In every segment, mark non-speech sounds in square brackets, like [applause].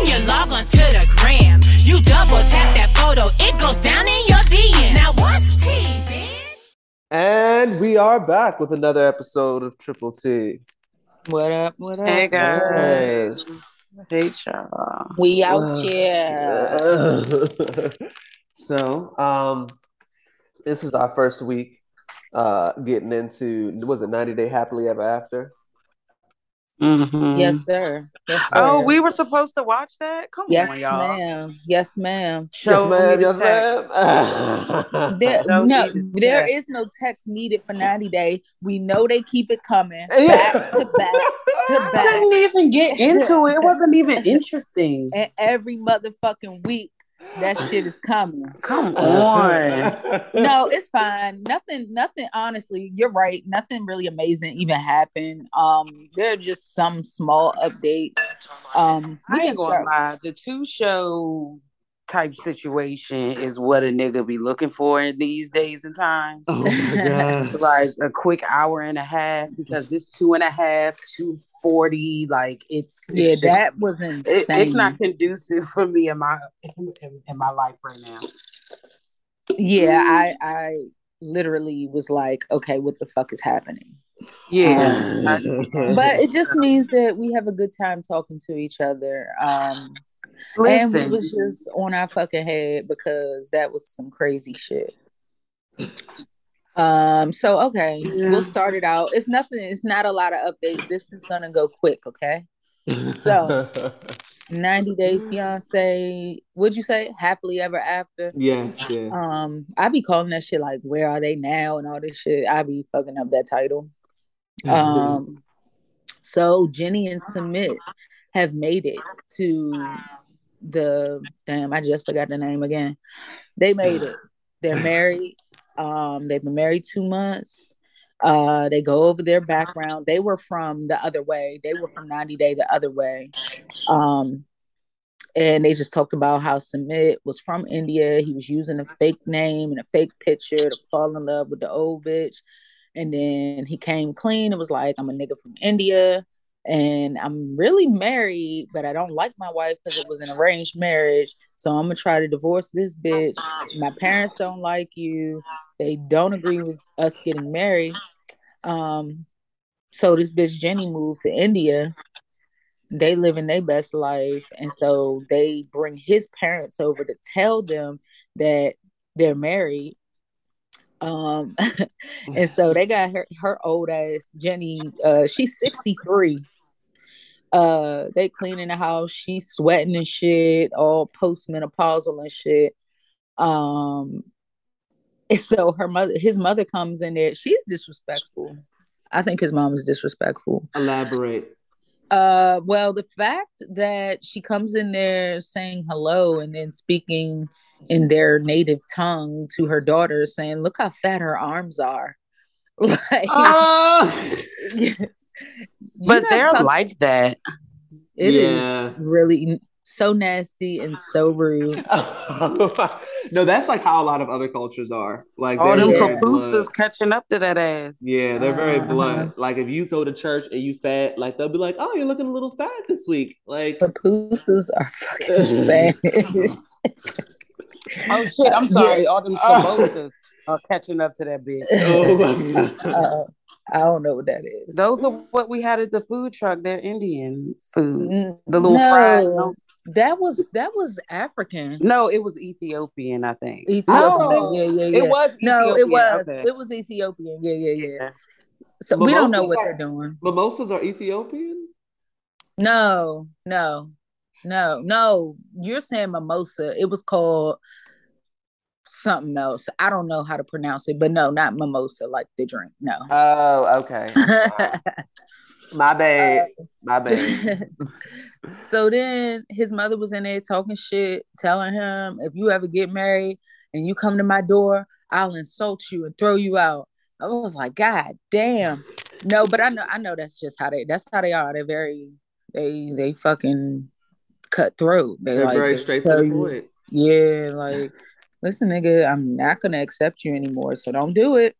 When you log on to the gram, you double tap that photo, it goes down in your DM. Now what's tea, bitch? And we are back with another episode of Triple T. What up? What up? Hey guys. Nice. Hey y'all. We out Uh, here. [laughs] so, um, this was our first week uh getting into was it 90 Day Happily Ever After? Mhm. Yes, sir. Yes, sir. Oh, we were supposed to watch that? Come Yes, on, y'all. ma'am. Yes, ma'am. Show yes, ma'am. Yes, text. ma'am. [laughs] There, Show no, me the there text. no text needed for 90 day. We know they keep it coming [laughs] Yeah. back to back to back. I didn't even get into it. It wasn't even [laughs] interesting. And every motherfucking week, that shit is coming. Come [laughs] on. No, it's fine. Nothing, nothing, honestly, you're right. Nothing really amazing even happened. Um, there are just some small updates. Um, we I can ain't gonna start. lie. The two show type situation is what a nigga be looking for in these days and times. Oh my. [laughs] Like a quick hour and a half because this two and a half, two forty, like it's, it's Yeah, just- that was it- insane. it's not conducive for me in my in, in my life right now. Yeah, I I literally was like, okay, what the fuck is happening? Yeah, [laughs] But it just means that we have a good time talking to each other. Um and we was just on our fucking head because that was some crazy shit. Um, so okay, Yeah. we'll start it out. It's nothing, it's not a lot of updates. This is gonna go quick, okay? So- [laughs] 90 Day Fiance, would you say happily ever after? yes, yes. Um, I be calling that shit like where are they now and all this shit. I be fucking up that title. [laughs] Um so Jenny and Sumit have made it to the damn, I just forgot the name again. They made it. They're [sighs] married. Um, they've been married two months. Uh, they go over their background. They were from the other way. They were from 90 Day the other way. Um, and they just talked about how Sumit was from India. He was using a fake name and a fake picture to fall in love with the old bitch. And then he came clean and was like, I'm a nigga from India and I'm really married, but I don't like my wife because it was an arranged marriage. So I'm gonna try to divorce this bitch. My parents don't like you. They don't agree with us getting married. Um, so this bitch Jenny moved to India. They living their best life, and so they bring his parents over to tell them that they're married. Um, [laughs] and so they got her her old ass Jenny. Uh, she's sixty three. Uh, they cleaning the house. She's sweating and shit, all postmenopausal and shit. Um, [laughs] and so her mother, his mother comes in there. She's disrespectful. I think his mom is disrespectful. Elaborate. Uh, well, the fact that she comes in there saying hello and then speaking in their native tongue to her daughter, saying, "Look how fat her arms are." [laughs] like, Oh! [laughs] but they're some- like that. it is Yeah. really so nasty and so rude. [laughs] no, that's like how a lot of other cultures are. Like All they're them Yeah. very papooses blunt. catching up to that ass. Yeah, they're very Uh-huh. blunt. Like if you go to church and you fat, like they'll be like, "Oh, you're looking a little fat this week." Like, Papooses are fucking Spanish. Oh shit! I'm Yeah. sorry. All them [laughs] samosas are catching up to that bitch. [laughs] oh uh, I don't know what that is. Those are what we had at the food truck. They're Indian food. The little no, fries. No, That was that was African. no, it was Ethiopian. I think. Ethiopian. Oh, yeah, yeah, yeah. It was. no, it was. Okay. It was Ethiopian. Yeah, yeah, yeah. Yeah. So we don't know what are- they're doing. Mimosas are Ethiopian. No, no, no, no. You're saying mimosa. It was called something else. I don't know how to pronounce it, but no, not mimosa, like the drink. No. Oh, okay. [laughs] [laughs] My bad. Uh, my bad. [laughs] so then his mother was in there talking shit, telling him, if you ever get married and you come to my door, I'll insult you and throw you out. I was like, God damn. No, but I know I know that's just how they that's how they are. They're very they they fucking cutthroat. They They're like very straight to the you- point. Yeah, like listen, nigga, I'm not gonna accept you anymore, so don't do it.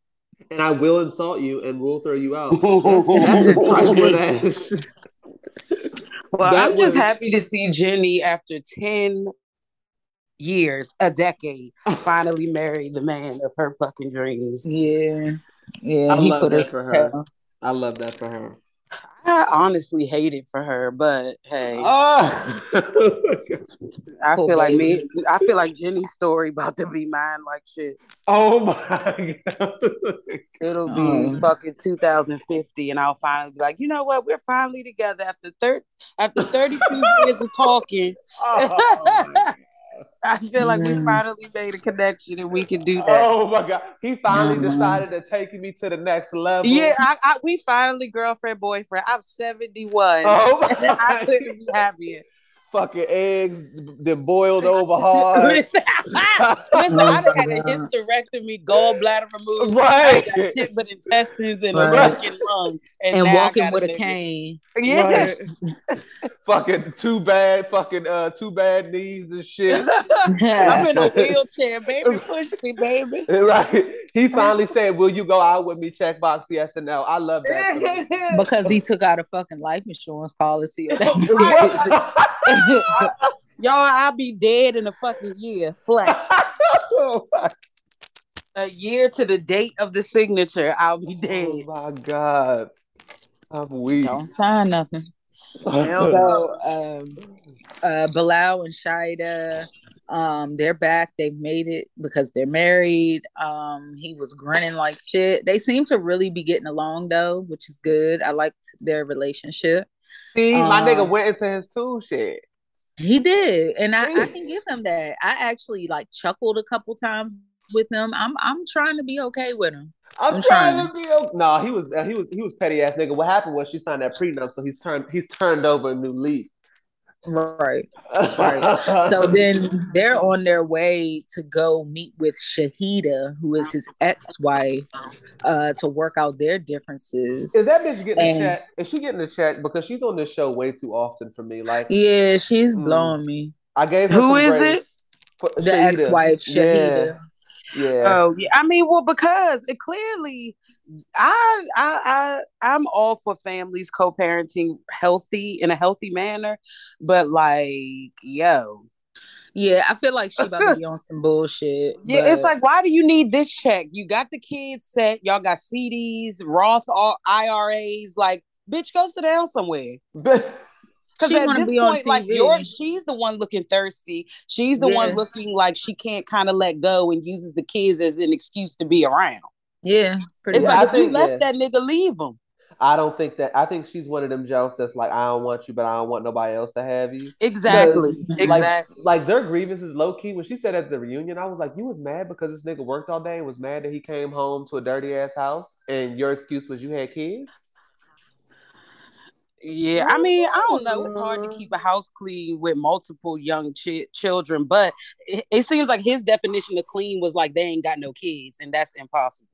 And I will insult you and we'll throw you out. [laughs] That's, that's a trifling ass. [laughs] Well, That I'm just happy to see Jenny after 10 years, a decade, [laughs] finally marry the man of her fucking dreams. Yeah, yeah. I he love put that for her. I love that for her. I honestly hate it for her, but hey, Oh, [laughs] I Poor feel like me. I feel like Jenny's story about to be mine. Like shit, oh my god. it'll be Um. fucking 2050, and I'll finally be like, you know what? We're finally together after third after 32 years of talking. [laughs] Oh my I feel like we Mm. finally made a connection, and we can do that. Oh my god. He finally Mhm. decided to take me to the next level. Yeah, I, I, we finally girlfriend boyfriend. I'm 71. Oh my [laughs] I couldn't be happier. Fucking eggs then boiled over [laughs] hard. Listen, [laughs] listen, I done had a hysterectomy, gallbladder removed. I right. got shit but intestines and a Right. fucking lung. And now I walking with a nigga. cane. Yeah. Right. [laughs] fucking too bad, fucking uh too bad knees and shit. [laughs] [laughs] I'm in a wheelchair, baby. Push me, baby. right. He finally said, Will you go out with me? Checkbox yes and no. I love that. because he took out a fucking life insurance policy. Y'all, I'll be dead in a fucking year, flat. oh, my, A year to the date of the signature, I'll be dead. oh my god. I'm weak. Don't sign nothing. So, um, uh, Bilal and Shida, um, they're back. They've made it because they're married. Um, he was grinning like shit. They seem to really be getting along though, which is good. I liked their relationship. See, my Um, nigga went into his tool shit. He did, and I, I can give him that. I actually like chuckled a couple times with him. I'm I'm trying to be okay with him. I'm, I'm trying, trying. to be. Okay. No, he was. uh, He was. He was petty ass nigga. What happened was she signed that prenup, so he's turned. He's turned over a new leaf. Right. Right. [laughs] So then they're on their way to go meet with Shahida, who is his ex-wife, uh, to work out their differences. Is that bitch getting a And- check? Is she getting a check? Because she's on this show way too often for me. Like yeah, she's Mm. blowing me. I gave her Who some is grace. For- The Shahida. ex-wife Shahida. Yeah. Yeah. Oh yeah, I mean, well, because it clearly, I, I, I, I'm all for families co-parenting healthy in a healthy manner, but like, yo, Yeah, I feel like she about to be [laughs] on some bullshit. yeah, it's like, why do you need this check? You got the kids set, y'all got CDs, Roth R- IRAs, like, bitch, go sit down somewhere. [laughs] Because at wanna this be on point, like TV. you're, she's the one looking thirsty. She's the one looking like she can't kind of let go and uses the kids as an excuse to be around. yeah, pretty It's Yeah, much. like I if you think- left yeah. that nigga, leave him. I don't think that. I think she's one of them jokes that's like, I don't want you, but I don't want nobody else to have you. Exactly. Because, Exactly. Like, like their grievances low key. When she said at the reunion, I was like, you was mad because this nigga worked all day and was mad that he came home to a dirty ass house, and your excuse was you had kids. Yeah, I mean, I don't know. It's hard to keep a house clean with multiple young ch- children, but it, it seems like his definition of clean was like they ain't got no kids, and that's impossible.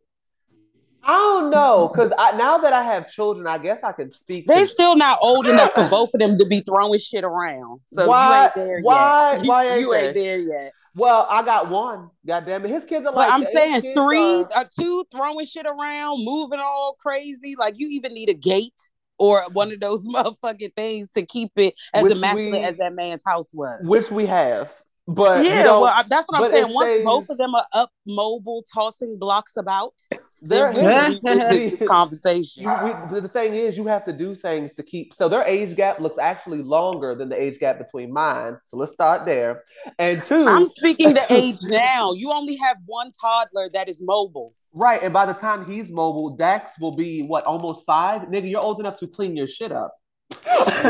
I don't know because I, now that I have children, I guess I can speak. They to, still not old enough for both of them to be throwing shit around. So Why- you ain't there why- yet. why ain't you ain't there yet. well, I got one. God damn it, his kids are But like. I'm saying three are- or uh, two throwing shit around, moving all crazy. Like you even need a gate or one of those [laughs] motherfucking things to keep it as Which immaculate we- as that man's house was. which we have, but you yeah, know, well, I- that's what I'm saying. Once stays- both of them are up, mobile, tossing blocks about, they're then we can revisit this [laughs] conversation. You, we, the thing is, you have to do things to keep. So their age gap looks actually longer than the age gap between mine. So let's start there. And 2 I'm speaking the [laughs] age now. You only have one toddler that is mobile. Right. And by the time he's mobile, Dax will be what almost five. Nigga, you're old enough to clean your shit up. [laughs]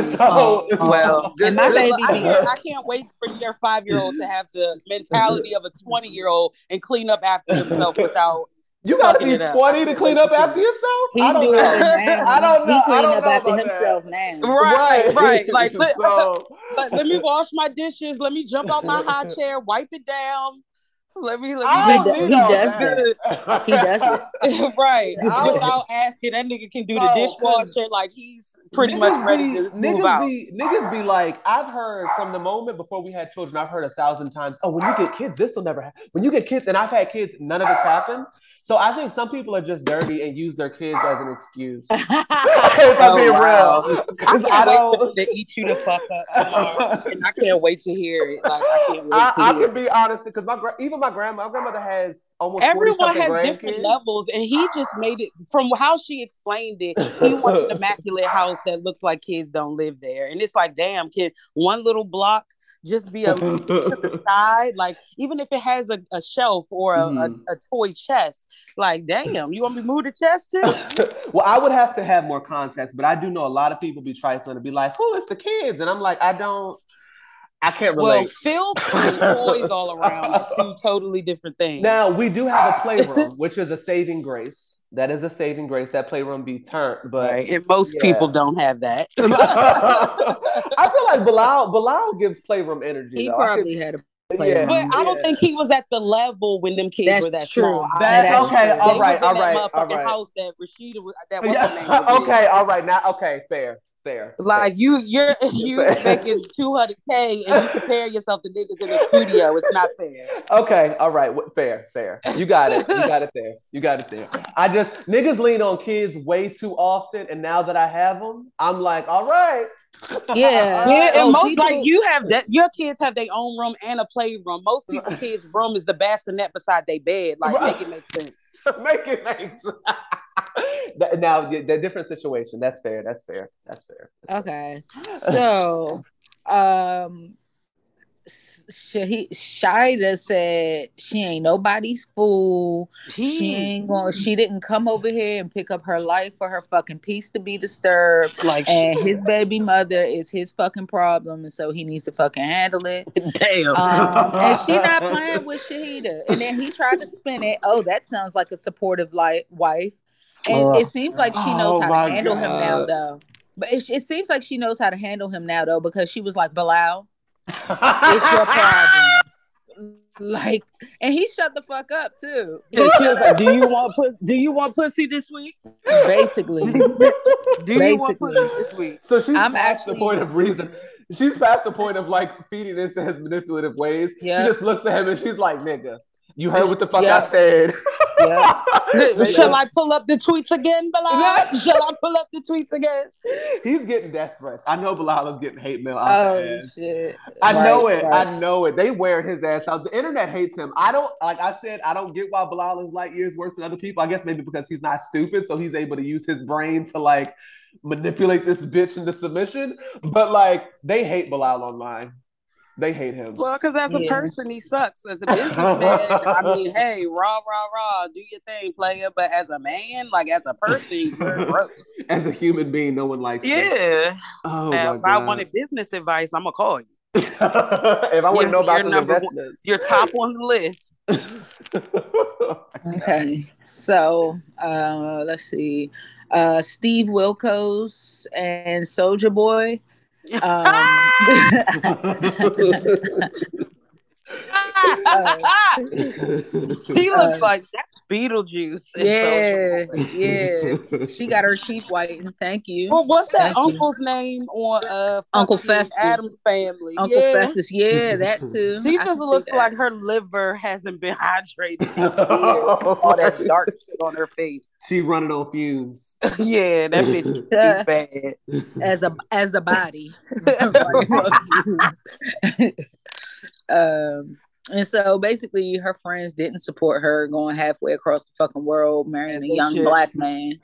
so Oh, [laughs] Well, And my baby I can't, I can't wait for your five year old to have the mentality of a 20 year old and clean up after himself [laughs] without You gotta be it up. 20 to clean up after yourself? He I don't doing know. it now. I don't know. He I clean don't up know after about himself that. now. Right, right. Like, let, so, let, let me wash my dishes. Let me jump out my high chair, wipe it down. Let me let me I make don't He do- he does that. He does it [laughs] right I- without asking. That nigga can do the dishwasher like he's pretty Niggas much ready be, to niggas move out. Be, niggas be like, I've heard from the moment before we had children, I've heard a thousand times, oh, when you get kids, this will never happen. When you get kids, and I've had kids, none of it's happened. So I think some people are just dirty and use their kids as an excuse. [laughs] if I'm Oh, being wow. [laughs] real. Because can't I wait don't. to, to eat you the fuck up and I can't wait to hear it. Like I can't wait I, to I hear. can be honest because my gra- even my grandma, my grandmother has almost Everyone has grandkids. different levels, and he just made it from how she explained it. He wants an [laughs] immaculate house that looks like kids don't live there, and it's like, damn, can one little block just be a to the [laughs] side? Like, even if it has a, a shelf or a, Mhm. a, a toy chest, like, damn, you want me to move the chest too? [laughs] well, I would have to have more context, but I do know a lot of people be trifling and be like, "Oh, it's the kids," and I'm like, I don't, I can't remember. Well, relate. filth [laughs] and toys all around are two totally different things. now we do have a playroom, [laughs] which is a saving grace. That is a saving grace. That playroom be turned, but right, and most yeah. people don't have that. [laughs] I feel like Bilal Bilal gives playroom energy. He though. I probably could- had a yeah, playroom. But I don't yeah. think he was at the level when them kids That's were that true. small. I- That- That's okay, true. all They right, was in all that right, all motherfucking right. house that Rashida was that what's name Yeah, was in. okay, all right. Now, okay, fair, fair. Like you, you're [laughs] you making two hundred k and you compare yourself to niggas in the studio. It's not fair. Okay, all right, fair, fair. You got it. You got it there. You got it there. I just niggas lean on kids way too often, and now that I have them, I'm like, all right. Yeah. [laughs] Yeah, Oh, and most people- like you have that. Your kids have their own room and a playroom. Most people's [laughs] kids' room is the bassinet beside their bed. Like Right. make it make sense. [laughs] make it make sense. [laughs] Now the, the different situation. That's fair. That's fair. That's fair. That's fair. Okay. [laughs] So, um, Shahi- Shida said she ain't nobody's fool. She ain't going. She didn't come over here and pick up her life for her fucking peace to be disturbed. like And his baby mother is his fucking problem, and so he needs to fucking handle it. [laughs] damn. Um, and she [laughs] not playing with Shahida. And then he tried to spin it. Oh, that sounds like a supportive li- wife. And Ugh. it seems like she knows Oh how to handle him now, though. But it, it seems like she knows how to handle him now, though, because she was like, Bilal, it's your problem. [laughs] Like, and he shut the fuck up too. And she was like, "Do you want pus- Do you want pussy this week? Basically, [laughs] Do you want Basically. pussy this week?" So she's I'm past actually- the point of reason. She's past the point of like feeding into his manipulative ways. Yeah. She just looks at him and she's like, "Nigga, you heard what the fuck Yeah. I said." yeah. [laughs] Shall I pull up the tweets again, Bilal? Shall I pull up the tweets again? He's getting death threats. I know Bilal is getting hate mail. Oh shit! I know it. right. I know it. They wear his ass out. The internet hates him. I don't like I said, I don't get why Bilal is light years worse than other people. I guess maybe because he's not stupid, so he's able to use his brain to like manipulate this bitch into submission. But like they hate Bilal online. They hate him. Well, because as a Yeah. person, he sucks. As a [laughs] businessman, I mean, [laughs] hey, rah rah rah, do your thing, player. But as a man, like as a person, you're [laughs] gross. As a human being, no one likes him. Yeah. Oh now, my if I wanted business advice, I'm gonna call you. if I want to know about you're some number one. investments. You're top on the list. Okay, so uh, let's see. Uh, Steve Wilkos and Soldier Boy. Um, [laughs] [laughs] [laughs] she looks Uh, like that's Beetlejuice. and yeah, Soulja yeah. She got her teeth whitened. Thank you, Well, what's that Thank you. uncle's name on uh Uncle fucking Festus. Addams Family? Uncle yeah. Festus. Yeah, that too. She just looks like her liver hasn't been [laughs] hydrated. [laughs] All that dark shit on her face. she running on fumes. [laughs] Yeah, that bitch is bad. as a as a body. Um, and so basically, her friends didn't support her going halfway across the fucking world, marrying a young should. black man.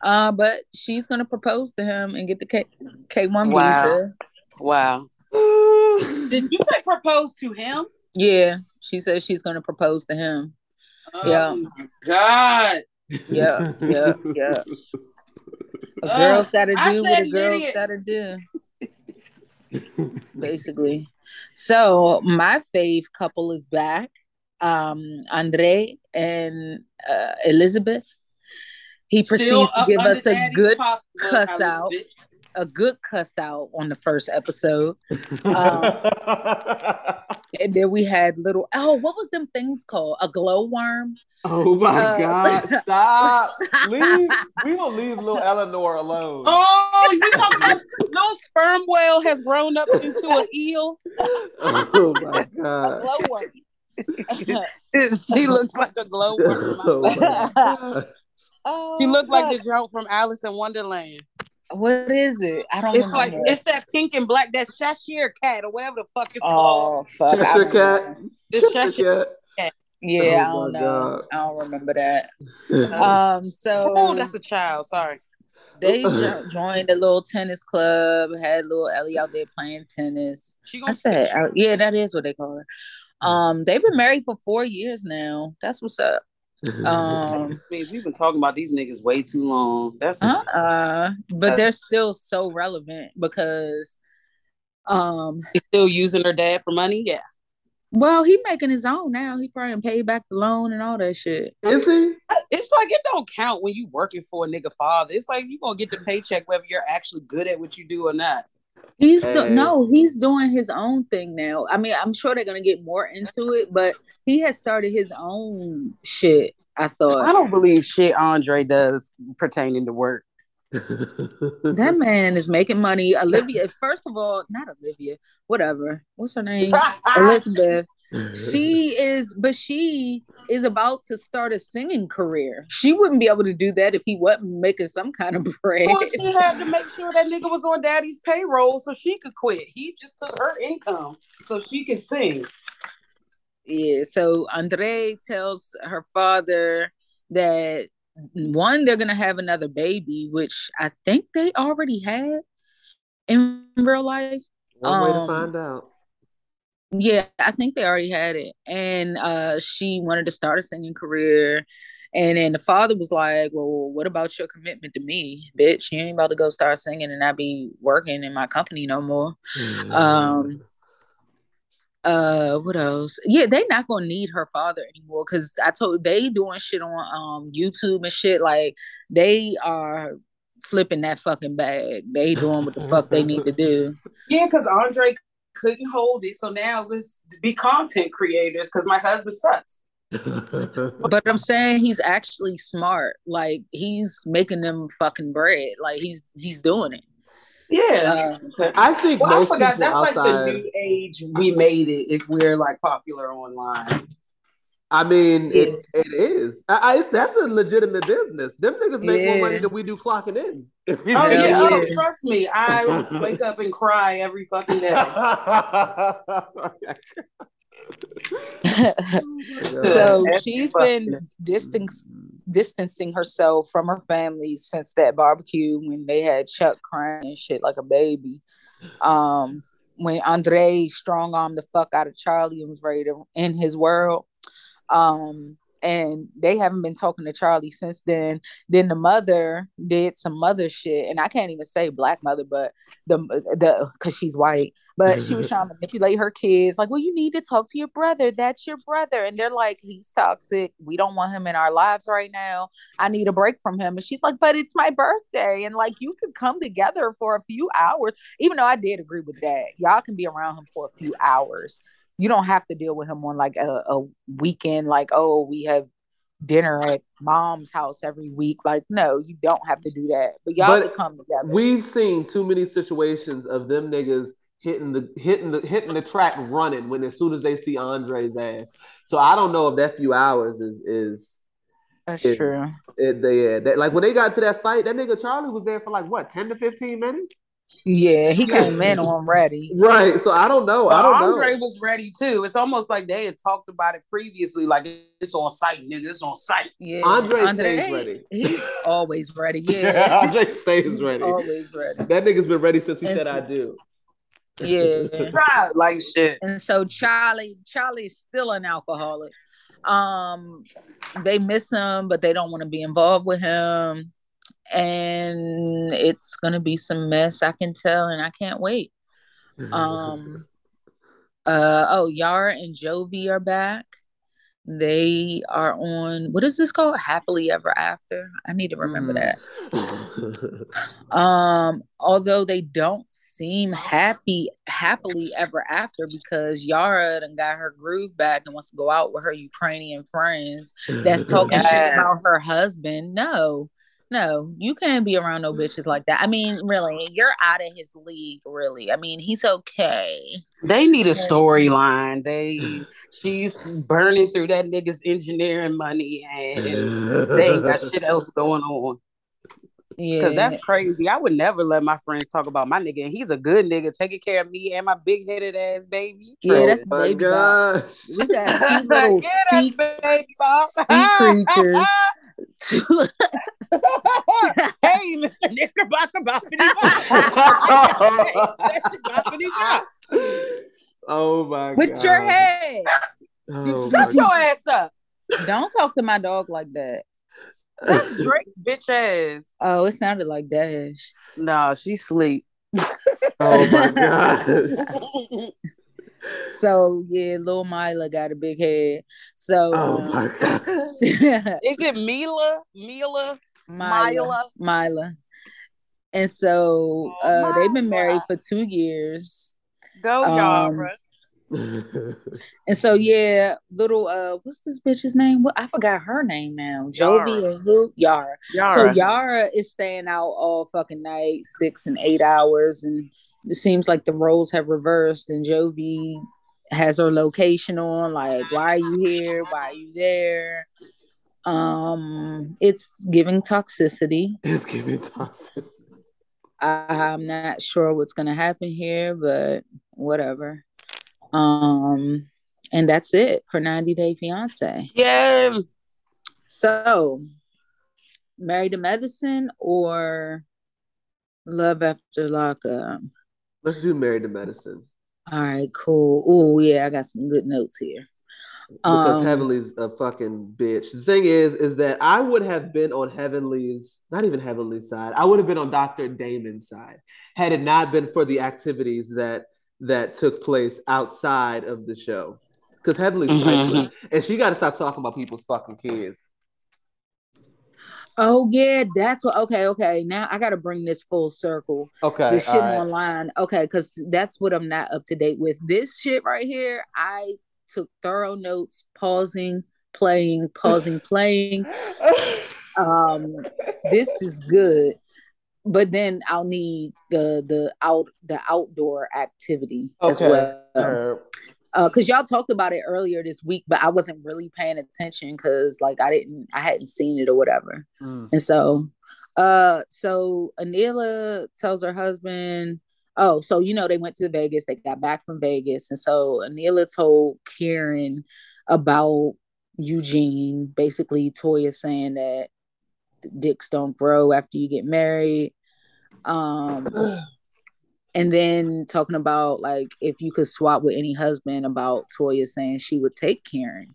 Uh, but she's gonna propose to him and get the K K one Wow. visa. Wow. [laughs] Did you say propose to him? Yeah, she says she's gonna propose to him. Yeah. Oh my God. Yeah, yeah, yeah. A Ugh, girl's gotta I do what a girl's idiot. gotta do. [laughs] Basically. So my fave couple is back. um, Andre and uh, Elizabeth. He Still proceeds to give us a good pocketbook, cuss Elizabeth. out. a good cuss out on the first episode. [laughs] Um, [laughs] And then we had little oh, what was them things called? A glowworm. oh my Uh, God! Stop. leave. We gonna leave little [laughs] Eleanor alone. Oh, you talking about no sperm whale has grown up into an eel? [laughs] Oh my A God. glowworm. [laughs] she looks like a glowworm. Oh oh, She looked like fuck. the joke from Alice in Wonderland. What is it? I don't It's like remember. it's that pink and black, that Cheshire cat or whatever the fuck it's called. oh fuck. Cheshire cat. know. The Cheshire Cheshire. cat. Yeah, I Oh don't know. God. I don't remember that. [laughs] Um, so [laughs] Oh, that's a child. Sorry. they [laughs] joined a little tennis club. Had little Ellie out there playing tennis. She I gonna said, uh, yeah, that is what they call her. Um, they've been married for four years now. That's what's up. Um, [laughs] means we've been talking about these niggas way too long. That's uh, but That's- they're still so relevant because, um, he's still using her dad for money. Yeah. well, he making his own now. He probably paid back the loan and all that shit. Is he? It's like it don't count when you working for a nigga father. It's like you gonna get the paycheck whether you're actually good at what you do or not. He's do- no, he's doing his own thing now. I mean, I'm sure they're gonna get more into it, but he has started his own shit. I thought I don't believe shit Andre does pertaining to work. that [laughs] man is making money. Olivia, first of all, not Olivia, whatever. What's her name? [laughs] Elizabeth. She is, but she is about to start a singing career. She wouldn't be able to do that if he wasn't making some kind of bread. Well, she had to make sure that nigga was on daddy's payroll so she could quit. He just took her income so she could sing. Yeah, so Andre tells her father that one, they're gonna have another baby, which I think they already had in real life. One way to Um, find out. Yeah, I think they already had it. And uh she wanted to start a singing career. And then the father was like, Well, what about your commitment to me, bitch? You ain't about to go start singing and not be working in my company no more. Um uh what else yeah they not gonna need her father anymore because i told they doing shit on um youtube and shit like they are flipping that fucking bag they doing what the fuck they need to do [laughs] Yeah, because Andre couldn't hold it. So now let's be content creators because my husband sucks. [laughs] but i'm saying he's actually smart like he's making them fucking bread like he's he's doing it Yeah. uh, I think well, I forgot. people That's like the new age. We made it if we're like popular online. I mean, Yeah. it, it is. I, I, it's, that's a legitimate business. Them niggas make more money than we do clocking in. [laughs] Oh Hell yeah, oh, yeah. trust me. I [laughs] wake up and cry every fucking day. [laughs] so she's been distance, distancing herself from her family since that barbecue when they had Chuck crying and shit like a baby. Um, when Andre strong armed the fuck out of Charlie and was ready to end his world. Um, and they haven't been talking to Charlie since then. Then the mother did some mother shit, and I can't even say black mother, but the the because she's white, but she was [laughs] trying to manipulate her kids. Like, well, you need to talk to your brother. That's your brother, and they're like, he's toxic. We don't want him in our lives right now. I need a break from him. And she's like, but it's my birthday, and like you could come together for a few hours. Even though I did agree with that, y'all can be around him for a few hours you don't have to deal with him on like a, a weekend like oh we have dinner at mom's house every week like no you don't have to do that but y'all But could come together We've seen too many situations of them niggas hitting the hitting the hitting the track running when as soon as they see Andre's ass. So I don't know if that few hours is is that's is- true it, they yeah, that, like when they got to that fight, that nigga Charlie was there for like what ten to fifteen minutes. Yeah he came in on ready Right. So I don't know. I don't Andre know. was ready too. It's almost like they had talked about it previously. Like it's on site, nigga. It's on site. yeah Andre stays ready. he's always ready [laughs] yeah Andre stays ready. always ready That nigga's been ready since he And said so- I do. yeah [laughs] Right, like shit. and so Charlie, Charlie's still an alcoholic. Um, they miss him, but they don't want to be involved with him, and it's gonna be some mess. I can tell, and I can't wait. Um, [laughs] uh, oh, Yara and Jovi are back. They are on what is this called? Happily Ever After. I need to remember Mm. that. Um, although they don't seem happy happily ever after because Yara done got her groove back and wants to go out with her Ukrainian friends that's talking [laughs] shit Yes. about her husband. No, no, you can't be around no mm. bitches like that. I mean, really, you're out of his league, really. I mean, he's okay. They need a storyline. They she's burning through that nigga's engineering money and they ain't got shit else going on. Yeah. Cause that's crazy. I would never let my friends talk about my nigga. And he's a good nigga, taking care of me and my big headed ass baby. Yeah, that's oh baby Bob. gosh. [laughs] We got two little Get us, sea, baby Bob. sea creatures. [laughs] Hey, Mr. Knickerbocker Boppity Bop. That's [laughs] your Boppity Bop. oh my god. with your head. Oh Shut your ass up. Don't talk to my dog like that. That's [laughs] Drake bitch ass. Oh, it sounded like Dash. No, she sleep. [laughs] Oh my god. So yeah, little Mila got a big head. So Oh um, my god. [laughs] Is it Mila? Mila? Mila, Mila? Mila. And so Oh, uh, they've been married Mila. for two years. Go, Um, Yara. [laughs] And so yeah, little uh, what's this bitch's name? What I forgot her name now. Jovi and who? Yara. Yara. So Yara is staying out all fucking night, six and eight hours, and it seems like the roles have reversed. And Jovi has her location on, like, why are you here? Why are you there? Um, it's giving toxicity. it's giving toxicity. I'm not sure what's gonna happen here, but whatever. Um, and that's it for 90 Day Fiance. Yeah. So, Married to Medicine or Love After Lockup? Let's do married to medicine. All right, cool. Oh yeah, I got some good notes here. Because Um, Heavenly's a fucking bitch. The thing is, is that I would have been on Heavenly's, not even Heavenly's side. I would have been on Dr. Damon's side had it not been for the activities that that took place outside of the show. Because Heavenly's Mhm. trifling, and she got to stop talking about people's fucking kids. Oh yeah, that's what. Okay, okay. Now I got to bring this full circle. Okay, the shit all right. online. Okay, because that's what I'm not up to date with. This shit right here, I took thorough notes, pausing, playing, pausing, playing. [laughs] Um, this is good, but then I'll need the the out the outdoor activity as well. Uh, cause y'all talked about it earlier this week, but I wasn't really paying attention because like I didn't, I hadn't seen it or whatever. Mm. And so, uh, so Anila tells her husband, oh, so you know they went to Vegas, they got back from Vegas, and so Anila told Kiran about Eugene, basically Toya saying that dicks don't grow after you get married. Um, [clears throat] and then talking about like if you could swap with any husband about Toya saying she would take Kiran.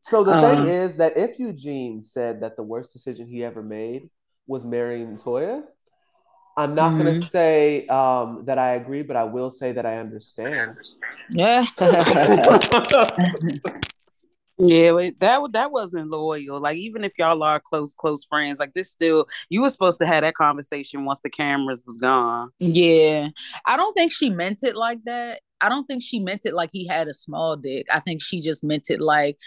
So the Um, thing is that if Eugene said that the worst decision he ever made was marrying Toya, I'm not going to say um, that I agree, but I will say that I understand. Yeah. [laughs] [laughs] [laughs] Yeah, but that that wasn't loyal. Like even if y'all are close close friends, like this still you were supposed to have that conversation once the cameras was gone. Yeah. I don't think she meant it like that. I don't think she meant it like he had a small dick. I think she just meant it like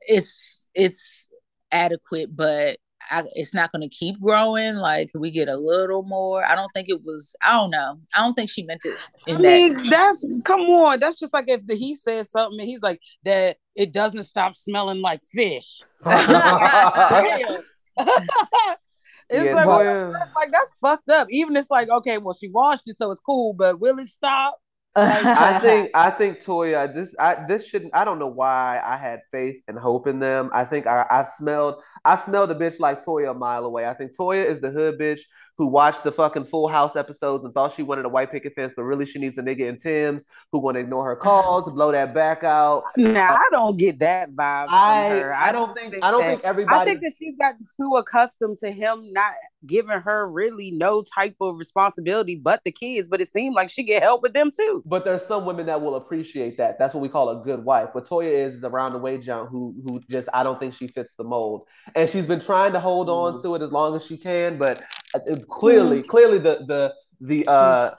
it's it's adequate, but I, it's not going to keep growing. Like we get a little more. I don't think it was. I don't know. I don't think she meant it. In I that. mean, that's come on. That's just like if the, he said something and he's like that it doesn't stop smelling like fish. [laughs] [laughs] It's Yeah, like, Toya- like that's fucked up. Even it's like okay, well she washed it, so it's cool, but will it stop? I [laughs] think I think Toya this I this shouldn't I don't know why I had faith and hope in them. I think I, I smelled I smelled a bitch like Toya a mile away. I think Toya is the hood bitch who watched the fucking Full House episodes and thought she wanted a white picket fence, but really she needs a nigga in Tim's who want to ignore her calls, blow that back out. Now I don't get that vibe from I her. I don't think I don't that- think everybody. I think that she's gotten too accustomed to him not giving her really no type of responsibility but the kids. But it seemed like she get help with them too. But there's some women that will appreciate that. That's what we call a good wife. What Toya is is around the way jump who who just I don't think she fits the mold. And she's been trying to hold on Mm. to it as long as she can, but uh, it- clearly, clearly the the the uh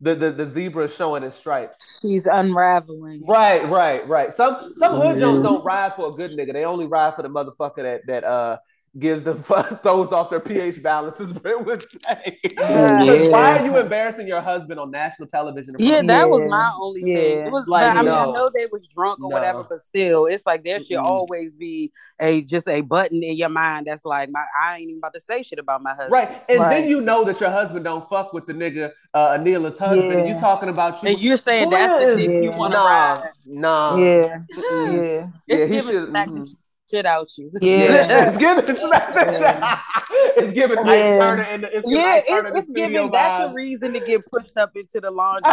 the the, the zebra showing its stripes. She's unraveling. Right, right, right. Some some hood. Jones don't ride for a good nigga. They only ride for the motherfucker that that uh gives them [laughs] throws off their pH [laughs] balances. Brent would say. Yeah. 'Cause Why are you embarrassing your husband on national television? Yeah, of that me? was my only thing. It was Like, like, I mean, I know they was drunk or No. whatever, but still, it's like there should Mm-mm. always be a just a button in your mind that's like, my I ain't even about to say shit about my husband. Right, and Right. then you know that your husband don't fuck with the nigga uh, Anila's husband. and You talking about you? And you're saying Boy, that's the dick you want to nah, ride. nah. Yeah, yeah. It's Yeah, giving should- smack the. Shit out you. [laughs] Yeah. it's giving smack that Yeah. shit. [laughs] It's giving Ike Yeah. Turner in the. It's giving Yeah, Ike it's, the it's giving that's vibes. a reason to get pushed up into the [laughs] laundry.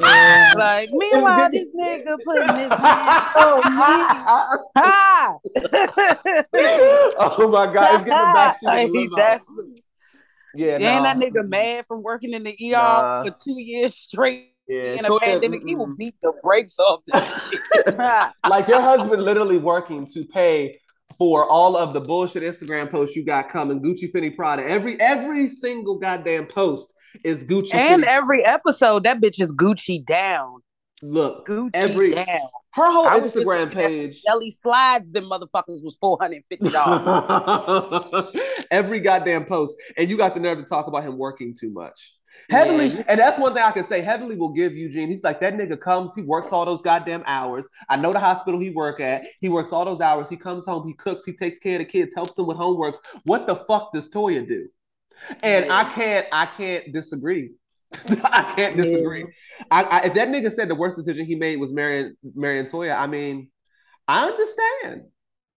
Yeah. like, meanwhile, this nigga putting his hands on me. Oh my god, it's getting back to Like, the that's yeah. and nah. that nigga mad from working in the ER Nah. for two years straight Yeah, in a pandemic. He will beat the brakes off [laughs] [laughs] like your husband literally working to pay for all of the bullshit Instagram posts you got coming, Gucci, Fendi, Prada. Every every single goddamn post is Gucci. and Fendi. every episode, that bitch is Gucci down. look, Gucci Every- down. her whole I Instagram page. Jelly slides, them motherfuckers was four hundred fifty dollars. [laughs] every goddamn post, and you got the nerve to talk about him working too much. Heavenly, Yeah. and that's one thing I can say. Heavenly will give Eugene. He's like that nigga comes, he works all those goddamn hours. I know the hospital he work at. He works all those hours. He comes home, he cooks, he takes care of the kids, helps them with homeworks. What the fuck does Toya do? And I can't, I can't disagree. [laughs] I can't disagree. I, I, if that nigga said the worst decision he made was marrying marrying Toya, I mean, I understand.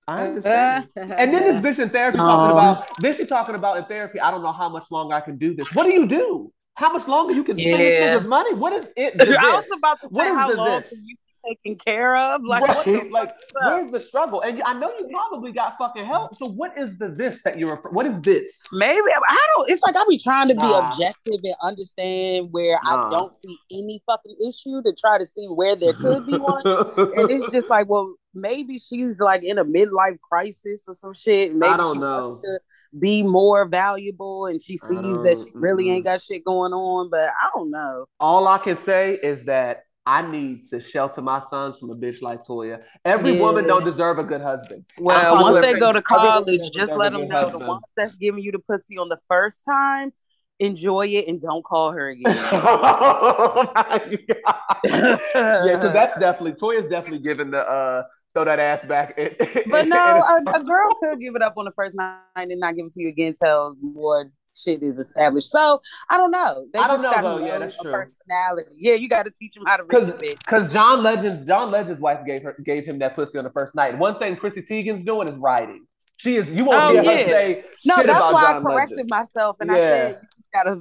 I understand. [laughs] And then this bitch in therapy talking Um, about then she talking about in therapy. I don't know how much longer I can do this. What do you do? How much longer you can spend this nigga's money? What is it? [laughs] I was about to say how long this? can you taken care of? Like, right? what the like, where's the struggle? And I know you probably got fucking help. So what is the this that you're? What is this? Maybe I don't. It's like I be trying to be Nah. objective and understand where Nah. I don't see any fucking issue to try to see where there [laughs] could be one. and it's just like, well, maybe she's like in a midlife crisis or some shit. Maybe don't she know. wants to be more valuable, and she sees that she really mm-mm. ain't got shit going on. But I don't know. All I can say is that I need to shelter my sons from a bitch like Toya. Every Yeah. woman don't deserve a good husband. Well, once they go to college, just let them know the one that's giving you the pussy on the first time. Enjoy it and don't call her [laughs] again. oh my god! Yeah, because that's [laughs] definitely Toya's definitely giving the uh throw that ass back. in- But [laughs] no, a- a, a girl could give it up on the first night and not give it to you again till more shit is established. So I don't know. They I don't just know, though. Yeah, that's a true. Personality. Yeah, you got to teach them how to read Cause, cause John Legend's John Legend's wife gave her gave him that pussy on the first night. One thing Chrissy Teigen's doing is writing. She is you won't Oh, hear her say No, shit that's about why John I corrected Legend. myself and I said you gotta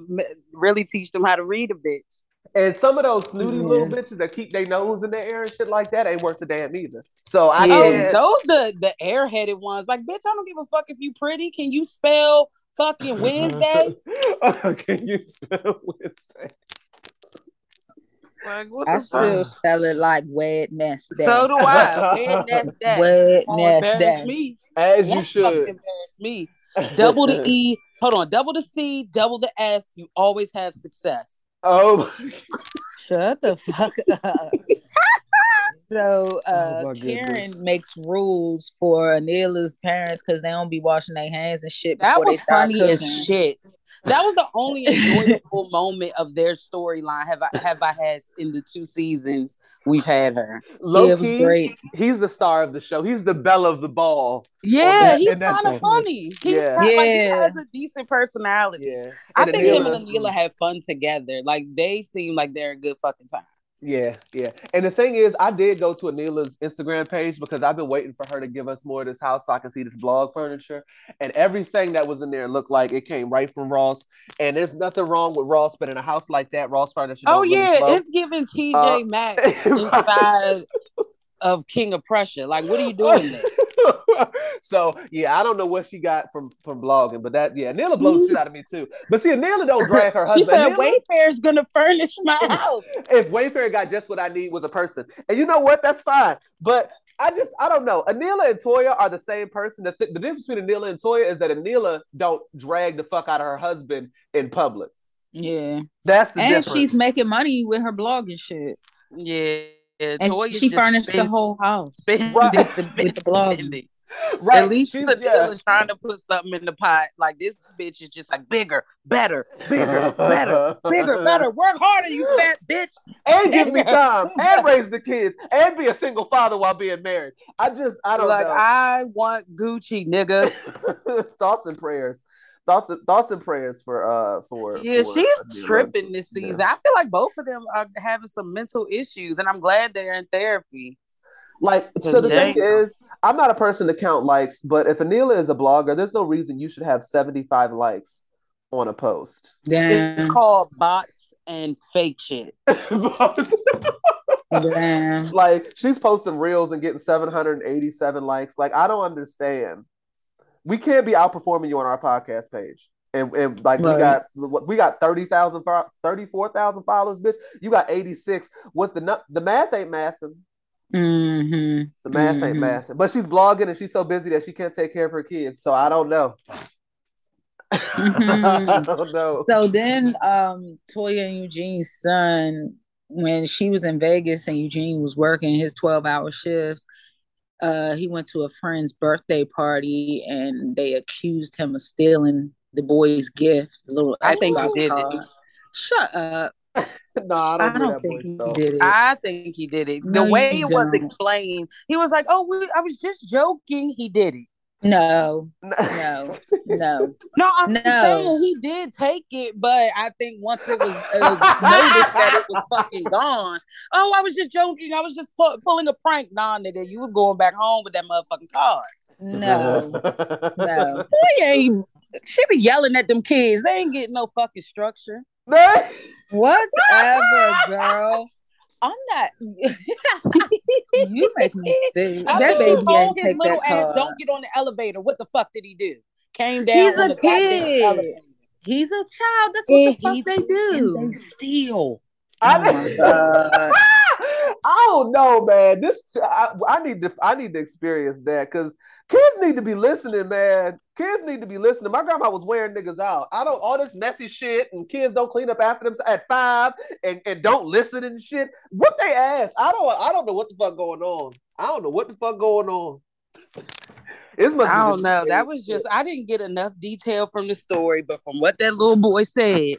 really teach them how to read a bitch. And some of those snooty Yeah. little bitches that keep their nose in the air and shit like that ain't worth a damn either. So I Yeah. Oh, those the the airheaded ones. Like, bitch, I don't give a fuck if you pretty. Can you spell fucking Wednesday? [laughs] Oh, can you spell Wednesday? Like, I still fuck? spell it like Wednesday. So do I. [laughs] Wednesday. that's that. Won't embarrass Wednesday. me. As you Won't should. embarrass me. Double the E. Hold on. Double the C. Double the S. You always have success. Oh, Shut the fuck up. [laughs] So uh Oh, Kiran goodness. makes rules for Anila's parents because they don't be washing their hands and shit That was funny cooking. as shit. That was the only [laughs] enjoyable moment of their storyline have I have I had in the two seasons we've had her. low yeah, it was great. he's the star of the show. He's the belle of the ball. Yeah, that- he's kind of funny. He's Yeah. kind like he has a decent personality. Yeah, I And think him and Anila had fun together. Like they seem like they're a good fucking time. Yeah, yeah. And the thing is, I did go to Anila's Instagram page because I've been waiting for her to give us more of this house so I can see this blog furniture. And everything that was in there looked like it came right from Ross. And there's nothing wrong with Ross, but in a house like that, Ross furniture. Oh don't really yeah, it's giving TJ Uh, Maxx [laughs] inside of King of Prussia. Like, what are you doing [laughs] there? [laughs] so yeah, I don't know what she got from from blogging, but that yeah, Anila blows shit mm. out of me too. But see, Anila don't [laughs] drag her husband. She husband. said Anila- Wayfair's gonna furnish my [laughs] house. if Wayfair got just what I need was a person, and you know what, that's fine. But I just I don't know. Anila and Toya are the same person. The, th- the difference between Anila and Toya is that Anila don't drag the fuck out of her husband in public. Yeah. That's the and difference. she's making money with her blog and shit. Yeah, And she just furnished the whole house. spending, Right. With the- with the blog. spending. Right. At least she's the yeah. is trying to put something in the pot. Like this bitch is just like bigger, better, bigger, better, bigger, better. [laughs] Work harder, you fat bitch. and [laughs] give me time and raise the kids and be a single father while being married. I just I don't like know. I want Gucci, nigga. [laughs] thoughts and prayers. Thoughts and thoughts and prayers for uh for Yeah, for she's tripping this Yeah. season. I feel like both of them are having some mental issues, and I'm glad they're in therapy. Like, so the Dang. thing is, I'm not a person to count likes, but if Anila is a blogger, there's no reason you should have 75 likes on a post. Damn. It's called bots and fake shit. [laughs] Damn. [laughs] like, she's posting reels and getting 787 likes. Like, I don't understand. We can't be outperforming you on our podcast page. And, and like we got we got 30,000 fo- 34,000 followers bitch you got 86 what the the math ain't mathing Mm-hmm. the math ain't Mhm. mathing but she's blogging and she's so busy that she can't take care of her kids so I don't know [laughs] I Mhm. don't know So then um Toya and Eugene's son, when she was in Vegas and Eugene was working his 12 hour shifts, uh he went to a friend's birthday party and they accused him of stealing the boy's gift, the little I think he Xbox did it. Shut up. [laughs] no I don't, I do don't that think boy he stuff. did it. I think he did it. No, the way it was don't. explained, he was like, "Oh, we, I was just joking." He did it. No, [laughs] no, no. No, I'm No. saying he did take it, but I think once it was [laughs] uh, noticed that it was fucking gone. Oh, I was just joking. I was just pu- pulling a prank. Nah, nigga, you was going back home with that motherfucking card. No, no. Boy, ain't she be yelling at them kids? They ain't getting no fucking structure. Whatever, [laughs] girl. I'm not. [laughs] you make me sick. I That baby told ain't take little that ass. Don't get on the elevator. What the fuck did he do? Came down. He's a kid. He's a child. That's what And the he fuck they do. They steal. Oh I, Oh my God. [laughs] I don't know, man. This I, I need to I need to experience that because kids need to be listening, man. Kids need to be listening. My grandma was wearing niggas out. I don't all this messy shit and kids don't clean up after them at five and, and don't listen and shit. What they ask? I don't I don't know what the fuck going on. I don't know what the fuck going on. It's must be I don't know. That was just I didn't get enough detail from the story, but from what that little boy said,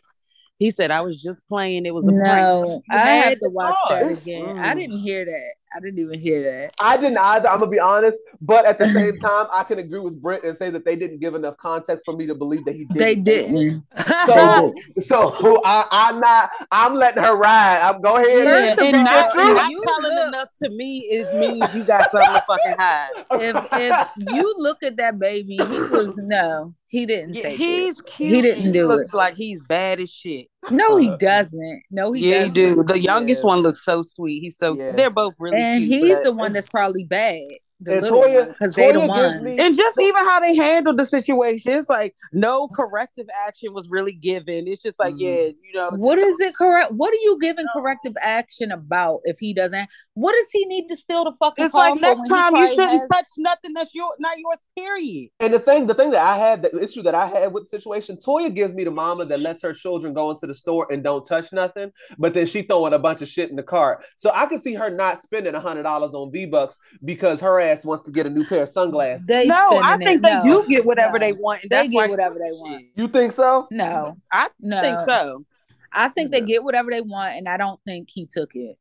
he said I was just playing. It was a prank. No, You I had have to watch card. that again. I Mm. didn't hear that. I didn't even hear that. I didn't either. I'm gonna be honest, but at the same [laughs] time, I can agree with Britt and say that they didn't give enough context for me to believe that he did. They didn't. [laughs] So, so I, I'm not. I'm letting her ride. I'm go ahead. First and of and not, and not telling look- enough to me it means you got something to fucking hide. [laughs] If if you look at that baby, he was no, he didn't Yeah, take he's it. cute. He didn't and do looks it. Looks like he's bad as shit. No, he doesn't. No, he yeah, doesn't. do. The youngest Yeah. one looks so sweet. He's so Yeah. they're both really And cute. he's but- the one that's probably bad. The And little Toya- because they the Toya gives ones. me- and just even how they handled the situation, it's like no corrective action was really given. It's just like, Mhm. yeah, you know, What is it correct? What are you giving corrective action about if he doesn't? What does he need to steal the fucking it's like next time you shouldn't has- touch nothing that's your not yours. Period. And the thing, the thing that I had, the issue that I had with the situation, Toya gives me the mama that lets her children go into the store and don't touch nothing, but then she throwing a bunch of shit in the cart. So I can see her not spending a hundred dollars on V Bucks because her ass wants to get a new pair of sunglasses. They no, I think it. they No, do get whatever no. they want. And They that's get why whatever they want. You think so? No, I no. think so. I think they get whatever they want, and I don't think he took it.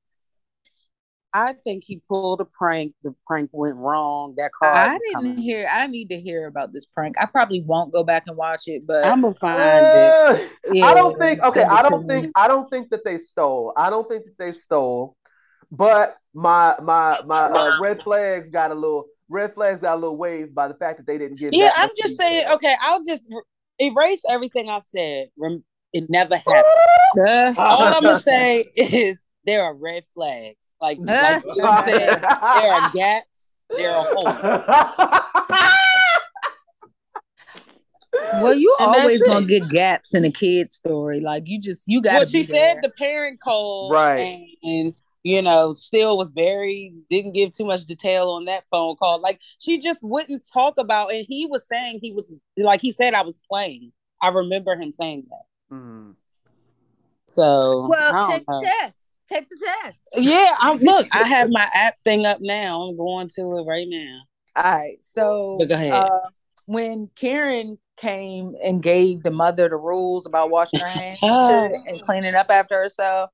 I think he pulled a prank. The prank went wrong. That car. I didn't coming. hear. I need to hear about this prank. I probably won't go back and watch it, but I'm gonna find it. Uh, yeah, I don't think okay, I don't me. think I don't think that they stole. I don't think that they stole. But my my my uh, red flags got a little red flags got a little wave by the fact that they didn't get Yeah, that I'm just detail. saying. Okay, I'll just r- erase everything I've said. Rem- It never [laughs] happened. All I'm gonna [laughs] say [laughs] is there are red flags. Like, like you said, there are gaps. There are holes. well, you And always gonna it. get gaps in a kid's story. Like you just you got. Well, she said the parent called, Right. And you know, still was very didn't give too much detail on that phone call. Like she just wouldn't talk about. And he was saying he was like he said I was playing. I remember him saying that. Mhm. So I Well, don't take know. the test. Take the test. Yeah, I'm [laughs] look. I have my app thing up now. I'm going to it right now. All right. So But go ahead. Uh, when Karen came and gave the mother the rules about washing her hands and, shit and cleaning up after herself,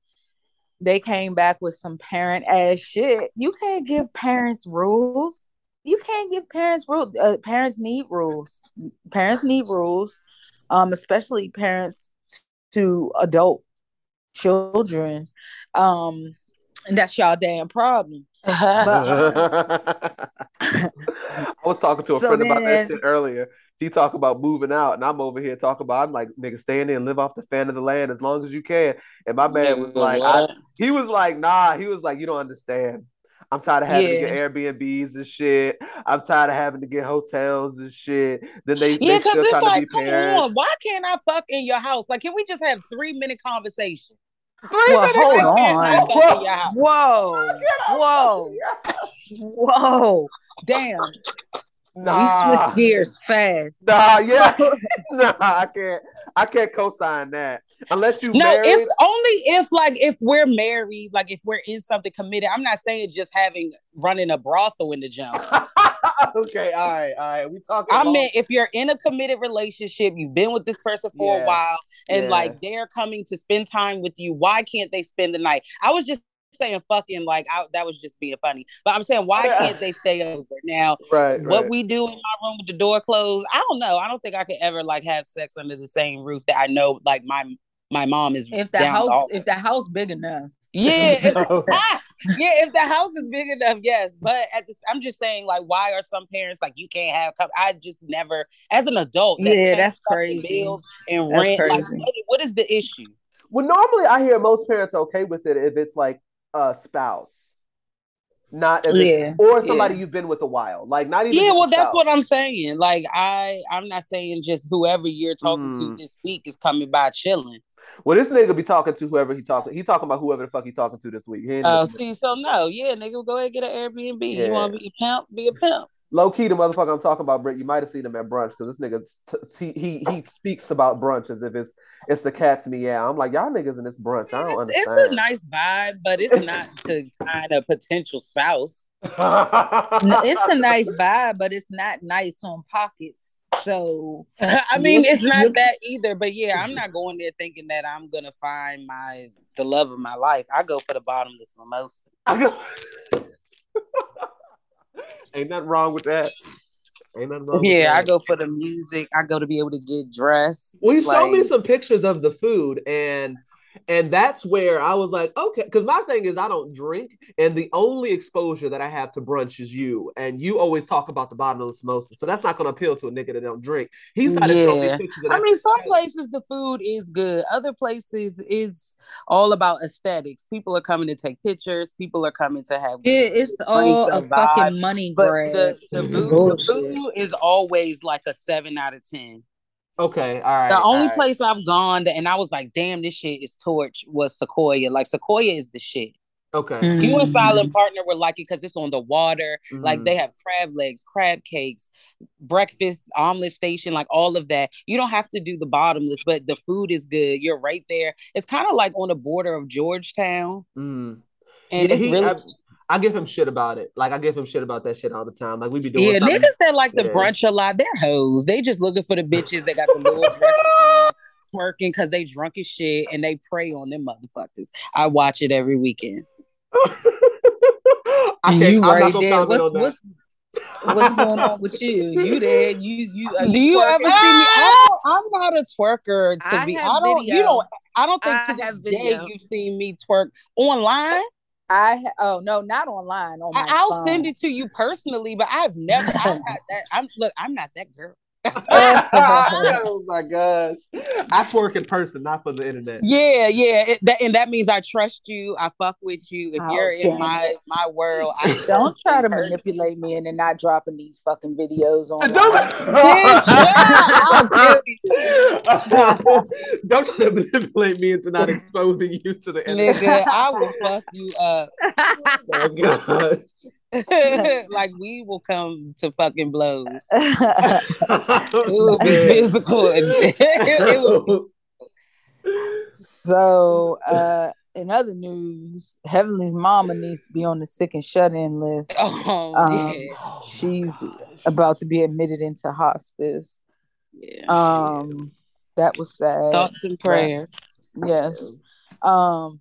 they came back with some parent ass shit. You can't give parents rules. You can't give parents rules. Uh, parents need rules. Parents need rules, um, especially parents to adult children. Um, and that's y'all damn problem. [laughs] But I was talking to a So friend about that shit earlier. She talked about moving out, and I'm over here talking about. I'm like, nigga, stay in there and live off the fan of the land as long as you can. And my man was like, I, he was like, nah. He was like, you don't understand. I'm tired of having to get Airbnbs and shit. I'm tired of having to get hotels and shit. Then they, Yeah, they because still it's trying like, to come parents. on, why can't I fuck in your house? Like, can we just have three minute conversation? Well, hold Why can't I on. fuck in your house? Whoa. Whoa. Whoa. Damn. We Nah, switch gears fast. nah, yeah, [laughs] [laughs] nah. I can't. I can't co-sign that unless you No, married. if only if like if we're married, like if we're in something committed. I'm not saying just having running a brothel in the jump. [laughs] okay, all right, all right. We talking. I mean, if you're in a committed relationship, you've been with this person for Yeah. a while, and Yeah. like they're coming to spend time with you, why can't they spend the night? I was just saying fucking like I, that was just being funny, but I'm saying why Yeah. can't they stay over now? [laughs] right, What right. we do in my room with the door closed, I don't know. I don't think I could ever like have sex under the same roof that I know like my my mom is If the house hall. if the house big enough. Yeah, if, [laughs] ah, [laughs] yeah. If the house is big enough, yes. But at the, I'm just saying, like, why are some parents like you can't have? Com-? I just never, as an adult, Yeah, that's crazy. Bills and That's rent. Like, crazy. what, what is the issue? well, normally I hear most parents are okay with it if it's like a spouse, not Yeah, or somebody yeah. you've been with a while. Like not even. Yeah, well, that's what I'm saying. Like, I, I'm not saying just whoever you're talking to Mm. this week is coming by chilling. Well, this nigga be talking to whoever he talking. He talking about whoever the fuck he talking to this week. Oh, looking- see, so no, yeah, nigga, go ahead get an Airbnb. Yeah. You want to be a pimp? Be a pimp. Low key, the motherfucker I'm talking about, Britt. You might have seen him at brunch because this nigga t- he he he speaks about brunch as if it's it's the cat's meow. I'm like y'all niggas in this brunch. I don't It's, it's a nice vibe, but it's, It's- [laughs] not to find a potential spouse. No, it's a nice [laughs] vibe, but it's not nice on pockets. So [laughs] I mean, it's not that either. But yeah, I'm not going there thinking that I'm gonna find my the love of my life. I go for the bottomless mimosa. Ain't nothing wrong with that. Ain't nothing wrong. Yeah, I with that. go for the music. I go to be able to get dressed. Well, you showed me some pictures of the food, and and that's where I was like, okay, because my thing is I don't drink, and the only exposure that I have to brunch is you, and you always talk about the bottomless mimosa, so that's not going to appeal to a nigga that don't drink. He started showing me Yeah. pictures of I mean, some places the food is good. Other places it's all about aesthetics. People are coming to take pictures. People are coming to have. it, it's all a vibe. fucking money But grab. the, the, It's food, the food is always like a seven out of ten. Okay, all right. The only right. place I've gone that, and I was like, damn, this shit is torch was Sequoia. Like Sequoia is the shit. Okay. You and. Silent Partner were like it because it's on the water. Like Mhm. they have crab legs, crab cakes, breakfast, omelet station, like all of that. You don't have to do the bottomless, but the food is good. You're right there. It's kind of like on the border of Georgetown. Mm. And Yeah, it's he- really I, I give him shit about it. Like I give him shit about that shit all the time. Like we be doing Yeah, something. niggas that like the brunch a lot, they're hoes. They just looking for the bitches that got the little [laughs] dresses on, twerking because they drunk as shit and they prey on them motherfuckers. I watch it every weekend. [laughs] I can't. you I'm not right gonna there. comment What's that. what's [laughs] what's going on with you? You there? You you? Are Do you ever see me? I ah! don't, I'm not a twerker to I be. I don't. You don't. I don't think I to have this day you've seen me twerk online. I oh no, not online. On my I, I'll phone. send it to you personally, but I've never. I'm not [laughs] that. I'm look. I'm not that girl. [laughs] oh my gosh. I twerk in person, not for the internet. Yeah, yeah. It, that, and that means I trust you. I fuck with you. If Oh, you're in my it. my world, I [laughs] Don't try to person. manipulate me and then not dropping these fucking videos on. [laughs] Don't, Don't try to manipulate me into not exposing you to the internet. Nigga, I will fuck you up. Oh my God. [laughs] [laughs] like we will come to fucking blows. [laughs] It It will be physical. And it will so, uh, in other news, Heavenly's mama needs to be on the sick and shut in list. Oh Um, yeah. She's about to be admitted into hospice. yeah. Um, that was sad. Thoughts and prayers. Yes. Um.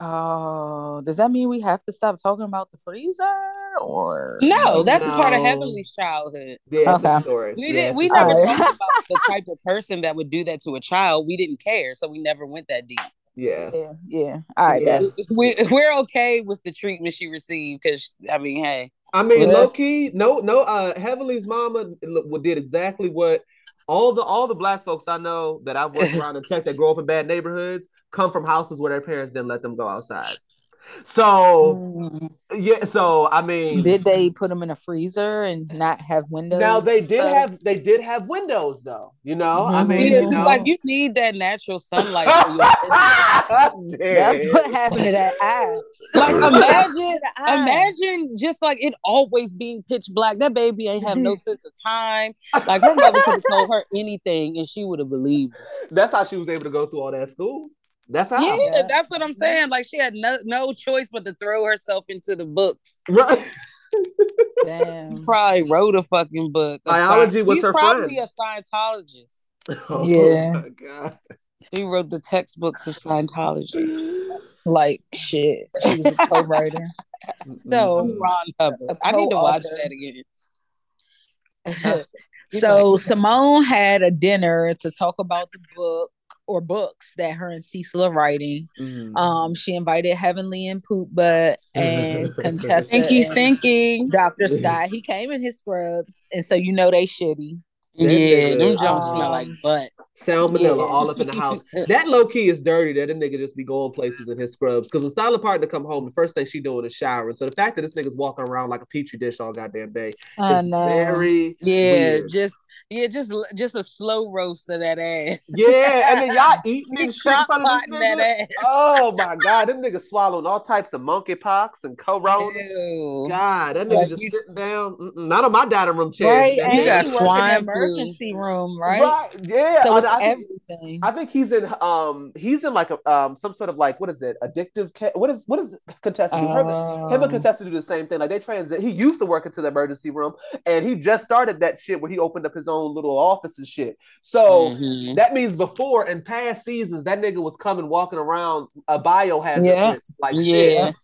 Oh, does that mean we have to stop talking about the freezer or No, that's a part of Heavenly's childhood. Yeah, it's a story. We Yeah, did. it's We a never story. Alright. talked about [laughs] the type of person that would do that to a child. We didn't care, so we never went that deep. Yeah. Yeah, yeah. All right. Yeah. bet. We we're okay with the treatment she received because I mean, hey, I mean, Yeah. low key, no, no. Uh, Heavenly's mama did exactly what all the all the black folks I know that I've worked [laughs] around in tech that grow up in bad neighborhoods come from houses where their parents didn't let them go outside. So Mm. yeah, so I mean, Did they put them in a freezer and not have windows? now they did stuff? have they did have windows though. You know, I Mhm. mean, yeah, you know, like you need that natural sunlight. For your [laughs] That's what happened to that eye. like [laughs] imagine, imagine just like it always being pitch black. That baby ain't have no sense of time. Like her mother could have told her anything and she would have believed. it. That's how she was able to go through all that school. That's how. Yeah, Yeah. that's what I'm saying. Like she had no no choice but to throw herself into the books. Right. [laughs] Damn. Probably wrote a fucking book. Biology was He's her probably friend. a Scientologist. [laughs] Oh Yeah. my god. He wrote the textbooks of Scientology. [gasps] Like shit. She was a co-writer. [laughs] So mm-hmm. Ron Hubbard. A I need to watch that again. so Simone had a dinner to talk about the book or books that her and Cecil are writing. Mhm. Um, she invited Heavenly and Poop Butt and [laughs] Contessa Stinky, and stinky. Dr. Scott. [laughs] He came in his scrubs, and so you know they shitty. That Yeah, nigga, them Jones smell like butt. Salmonella Yeah. all up in the house. [laughs] That low key is dirty. That them nigga just be going places in his scrubs. Because when Silent Partner come home, the first thing she doing is showering. So the fact that this nigga's walking around like a petri dish all goddamn day I is know. very Yeah, weird. just yeah, just just a slow roast of that ass. yeah. And then y'all [laughs] eating and shit in front of this crock-potting that nigga. ass. Oh my god, them niggas swallowing all types of monkeypox and corona. Ew. God, that nigga Like just you- sitting down. Mm-mm, not on my dining room chair. Right, That and He he got nigga- work in swine flu. Emergency room, right? Right, yeah. So I- I think- everything. I think he's in um he's in like a um some sort of like what is it addictive ca- what is what is contestant? Him, and- him and Um, Contessa do the same thing like they transit he used to work into the emergency room and he just started that shit where he opened up his own little office and shit so Mhm. that means before in past seasons that nigga was coming walking around a biohazard Yeah. like Yeah. shit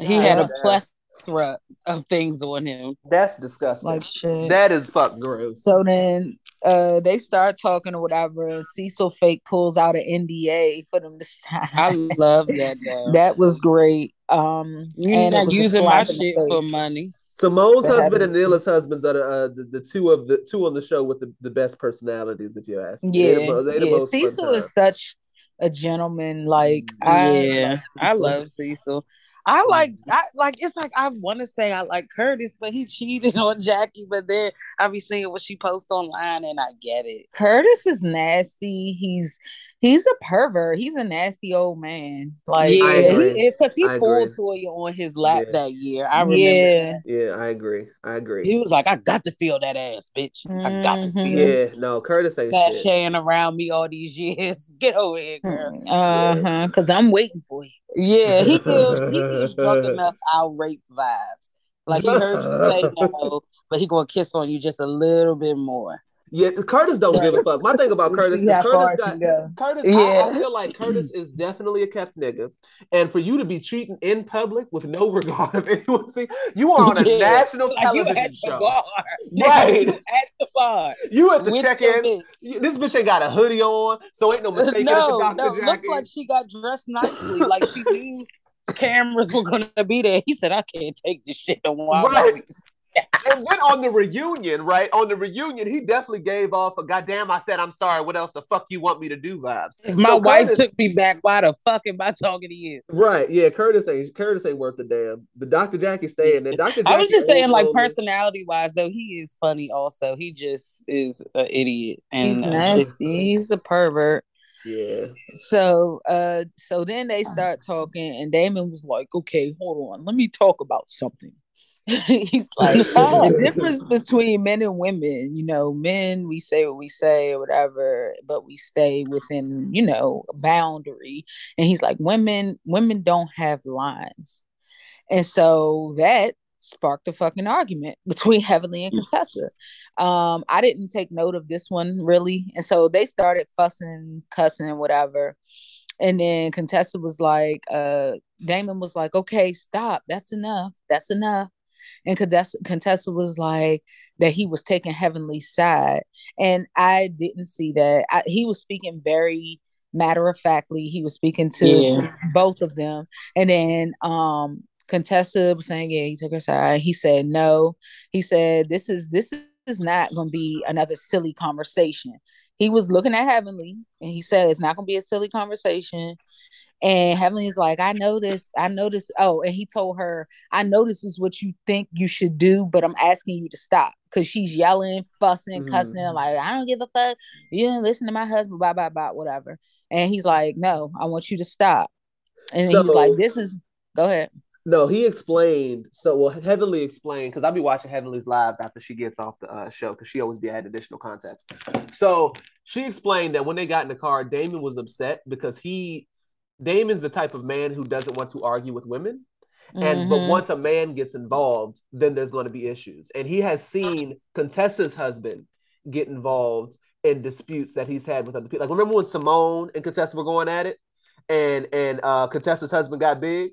He had a God, plethora of things on him. that's disgusting like shit. that is fucking gross So then uh they start talking or whatever, Cecil fake pulls out an NDA for them to sign. I love [laughs] that though. that was great. Um You're and it not using my slap in the shit for money. Simone's That husband and happened. Nila's husbands are the, uh, the the two of the two on the show with the, the best personalities, if you ask. me. They the Yeah, mo- they the yeah. most Cecil time. is such a gentleman. Like I yeah, love I love Cecil. I like, I like. It's like I want to say I like Curtis, but he [laughs] cheated on Jackie. But then I be seeing what she posts online, and I get it. Curtis is nasty. He's he's a pervert. He's a nasty old man. Like yeah, he is because he I pulled agree. Toya on his lap Yeah. that year. I remember. yeah. that. Yeah, I agree. I agree. He was like, I got to feel that ass, bitch. I got to Mhm. feel yeah, no, Curtis ain't shit. sashaying around me all these years. [laughs] Get over here, girl. Uh huh. Because I'm waiting for you. Yeah, he [laughs] gives he gives drunk enough out rape vibes. Like he heard you say [laughs] no, but he gonna kiss on you just a little bit more. Yeah, Curtis don't give a fuck. My thing about Curtis is Curtis got go. Curtis. I, Yeah. I feel like Curtis is definitely a kept nigga, and for you to be cheating in public with no regard of anyone see, you are on a [laughs] Yeah. national Like you television at the show. bar. [laughs] Right. You at the bar. You at the check-in. This bitch ain't got a hoodie on, so ain't no [laughs] mistake. No, no, looks like she got dressed nicely. like she knew cameras were gonna be there. He said, I can't take this shit no more. Right. And then on the reunion, right? On the reunion, he definitely gave off a goddamn. I said, I'm sorry. What else the fuck you want me to do? Vibes. If my So wife Curtis- took me back, why the fuck am I talking to you? Right, yeah, Curtis ain't Curtis ain't worth the damn. The Dr. Jackie staying there. Dr. Jackie I was just saying, like personality wise, though, he is funny. Also, he just is an idiot. And He's uh, nasty. He's a pervert. Yeah. So uh so then they start talking and Damon was like, okay, hold on, let me talk about something. [laughs] He's like, the difference between men and women, you know, men we say what we say or whatever, but we stay within, you know, a boundary. And he's like, women, women don't have lines. And so that sparked a fucking argument [laughs] between Heavenly and Contessa. Um, I didn't take note of this one really. And so they started fussing, cussing, and whatever. And then Contessa was like, uh, Damon was like, okay, stop. That's enough. That's enough. And Contessa, Contessa was like, that he was taking heavenly side. And I didn't see that. I, he was speaking very matter of factly. He was speaking to Yeah. both of them. And then um Contessa was saying, Yeah, he took her side. He said no. He said, This is this is not gonna be another silly conversation. He was looking at Heavenly and he said it's not gonna be a silly conversation. And Heavenly is like, I know this, I know this. Oh, and he told her, I know this is what you think you should do, but I'm asking you to stop. Cause she's yelling, fussing, cussing, Mhm. like, I don't give a fuck. You didn't listen to my husband, blah, blah, blah, whatever. And he's like, No, I want you to stop. And he was like, This is go ahead. No, he explained. So, well, Heavenly explained because I'll be watching Heavenly's lives after she gets off the uh, show because she always be had additional context. So she explained that when they got in the car, Damon was upset because he, Damon's the type of man who doesn't want to argue with women, and but Mhm. once a man gets involved, then there's going to be issues. And he has seen Contessa's husband get involved in disputes that he's had with other people. Like remember when Simone and Contessa were going at it, and and uh, Contessa's husband got big.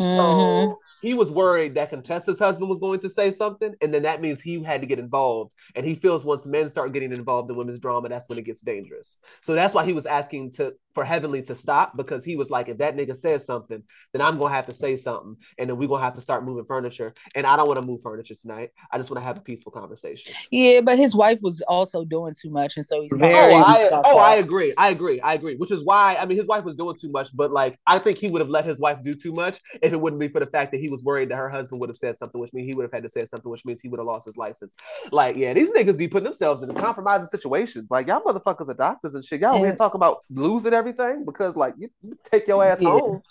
Mhm. So he was worried that Contessa's husband was going to say something, and then that means he had to get involved. And he feels once men start getting involved in women's drama, that's when it gets dangerous. So that's why he was asking to for Heavenly to stop because he was like, if that nigga says something, then I'm gonna have to say something, and then we're gonna have to start moving furniture. And I don't want to move furniture tonight. I just want to have a peaceful conversation. Yeah, but his wife was also doing too much, and so he's oh, Very Oh, I, oh, I agree. I agree. I agree. Which is why I mean his wife was doing too much, but like I think he would have let his wife do too much if it wouldn't be for the fact that he was worried that her husband would have said something, which means he would have had to say something, which means he would have lost his license. Like, yeah, these niggas be putting themselves in compromising situations. Like y'all motherfuckers are doctors and shit. Y'all here And- talking about losing everything because like you, you take your ass Yeah. home.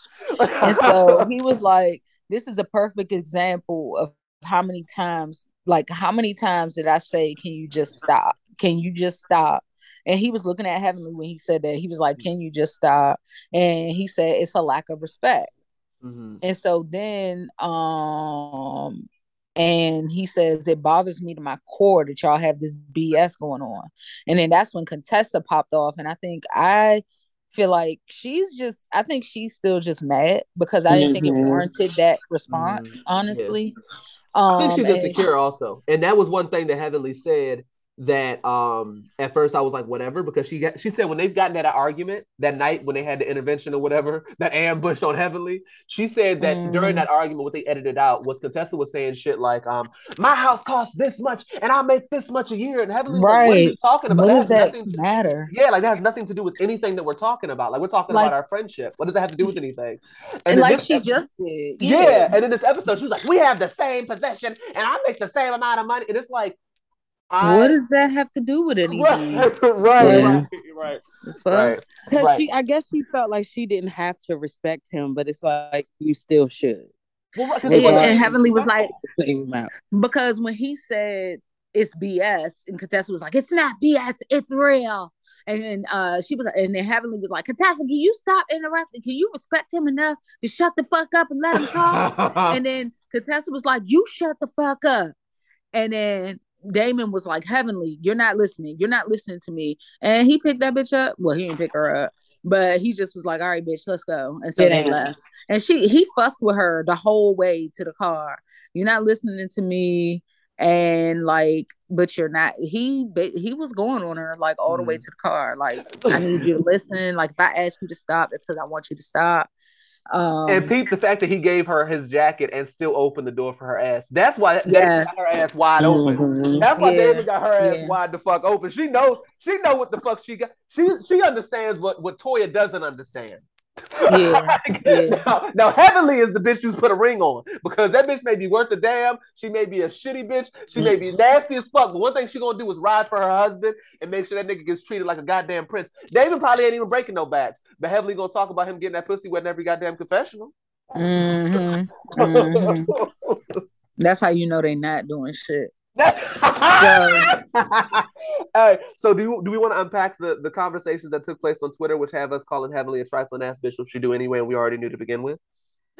and so [laughs] he was like, "This is a perfect example of how many times, like, how many times did I say, can you just stop? Can you just stop?" And he was looking at Heavenly when he said that. He was like, "Can you just stop?" And he said, "It's a lack of respect." Mhm. And so then, um, and he says it bothers me to my core that y'all have this BS going on. And then that's when Contessa popped off, and I think I feel like she's just, I think she's still just mad because I didn't think it Mhm. warranted that response. Mhm. Yeah. Honestly, I think Um, she's and- insecure also. And that was one thing that Heavenly said that um at first I was like whatever because she got she said when they've gotten at an argument that night when they had the intervention or whatever [laughs] that ambush on Heavenly she said that Mhm. during that argument what they edited out was Contessa was saying shit like um my house costs this much and I make this much a year and Heavenly was like what are you Right. talking about What that does that nothing to matter? yeah, like that has nothing to do with anything that we're talking about. Like we're talking Like- about our friendship. What does that have to do with anything? [laughs] And, then like she just did. yeah. And in this episode, she was like, "We have the same possession, and I make the same amount of money." And it's like, I, What does that have to do with anything? right, [laughs] right, Yeah. right, right, right. Because Right. she, I guess she felt like she didn't have to respect him, but it's like you still should. Well, right, 'cause Yeah, and being Heavenly was like, disrespectful. Same amount. because when he said it's BS, and Contessa was like, "It's not BS, it's real." And then uh, she was, and then Heavenly was like, "Contessa, can you stop interrupting? Can you respect him enough to shut the fuck up and let him talk?" [laughs] and then Contessa was like, "You shut the fuck up." And then Damon was like, Heavenly, you're not listening. You're not listening to me. And he picked that bitch up. Well, he didn't pick her up, but he just was like, All right, bitch, let's go. And so they left. And she he fussed with her the whole way to the car. You're not listening to me. And like, but you're not. He he was going on her like all the way Mhm. to the car. Like, I need you to listen. Like, if I ask you to stop, it's because I want you to stop. Um, and Pete, the fact that he gave her his jacket and still opened the door for her ass. That's why Yes. got her ass wide open. Mhm. That's why Yeah. Damon got her ass Yeah. wide the fuck open. She knows she know what the fuck she got. She she understands what, what Toya doesn't understand. Yeah, [laughs] yeah. Now, now, Heavenly is the bitch you put a ring on because that bitch may be worth a damn. She may be a shitty bitch. She may be nasty as fuck. But one thing she gonna do is ride for her husband and make sure that nigga gets treated like a goddamn prince. David probably ain't even breaking no backs, but Heavenly gonna talk about him getting that pussy wet in every goddamn confessional. Mhm, mhm. [laughs] That's how you know they not doing shit. [laughs] Hey, so do you, do we want to unpack the, the conversations that took place on Twitter, which have us calling Heavenly a trifling ass bitch, which she do anyway, and we already knew to begin with?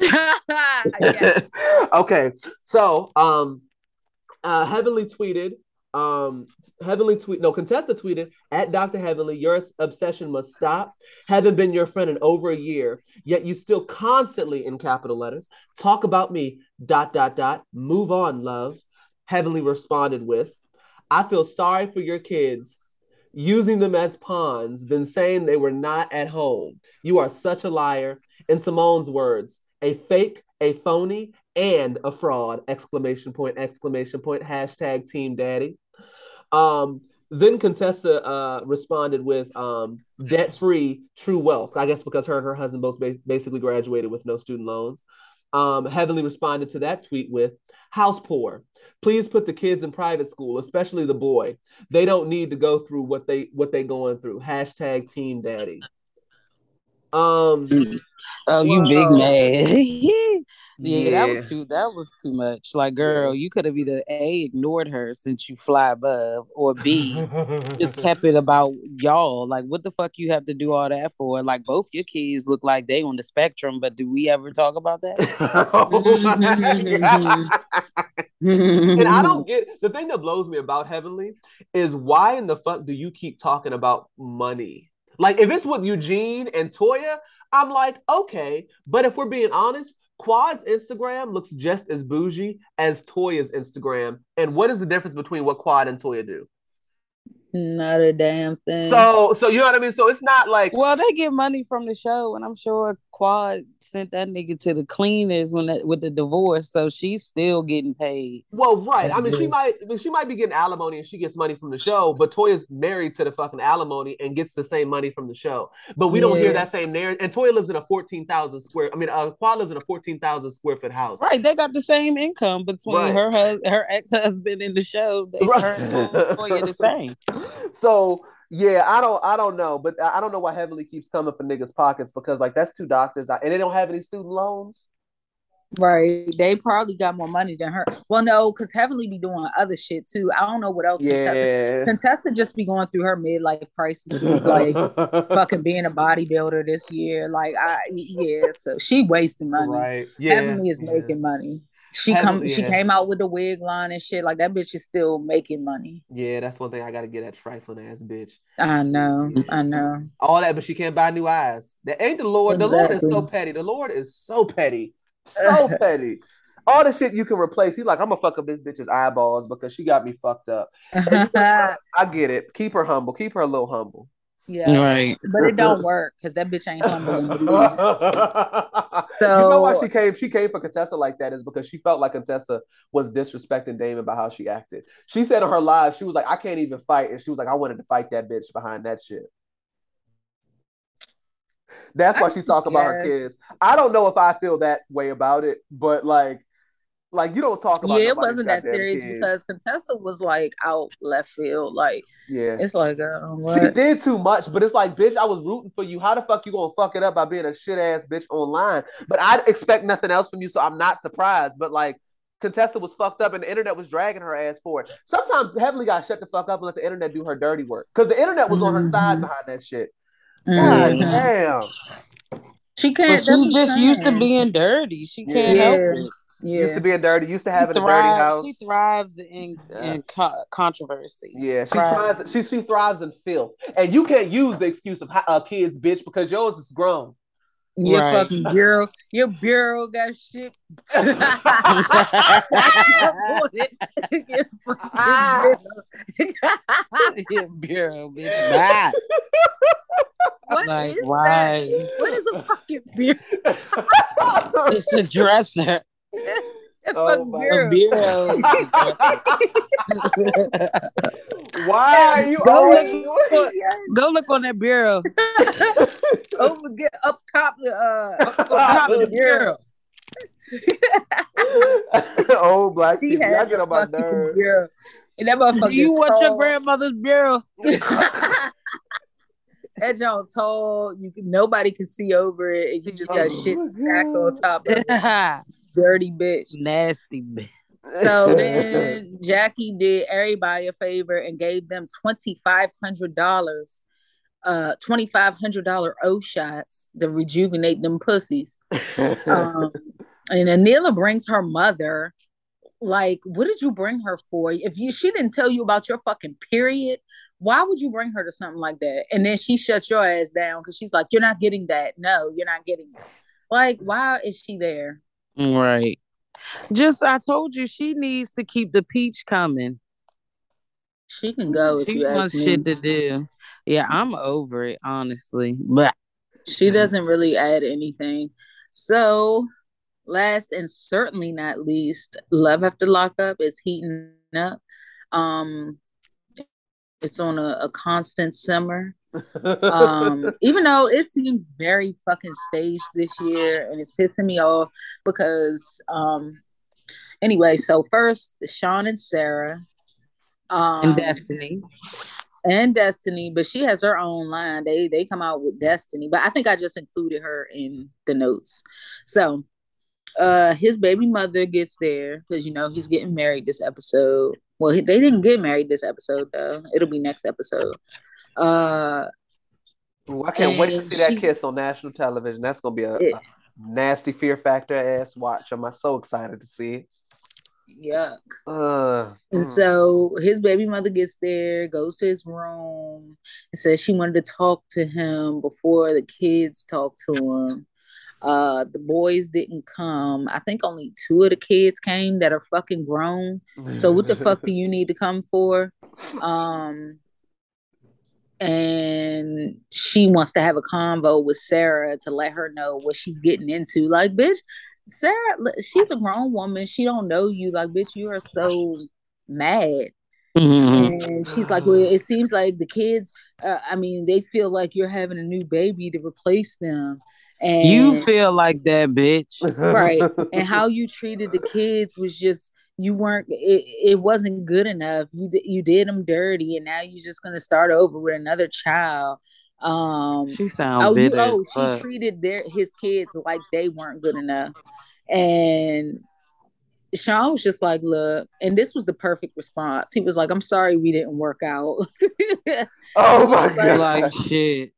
[laughs] [laughs] okay, so um, uh, Heavenly tweeted, um, Heavenly tweet, no, Contessa tweeted at Dr. Heavenly, your obsession must stop. Haven't been your friend in over a year, yet you still constantly in capital letters talk about me. Dot dot dot. Move on, love. Heavenly responded with, I feel sorry for your kids. Using them as pawns, then saying they were not at home. You are such a liar. In Simone's words, a fake, a phony, and a fraud! Exclamation point! Exclamation point! Hashtag Team Daddy. Um, then Contessa uh, responded with um, debt free, true wealth. I guess because her and her husband both ba- basically graduated with no student loans. Um, Heavenly responded to that tweet with house poor. Please put the kids in private school, especially the boy. They don't need to go through what they what they going through. Hashtag Team Daddy. Um, [laughs] Oh, you big Whoa. mad. [laughs] yeah, that was too that was too much. Like, girl, you could have either A ignored her since you fly above, or B just kept it about y'all. Like, what the fuck you have to do all that for? Like, both your kids look like they on the spectrum, but do we ever talk about that? Oh my God. and I don't [laughs] get the thing that blows me about Heavenly is why in the fuck do you keep talking about money? Like if it's with Eugene and Toya, I'm like, okay, but if we're being honest, Quad's Instagram looks just as bougie as Toya's Instagram. And what is the difference between what Quad and Toya do? Not a damn thing. So so you know what I mean? So it's not like Well, they get money from the show, and I'm sure Quad sent that nigga to the cleaners when that, with the divorce, so she's still getting paid. Well, right. I mean, she might I mean, she might be getting alimony and she gets money from the show, but Toya's married to the fucking alimony and gets the same money from the show. But we don't hear that same narrative. And Toya lives in a fourteen thousand square. I mean, uh, Quad lives in a fourteen thousand square foot house. Right, they got the same income between Right. her hus- her ex husband and the show. They Right. her and Toya the [laughs] same. [laughs] So yeah, I don't, I don't know, but I I don't know why Heavenly keeps coming for niggas' pockets because like that's two doctors and they don't have any student loans. right. They probably got more money than her. Well, no, because Heavenly be doing other shit too. I don't know what else Contessa. Yeah. Contessa just be going through her midlife crisis, [laughs] like [laughs] fucking being a bodybuilder this year. Like I yeah, so she wasting money. right. Yeah. Heavenly is yeah. making money. She come she came out with the wig line and shit. Like that bitch is still making money. Yeah, that's one thing I gotta get at trifling ass bitch. I know, I know. all that, but she can't buy new eyes. That ain't the Lord. The Lord is so petty. The Lord is so petty. [laughs] So petty. All the shit you can replace. He's like, I'm gonna fuck up this bitch's eyeballs because she got me fucked up. And you know what? [laughs] I get it. Keep her humble. Keep her a little humble. Yeah. Right. But it don't work because that bitch ain't humble in the least. you know why she came? She came for Contessa like that is because she felt like Contessa was disrespecting Damon by how she acted. She said on her live, she was like, I can't even fight. And she was like, I wanted to fight that bitch behind that shit. That's why I she talk about her kids. I don't know if I feel that way about it, but like, like you don't talk about. yeah, it wasn't that serious kids. because Contessa was like out left field. Like yeah, it's like, girl, She did too much, but it's like, bitch, I was rooting for you. How the fuck you gonna fuck it up by being a shit ass bitch online? But I expect nothing else from you, so I'm not surprised. But like, Contessa was fucked up, and the internet was dragging her ass for it. Sometimes Heavenly got shut the fuck up and let the internet do her dirty work because the internet was on her side Mhm. behind that shit. God Mhm. damn. She can't. she's just I'm used to being dirty. She can't Yeah. help it. Yeah. Used to be a dirty. Used to have she a dirty house. she thrives in Yeah. in co- controversy. Yeah, she Thrives. tries. She she thrives in filth, and you can't use the excuse of uh, kids, bitch, because yours is grown. Your Right. fucking bureau, your bureau got shit. [laughs] Your fucking bureau. Bureau, bitch. Bye. What Like, is why? that? What is a fucking bureau? It's a dresser. [laughs] A Oh fucking my- A bureau. bureau. Why are you Go look- doing Go look on that bureau. [laughs] Over get up top the uh Up top of the bureau. that? [laughs] oh, black She people, y'all get a on my nerves. bureau. And that motherfucker. Do you is want your grandmother's bureau? that joint tall. You nobody can see over it, and you just got Oh shit stacked on top of it. Dirty bitch. Nasty bitch. So [laughs] then Jackie did everybody a favor and gave them twenty five hundred dollars, uh, twenty five hundred dollar O shots to rejuvenate them pussies. Um, [laughs] and Anila brings her mother. Like, what did you bring her for? If you she didn't tell you about your fucking period, why would you bring her to something like that? And then she shuts your ass down because she's like, "You're not getting that. No, you're not getting it." Like, why is she there? Right. Just I told you she needs to keep the peach coming. She can go if she you wants ask me. shit to do. Yeah, I'm over it, honestly. But She doesn't really add anything. So, last and certainly not least, Love After Lockup is heating up. Um, it's on a, a constant simmer. Um, [laughs] even though it seems very fucking staged this year, and it's pissing me off because, um, anyway. So first, Sean and Sarah, um, and Destiny. and Destiny, but she has her own line. They they come out with Destiny, but I think I just included her in the notes. So, uh, his baby mother gets there because you know he's getting married this episode. Well, he- they didn't get married this episode though. It'll be next episode. Uh, Ooh, I can't wait to see that she- kiss on national television. That's gonna be a, It- a nasty fear factor ass watch. I'm so excited to see it. yuck. Uh, And mm. so his baby mother gets there, goes to his room, and says she wanted to talk to him before the kids talked to him. Uh, the boys didn't come. I think only two of the kids came that are fucking grown. So what the fuck do [laughs] you need to come for? Um, and she wants to have a convo with Sarah to let her know what she's getting into. Like, bitch, Sarah, she's a grown woman. She don't know you. Like, bitch, you are so mad. Mhm. And she's like, well, it seems like the kids. Uh, I mean, they feel like you're having a new baby to replace them. And You feel like that, bitch. right [laughs] and how you treated the kids was just you weren't it, it wasn't good enough you did you did them dirty and now you're just gonna start over with another child um She sound oh you oh as she treated their his kids like they weren't good enough and Sean was just like, look, and this was the perfect response. He was like, I'm sorry we didn't work out. [laughs] oh my god! like shit.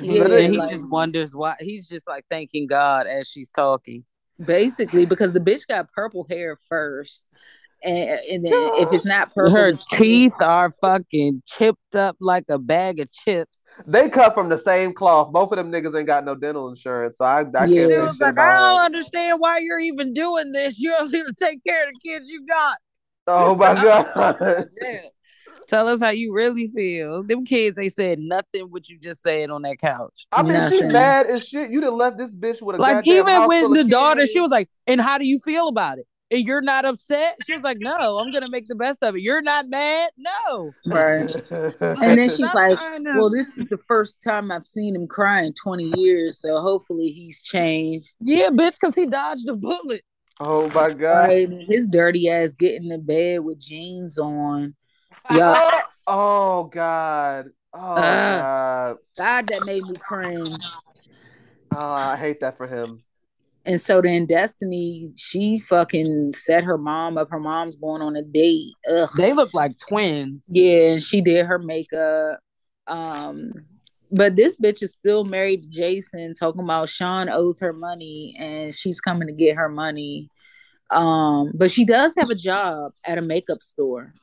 Yeah, and he like- just wonders why. He's just like thanking God as she's talking. Basically, because the bitch got purple hair first. And, and then if it's not purple, Her it's- teeth are fucking chipped up like a bag of chips. They cut from the same cloth. Both of them niggas ain't got no dental insurance, so I, I can't Yeah. say shit like, I don't her. understand why you're even doing this. You don't need to take care of the kids you got. Oh my [laughs] god! Yeah. Tell us how you really feel. Them kids, they said nothing what you just said on that couch. I mean, she Nothing. mad as shit. You done left this bitch with a Like even with the daughter, she was like, "And how do you feel about it?" And you're not upset. She was like, "No, I'm gonna make the best of it." You're not mad. No. right. [laughs] And then she's like, to- Well, this is the first time I've seen him cry in 20 years, so hopefully he's changed. "Yeah, bitch," because he dodged a bullet. oh my god! Right? His dirty ass getting in bed with jeans on. Yeah. Oh, god! Oh Ah. god! God, that made me cringe. Oh, I hate that for him. And so then Destiny, she fucking set her mom up. Her mom's going on a date. Ugh. They look like twins. Yeah, she did her makeup. Um, but this bitch is still married to Jason, talking about Sean owes her money and she's coming to get her money. Um, but she does have a job at a makeup store.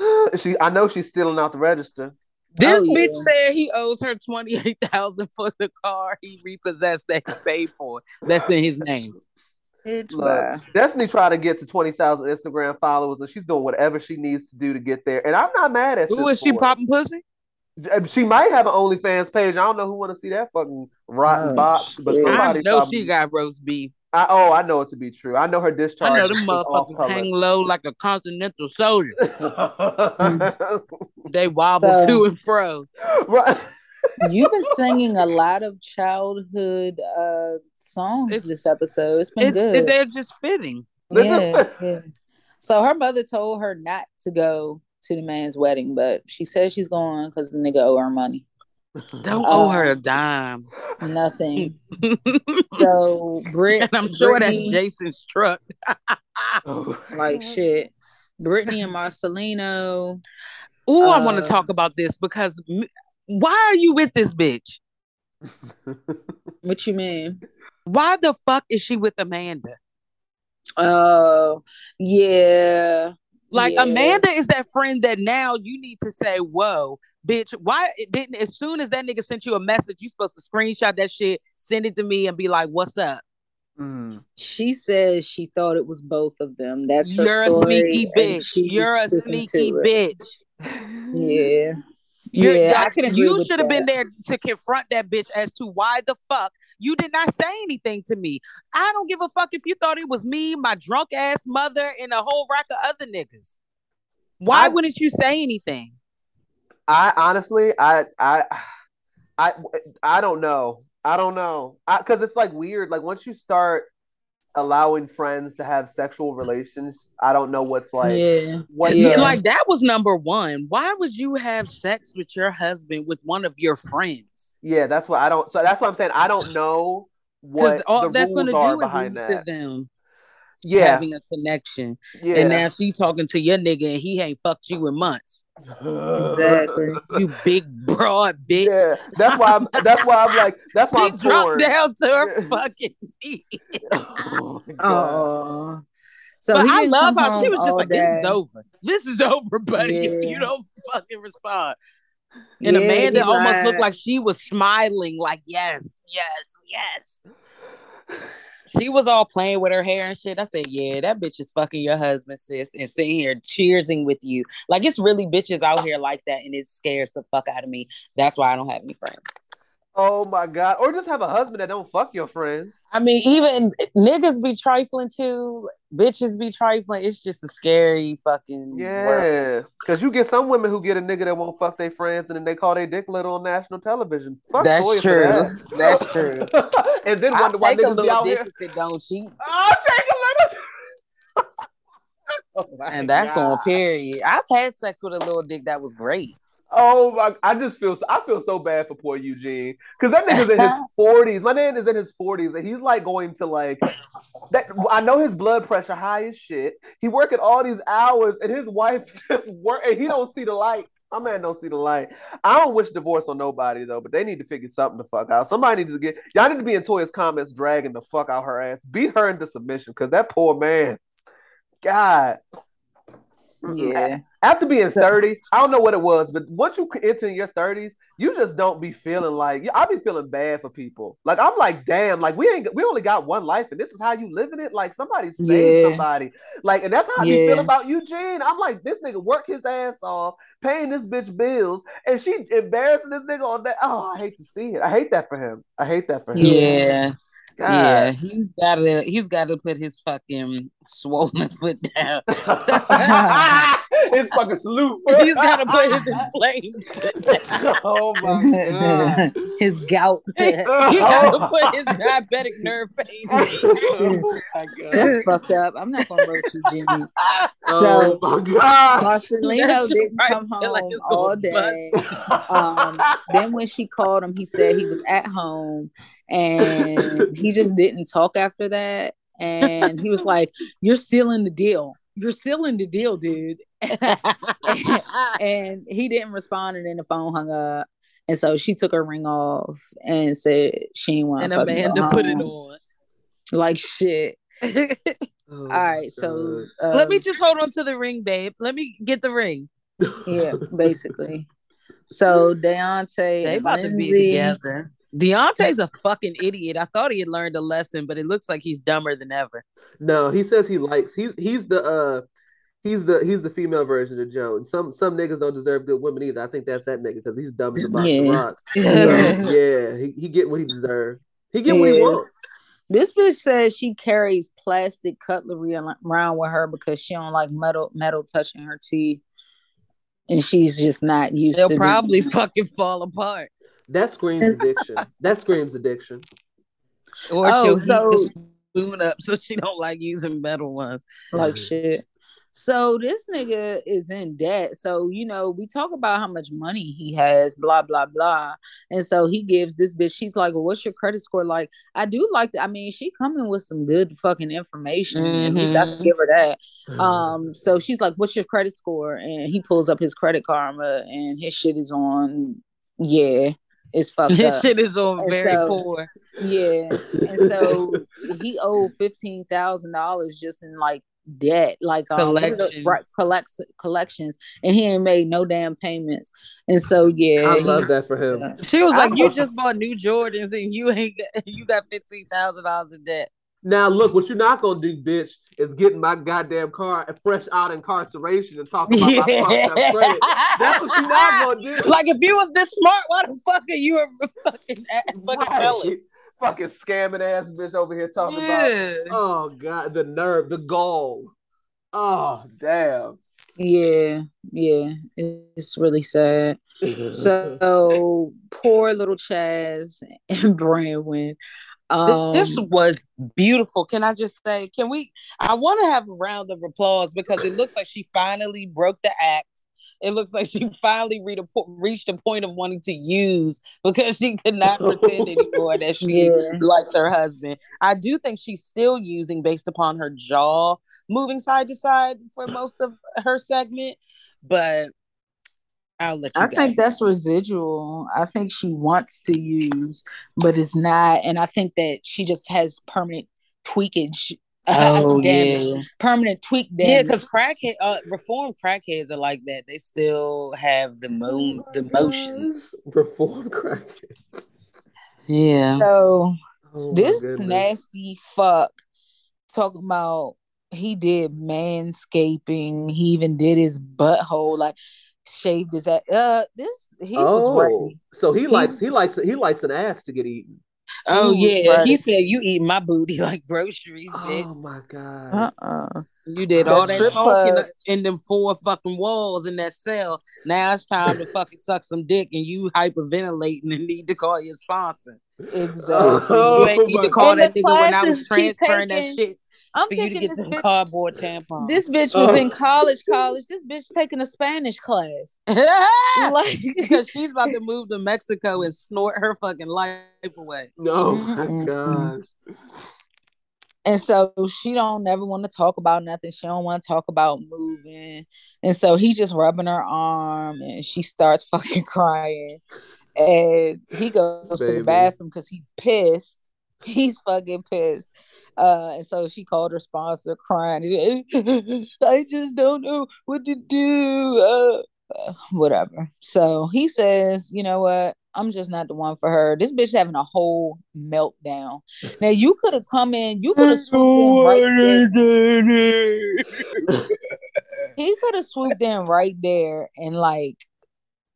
[gasps] she, I know she's stealing out the register. This Oh, bitch yeah. said he owes her twenty eight thousand [laughs] for the car he repossessed that he paid for. That's in his name. Bitch, Look. Destiny tried to get to 20,000 Instagram followers and she's doing whatever she needs to do to get there. And I'm not mad at Who sis was she popping pussy? Uh, she might have an OnlyFans page. I don't know who want to see that fucking rotten Oh, box, but shit. somebody I know probably, she got roast beef. I, oh, I know it to be true. I know her discharge. I know them motherfuckers color. hang low like a continental soldier. [laughs] They wobble So- to and fro. You've been singing a lot of childhood uh songs It's- this episode. It's been It's, good. they're just fitting. Yeah, yeah. So her mother told her not to go to the man's wedding, but she says she's going because the nigga owe her money. Don't Uh, owe her a dime. Nothing. [laughs] So Brit, I'm sure that's Brittany- Jason's truck. [laughs] like shit. Brittany and Marcelino. Ooh, I want to Uh, talk about this because why are you with this bitch? [laughs] What you mean? Why the fuck is she with Amanda? Oh, yeah. Like Yeah. Amanda is that friend that now you need to say, "Whoa, bitch! Why it didn't?" As soon as that nigga sent you a message, you supposed to screenshot that shit, send it to me, and be like, "What's up?" Mm. She says she thought it was both of them. That's her You're a sneaky bitch. You're a sneaky bitch. Yeah. You're, Yeah, I like, can you should have been there to confront that bitch as to why the fuck you did not say anything to me. I don't give a fuck if you thought it was me, my drunk ass mother, and a whole rack of other niggas. Why I- wouldn't you say anything? I honestly, I, I, I, I don't know. I don't know. Because it's like weird. Like once you start allowing friends to have sexual relations, I don't know what's like. yeah. What Yeah, Yeah. like that was number one. Why would you have sex with your husband with one of your friends? Yeah, that's what I don't. So that's what I'm saying. I don't know Because what all the that's rules going to are do is behind that. to them Yeah, having a connection. yeah. And now she talking to your nigga and he ain't fucked you in months. Exactly. [laughs] You big broad bitch. Yeah, that's why I'm. That's why I'm like. That's why He I'm dropped torn. down to her fucking [laughs] knee. Oh. Oh. So but he I love how she was just all like, "This is over. This is [laughs] over, buddy. If you don't fucking respond." And Yeah, Amanda almost lied. looked like she was smiling, like, "Yes, yes, yes." She was all playing with her hair and shit. I said, "Yeah, that bitch is fucking your husband, sis, and sitting here cheersing with you. Like it's really bitches out here like that, and it scares the fuck out of me. That's why I don't have any friends. Oh my god! Or just have a husband that don't fuck your friends. I mean, even niggas be trifling too. Bitches be trifling. It's just a scary fucking. Yeah, because you get some women who get a nigga that won't fuck their friends, and then they call their dick little on national television. Fuck That's true. that. That's true. [laughs] and then I'll wonder why take a niggas be out here. don't cheat, [laughs] I'll take a little. Oh and that's on [laughs] oh God. period. I've had sex with a little dick that was great. Oh my! I just feel I feel so bad for poor Eugene because that nigga's in his [laughs] forties. My man is in his forties, and he's like going to like that. I know his blood pressure high as shit. He working all these hours, and his wife [laughs] just work, and he don't see the light. My man don't see the light. I don't wish divorce on nobody though, but they need to figure something the fuck out. Somebody needs to get y'all need to be in Toya's comments dragging the fuck out her ass. Beat her into submission because that poor man. God. Yeah. After being 30, I don't know what it was, but once you enter in your 30s, you just don't be feeling like I be feeling bad for people. Like I'm like, damn, like we ain't we only got one life, and this is how you living it. Like somebody saved Yeah. somebody. Like, and that's how I be Yeah. feeling about Eugene. I'm like, this nigga work his ass off, paying this bitch bills, and she embarrassing this nigga on that. Oh, I hate to see it. I hate that for him. I hate that for him. Yeah, God. yeah. He's gotta he's gotta put his fucking swollen [laughs] foot down. [laughs] it's fucking salute. [laughs] he's gotta put his inflamed [laughs] foot oh my god. [laughs] His gout. he gotta put his diabetic nerve pain. oh my god. That's fucked up. I'm not gonna roast you, Jimmy. Oh my god. Marcelino That shit didn't right come home like all day. Um, then when she called him, he said he was at home and he just didn't talk after that. And he was like, You're sealing the deal. You're sealing the deal, dude. [laughs] [laughs] and he didn't respond, and then the phone hung up. And so she took her ring off and said she didn't want and to Amanda put it on. Like shit. [laughs] Oh, All right, so um, Let me just hold on to the ring, babe. Let me get the ring. yeah, basically. So Deontay, They and about to be together. Deontay's a fucking idiot. I thought he had learned a lesson, but it looks like he's dumber than ever. No, he says he likes. He's he's the uh he's the he's the female version of Jones. Some some niggas don't deserve good women either. I think that's that nigga because he's dumb as a box of rocks. Yeah. So, [laughs] yeah, he, he get what he deserves. He get what he wants. This bitch says she carries plastic cutlery around with her because she don't like metal metal touching her teeth, and she's just not used to it. They'll to. probably [laughs] fucking fall apart. That screams addiction. that screams addiction. Or Oh, she'll heat so- the spoon up so she don't like using metal ones. like shit. So this nigga is in debt. So you know, we talk about how much money he has, blah blah blah. And so he gives this bitch. She's like, "Well, what's your credit score like?" I do like that. I mean, she coming with some good fucking information. At least I can Mhm. give her that. Um, so she's like, "What's your credit score?" And he pulls up his credit karma, and his shit is on. Yeah, it's [laughs] fucked This up. shit is on And very so- poor. Yeah, and so [laughs] he owed fifteen thousand dollars just in like debt, like um, what are the- Collections. right, collects collections, and he ain't made no damn payments. And so yeah, I love that for him. She was like, "You just bought new Jordans and you ain't got, [laughs] you got fifteen thousand dollars in debt." Now look, what you're not gonna do, bitch, is getting my goddamn car fresh out incarceration and talk about my fucked credit. That's what you're not gonna do. [laughs] Like if you was this smart, why the fuck are you a fucking fucking Right. felon? Fucking scamming ass bitch over here talking about. Oh god, the nerve, the gall. Oh damn. yeah, yeah, it's really sad. So [laughs] poor little Chaz and Brandon. Um, this was beautiful. Can I just say, can we? I want to have a round of applause because it looks like she finally broke the act. It looks like she finally read a, po- reached a point of wanting to use because she could not pretend anymore that [laughs] she Yeah. likes her husband. I do think she's still using based upon her jaw moving side to side for most of her segment, but I'll let you. I think that's residual. I think she wants to use, but it's not. And I think that she just has permanent tweakage. Oh damage. yeah. Permanent tweak damage. Yeah, because crackhead, uh, reformed crackheads are like that. They still have the moon, the motions. Reform crackheads. Yeah. so Oh, this goodness. nasty fuck talking about he did manscaping. He even did his butthole, like shaved his ass. Uh, this he was Oh, ready. so he He- likes he likes he likes an ass to get eaten. Oh He yeah. ready. He said you eat my booty [laughs] like groceries, bitch. Oh my god. Uh-uh. You did The all that talking club. in them four fucking walls in that cell. Now it's time to fucking suck some dick, and you hyperventilating and need to call your sponsor. Exactly. Oh, you ain't need to call that the nigga when I was classes she transferring that taking- shit I'm for you to thinking get this them bitch cardboard tampons. This bitch was Oh. in college. College. This bitch taking a Spanish class. [laughs] Like, because she's about to move to Mexico and snort her fucking life away. Oh my gosh. and so she don't never want to talk about nothing. She don't want to talk about moving. And so he just rubbing her arm, and she starts [laughs] fucking crying. And he [laughs] goes to the bathroom because he's pissed. [laughs] He's fucking pissed. Uh, and so she called her sponsor, crying. [laughs] I just don't know what to do. Uh, uh, [sighs] whatever. So he says, you know what? I'm just not the one for her. This bitch having a whole meltdown. Now you could have come in, you could have swooped in right there. He could have swooped in right there and like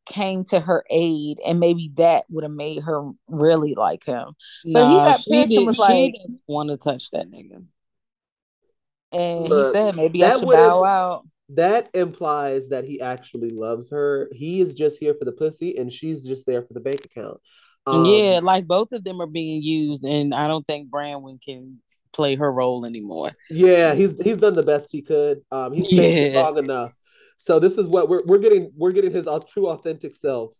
came to her aid, and maybe that would have made her really like him. But he got pissed and was like- want to touch that nigga. And Look, he said, maybe I that should bow out. That implies that he actually loves her. He is just here for the pussy, and she's just there for the bank account. Um, yeah, like both of them are being used, and I don't think Branwen can play her role anymore. yeah. He's he's done the best he could. Um, he's stayed Yeah. long enough. So this is what we're we're getting. We're getting his true, authentic self.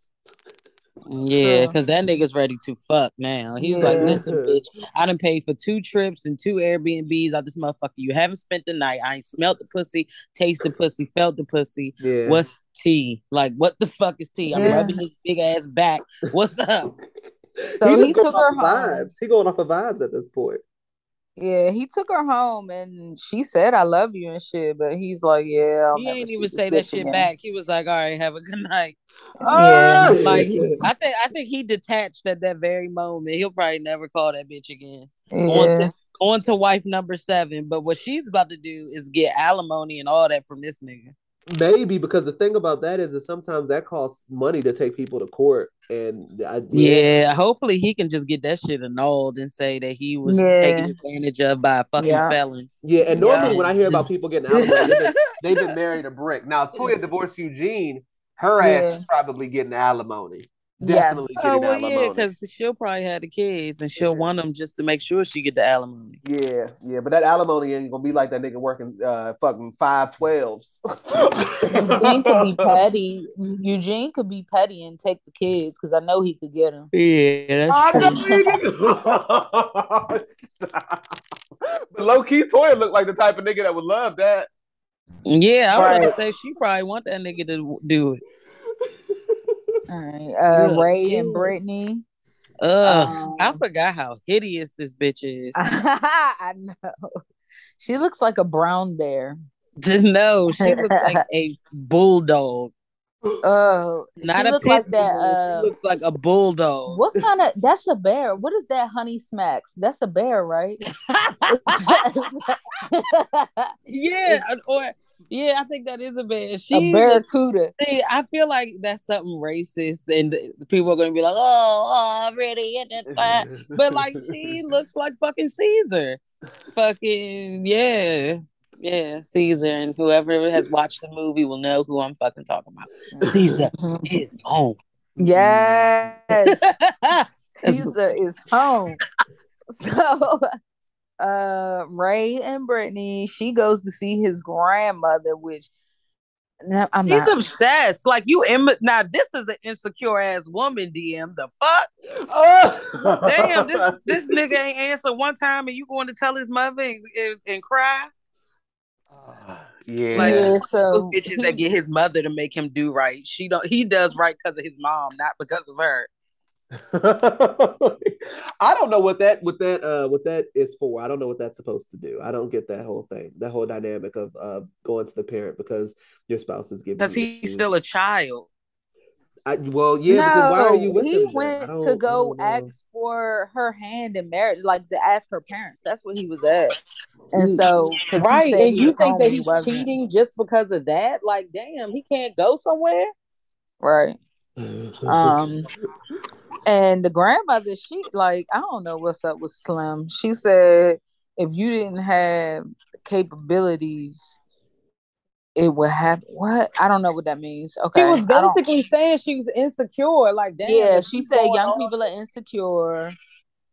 Yeah, because that nigga's ready to fuck now. He's like, listen, bitch, I done paid for two trips and two Airbnbs out this motherfucker. You haven't spent the night. I ain't smelt the pussy, taste the pussy, felt the pussy. Yeah. What's tea? Like, what the fuck is tea? I'm Yeah. rubbing his big ass back. What's up? [laughs] So he, he took her off home. vibes. He going off of vibes at this point. Yeah, he took her home and she said, I love you and shit. But he's like, Yeah, I'll he ain't even say that shit again." back. He was like, "All right, have a good night." [laughs] Yeah. [laughs] Like [laughs] I think I think he detached at that very moment. He'll probably never call that bitch again. On to on to wife number seven. But what she's about to do is get alimony and all that from this nigga. Maybe because the thing about that is that sometimes that costs money to take people to court, and I, Yeah. hopefully he can just get that shit annulled and say that he was Yeah. taken advantage of by a fucking Yeah. felon. yeah. And normally Yeah. when I hear about people getting alimony, [laughs] they've been, they've been married a brick. Now Toya divorced Eugene, her ass Yeah. is probably getting alimony. Yes. Definitely Oh getting well, alimony. yeah, because she'll probably have the kids and she'll Yeah. want them just to make sure she get the alimony. Yeah, yeah, but that alimony ain't gonna be like that nigga working uh fucking five twelves. Eugene could be [laughs] petty. Eugene could be petty and take the kids because I know he could get them. Yeah, I that's know true. he did. [laughs] Stop. But low key, Toya looked like the type of nigga that would love that. Yeah, I was Right. gonna say she probably want that nigga to do it. All right. Uh, Yeah. Ray and Brittany. Ugh, I Um, forgot how hideous this bitch [laughs] is. I know. She looks like a brown bear. [laughs] no, she looks like [laughs] a bulldog, Oh, not a pit like that. Uh, she looks like a bulldog. what kind of? That's a bear. What is that? Honey smacks. That's a bear, right? yeah, or yeah, I think that is a bad. She's a barracuda. See, I feel like that's something racist, and people are gonna be like, "Oh, oh already really?" And that's. But like, she [laughs] looks like fucking Caesar. Fucking yeah, yeah, Caesar, and whoever has watched the movie will know who I'm fucking talking about. Caesar [laughs] is home. Yes, [laughs] Caesar is home. So, uh, Ray and Brittany, she goes to see his grandmother, which no, I'm He's not. obsessed. Like you, Im- now this is an insecure ass woman. DM the fuck. Oh. Damn, this this nigga ain't answer one time, and you going to tell his mother and, and, and cry. [sighs] yeah. Like, yeah, Those so bitches that get his mother to make him do right. She don't. He does right because of his mom, not because of her. [laughs] I don't know what that what that uh what that is for. I don't know what that's supposed to do. I don't get that whole thing, that whole dynamic of uh going to the parent because your spouse is giving. Because he's issues. still a child. I, well, yeah. but then why are you no, with he him? went to go ask for her hand in marriage, like to ask her parents. That's what he was at, and so Right, and you think that when he he's wasn't. cheating just because of that? Like, damn, he can't go somewhere. right? Um, and the grandmother, she like, I don't know what's up with Slim. She said if you didn't have capabilities, it would have what? I don't know what that means. Okay, She was basically saying she was insecure. Like, damn. yeah, she said young all- people are insecure.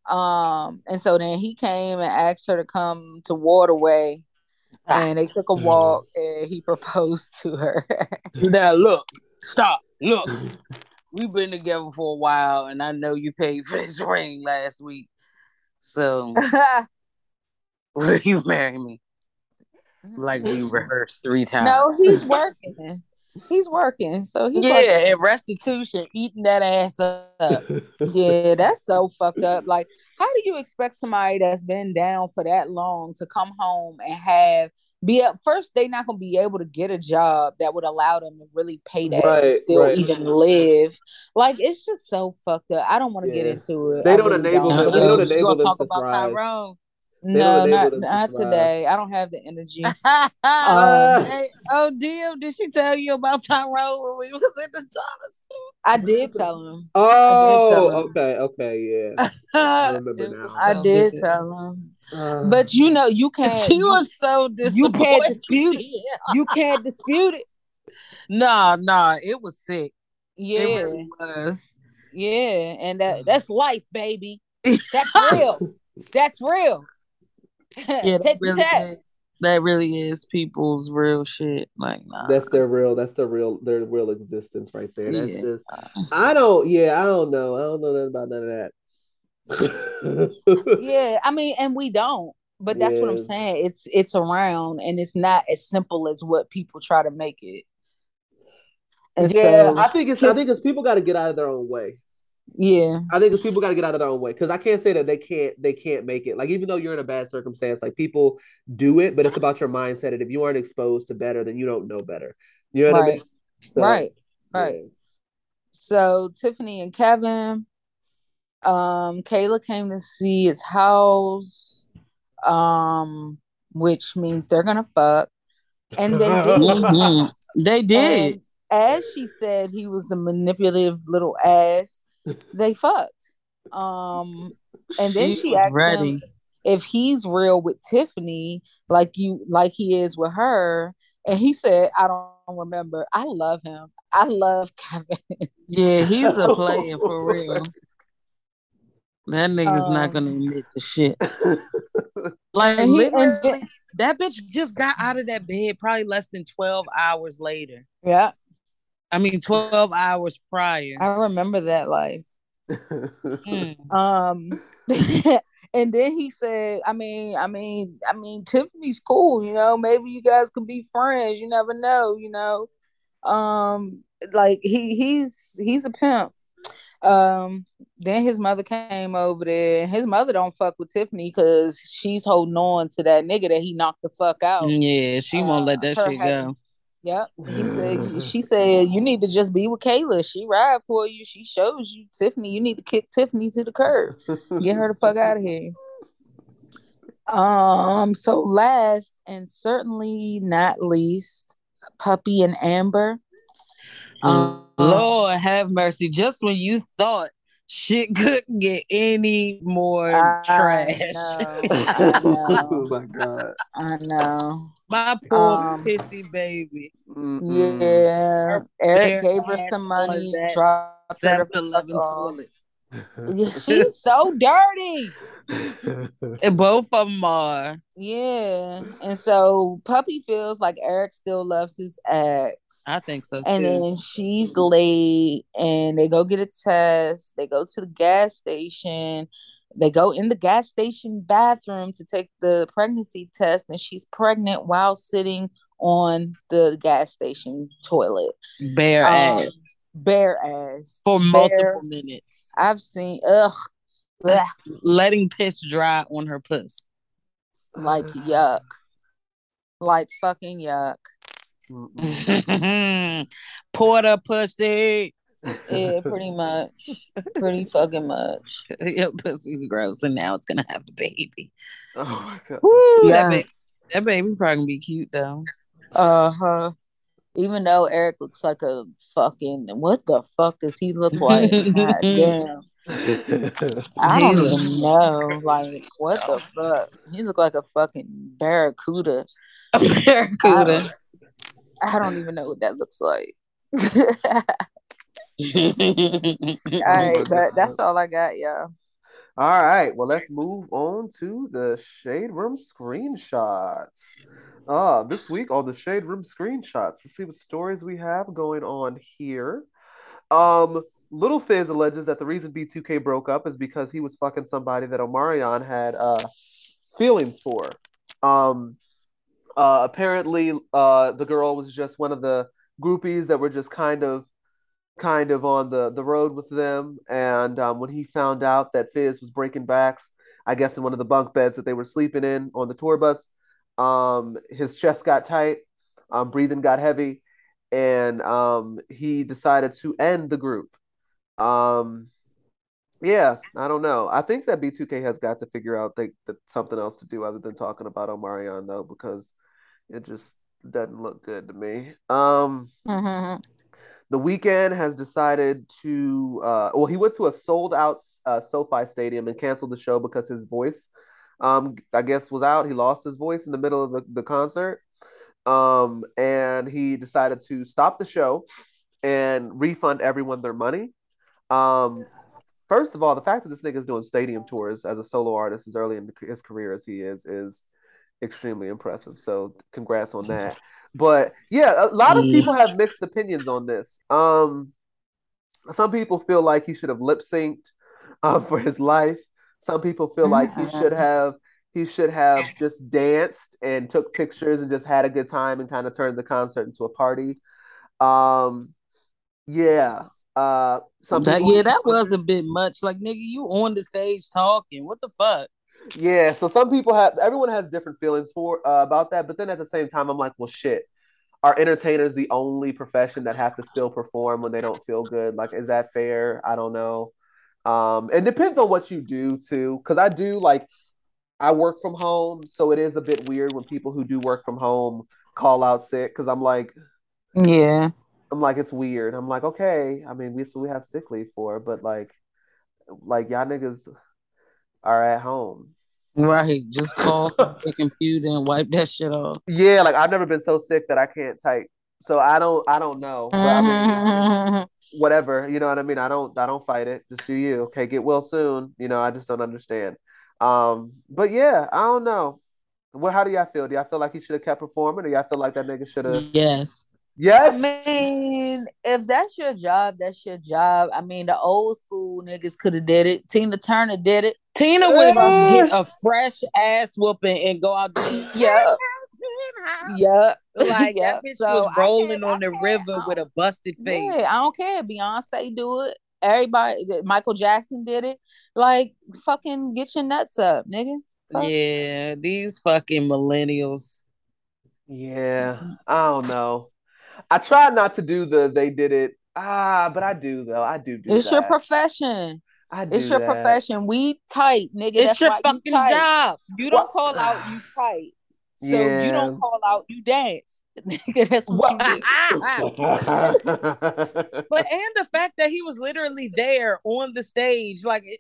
Um, and so then he came and asked her to come to Waterway, Ah. and they took a walk, and he [laughs] proposed to her. Now look, stop. Look, [laughs] we've been together for a while, and I know you paid for this [laughs] ring last week. So will [laughs] you marry me? Like we rehearsed three times. no, he's working. He's working, so he Yeah, and restitution, eating that ass up. Yeah, that's so fucked up. Like, how do you expect somebody that's been down for that long to come home and have be up first? They're not gonna be able to get a job that would allow them to really pay that and still right. even live. Like, it's just so fucked up. I don't want to get into it. They I don't really enable don't. them- they don't it's- you enable gonna them talk to about thrive. Tyrone? don't no, enable not to not today. I don't have the energy. [laughs] Um, hey, oh, DM, did she tell you about Tyrone when we was in the dollar store? I did tell him. Oh, tell him. okay, okay, yeah. [laughs] I remember now. I did tell him. Uh, But you know, you [laughs] can't. She you, was so disappointed. you can't dispute it. [laughs] You can't dispute it. Nah, nah, it was sick. Yeah. It really was. Yeah, and that that's life, baby. [laughs] That's real. that's real. Yeah, that Take the really test. is. That really is people's real shit. Like, nah. that's their real. That's their real. Their real existence right there. That's Yeah. just. I don't. Yeah, I don't know. I don't know nothing about none of that. Yeah, I mean, and we don't. But that's what I'm saying. It's it's around, and it's not as simple as what people try to make it. And yeah, so, I think it's. I think it's people got to get out of their own way. Yeah. I think it's people got to get out of their own way because I can't say that they can't they can't make it. Like even though you're in a bad circumstance, like people do it, but it's about your mindset. And if you aren't exposed to better, then you don't know better. You know what I mean? So, right. Right. yeah. So Tiffany and Kevin, um, Kayla came to see his house, um, which means they're gonna fuck. And they [laughs] did. Mhm. They did. And as she said, he was a manipulative little ass. They fucked. Um, and then She she asked ready. him if he's real with Tiffany, like you, like he is with her. And he said, "I don't remember. I love him. I love Kevin." Yeah, he's a player for [laughs] real. That nigga's not Um, gonna admit to shit. [laughs] Like And he- and- that bitch just got out of that bed probably less than twelve hours later. yeah, I mean, twelve hours prior. I remember that life. Mm. [laughs] Um, [laughs] and then he said, "I mean, I mean, I mean, Tiffany's cool. You know, maybe you guys could be friends. You never know. You know, um, like he he's he's a pimp." Um, then his mother came over there. His mother don't fuck with Tiffany because she's holding on to that nigga that he knocked the fuck out. Yeah, she won't let that Uh, shit having- go. Yep. He said [sighs] she said you need to just be with Kayla. She ride for you. She shows you Tiffany. You need to kick Tiffany to the curb. Get her the fuck out of here. Um, so last and certainly not least, Puppy and Amber. Um, Lord have mercy. Just when you thought shit couldn't get any more I trash. know, I [laughs] know. oh my god. I know. My poor Um, pissy baby. Mm-mm. Yeah. Eric bare gave her some money, that dropped her the 7 fuck toilet. Yeah, She's so dirty. And [laughs] both of them are. Yeah. And so Puppy feels like Eric still loves his ex. I think so too. And then she's late and they go get a test. They go to the gas station. They go in the gas station bathroom to take the pregnancy test, and she's pregnant while sitting on the gas station toilet. bare Um, ass bare ass. for multiple minutes, I've seen ugh, ugh letting piss dry on her puss. like yuck. Like fucking yuck. [laughs] Porter pussy. Yeah, pretty much. Pretty fucking much. [laughs] Your pussy's gross, and now it's gonna have a baby. oh my god. Woo, Yeah. that, baby, that baby probably gonna be cute though. Uh huh. Even though Eric looks like a fucking what the fuck does he look like? [laughs] God damn. [laughs] I don't even know. Like what the fuck? He look like a fucking barracuda. [laughs] Barracuda. I don't even know what that looks like. all [laughs] All right, but that's all I got, y'all. All right, well, let's move on to the Shade Room screenshots. Uh, this week on the Shade Room screenshots, let's see what stories we have going on here. Um, Little Fizz alleges that the reason B2K broke up is because he was fucking somebody that Omarion had uh feelings for. Um, uh, apparently, uh, the girl was just one of the groupies that were just kind of kind of on the the road with them and um, when he found out that Fizz was breaking backs I guess in one of the bunk beds that they were sleeping in on the tour bus um, his chest got tight um, breathing got heavy and um, he decided to end the group um, yeah I don't know. I think that B2K has got to figure out they, that something else to do other than talking about Omarion though because it just doesn't look good to me. Um Mhm. the Weeknd has decided to uh well he went to a sold out uh, SoFi stadium and canceled the show because his voice um I guess was out. He lost his voice in the middle of the, the concert. Um and he decided to stop the show and refund everyone their money um first of all the fact that this nigga is doing stadium tours as a solo artist as early in his career as he is is extremely impressive so congrats on that but yeah, a lot of people have mixed opinions on this. Um, some people feel like he should have lip synced uh, [laughs] for his life. Some people feel like he should have he should have just danced and took pictures and just had a good time and kind of turned the concert into a party. Um, yeah, Uh, some That, people- yeah, that was a bit much. Like, nigga, you on the stage talking. What the fuck? Yeah, so some people have everyone has different feelings for uh, about that, but then at the same time, I'm like, well, shit. Are entertainers the only profession that have to still perform when they don't feel good? Like, is that fair? I don't know. Um, it depends on what you do too, because I do like I work from home, so it is a bit weird when people who do work from home call out sick. Because I'm like, Yeah. I'm like, it's weird. I'm like, okay. I mean, we so we have sick leave for, but like, like y'all niggas are at home. Right. Just call [laughs] your computer and wipe that shit off. Yeah, like I've never been so sick that I can't type. So I don't I don't know. I mean, whatever, you know what I mean? I don't I don't fight it. Just do you. Okay, get well soon. You know, I just don't understand. Um, but yeah, I don't know. Well, how do y'all feel? Do y'all feel like he should have kept performing, or y'all feel like that nigga should have? Yes. Yes. I mean, if that's your job, that's your job. I mean, the old school niggas could have did it. Tina Turner did it. Tina would Uh. get a fresh ass whooping and go out there. [laughs] Yeah. Yeah. [laughs] Like Yeah, that bitch so was rolling on the river with a busted face. Yeah, I don't care. Beyonce do it. Everybody, Michael Jackson did it. Like, fucking get your nuts up, nigga. Fuck. Yeah, these fucking millennials. Yeah, I don't know. I try not to do the they did it. Ah, but I do though. I do do It's your profession. I do It's your that. profession. We tight, nigga. It's That's your why you fucking job. You don't What? call out, you tight. So Yeah. you don't call out, you dance. [laughs] Nigga, that's what you do. [laughs] But and the fact that he was literally there on the stage, like it,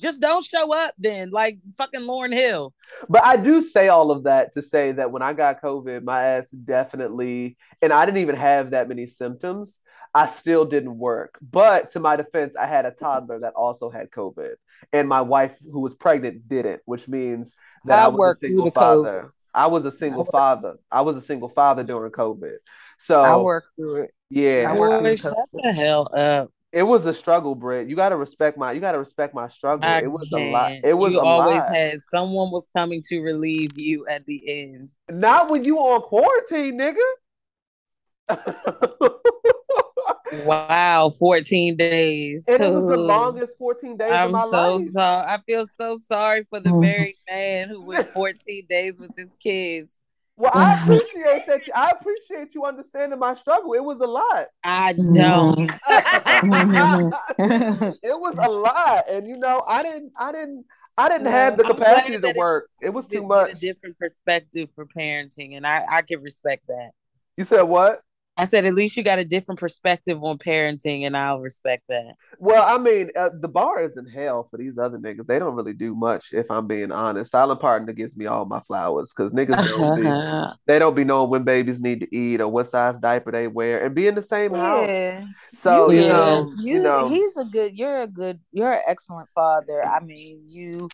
just don't show up then, like fucking Lauryn Hill. But I do say all of that to say that when I got COVID, my ass definitely, and I didn't even have that many symptoms. I still didn't work. But to my defense, I had a toddler that also had COVID, and my wife, who was pregnant, didn't, which means that I I, was a worked single the father. I was a single worked- father. I was a single father during COVID. So I worked through it. yeah, I worked Boy, through shut the hell up. It was a struggle, Britt. You gotta respect my you gotta respect my struggle. I it was a lot. can't. It was you a always lot. had someone was coming to relieve you at the end. Not when you on quarantine, nigga. [laughs] Wow, 14 days. and it was the longest 14 days of I'm my so life. sorry. I feel so sorry for the [laughs] married man who went 14 days with his kids. Well, I appreciate that. You, I appreciate you understanding my struggle. It was a lot. I Mhm. don't. [laughs] it was a lot, and you know, I didn't, I didn't, I didn't Well, have the capacity to that it- work. It was too much. a different perspective for parenting, and I I can respect that. You said what? I said at least you got a different perspective on parenting, and I'll respect that. Well, I mean, uh, the bar is in hell for these other niggas. They don't really do much, if I'm being honest. Silent partner gives me all my flowers because niggas [laughs] don't be, they don't be knowing when babies need to eat or what size diaper they wear, and be in the same house. So you, Yeah. know, you, you know, he's a good you're a good you're an excellent father i mean you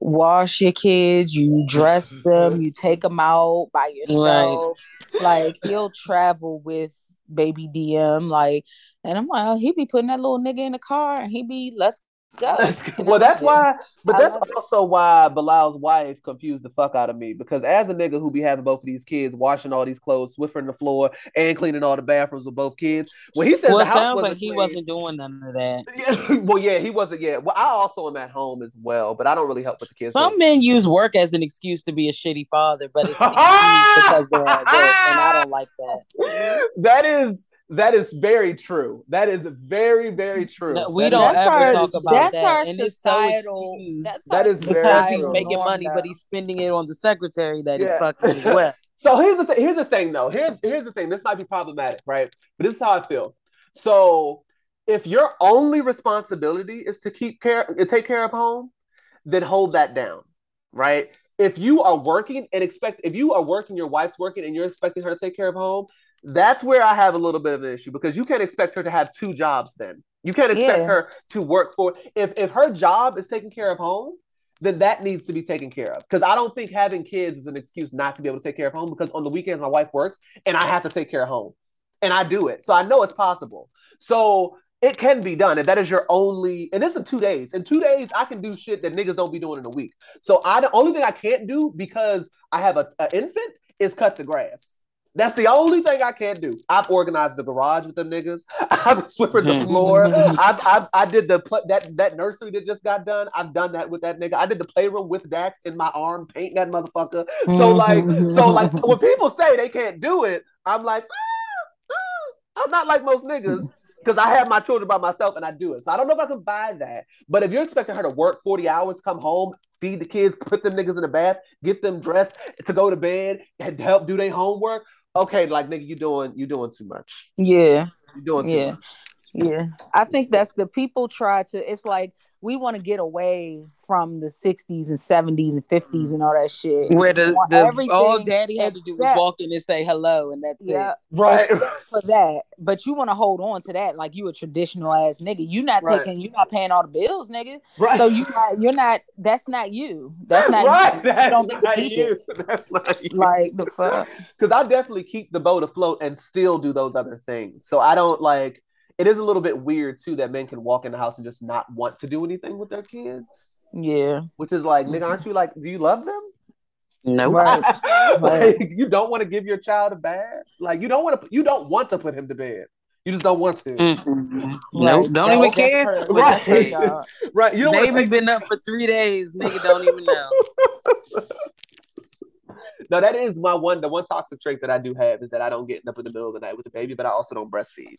wash your kids you dress them you take them out by yourself like he'll travel with baby dm like and i'm like oh, he be putting that little nigga in the car and he be let's go [laughs] And well, that's why. But I that's love it. also why Bilal's wife confused the fuck out of me because as a nigga who be having both of these kids, washing all these clothes, swiffering the floor, and cleaning all the bathrooms with both kids, when he said well, the house sounds wasn't like he clean- wasn't doing none of that. [laughs] Yeah, well, yeah, he wasn't. Yeah, well, I also am at home as well, but I don't really help with the kids. Some men use work as an excuse to be a shitty father, but it's [laughs] because they're at work, and I don't like that. that is that is very true. That is very very true. No, we That don't ever our- talk about that's that, our and it's so societal that's That our very because he's making norm, money, but he's spending it on the secretary that is Yeah. fucking as well. [laughs] So here's the th- here's the thing though. Here's here's the thing. This might be problematic, right? But this is how I feel. So if your only responsibility is to keep care take care of home, then hold that down, right? If you are working and expect if you are working, your wife's working and you're expecting her to take care of home, that's where I have a little bit of an issue because you can't expect her to have two jobs then. You can't expect Yeah. her to work for if if her job is taking care of home, then that needs to be taken care of. Because I don't think having kids is an excuse not to be able to take care of home. Because on the weekends, my wife works and I have to take care of home, and I do it. So I know it's possible. So it can be done, and that is your only. And this in two days. In two days, I can do shit that niggas don't be doing in a week. So I the only thing I can't do because I have a, a infant is cut the grass. That's the only thing I can't do. I've organized the garage with them niggas. [laughs] I've swiffered the Mhm. floor. [laughs] I've, I've, I did the pl- that that nursery that just got done. I've done that with that nigga. I did the playroom with Dax in my arm, painting that motherfucker. So like, so like, [laughs] when people say they can't do it, I'm like, "Ah, ah." I'm not like most niggas because I have my children by myself and I do it. So I don't know if I can buy that. But if you're expecting her to work 40 hours, come home, feed the kids, put them niggas in the bath, get them dressed to go to bed, and help do their homework. Okay, like nigga, you doing you doing too much. Yeah. You doing too Yeah. much. Yeah, I think that's the people try to. It's like we want to get away from the '60s and '70s and '50s and all that shit. Where the, the everything all daddy had to do was walk in and say hello, and that's Yeah, it. Right. for that. But you want to hold on to that like you a traditional ass nigga. You not Right. taking. You not paying all the bills, nigga. Right. So you not. You're not. That's not you. That's not [laughs] right. You. That's don't not you. [laughs] That's not you. Like the fuck. [laughs] because I definitely keep the boat afloat and still do those other things. So I don't like. It is a little bit weird too that men can walk in the house and just not want to do anything with their kids, Yeah. which is like, nigga, aren't you like? Do you love them? Nope. Right. [laughs] like you don't want to give your child a bath. Like you don't want to. You don't want to put him to bed. You just don't want to. Mm-mm. Right. Nope. Don't That's- even care. her- Right. her. Right. You don't want to Baby take. been up for three days. Nigga don't even know. [laughs] No, that is my one. The one toxic trait that I do have is that I don't get up in the middle of the night with the baby, but I also don't breastfeed.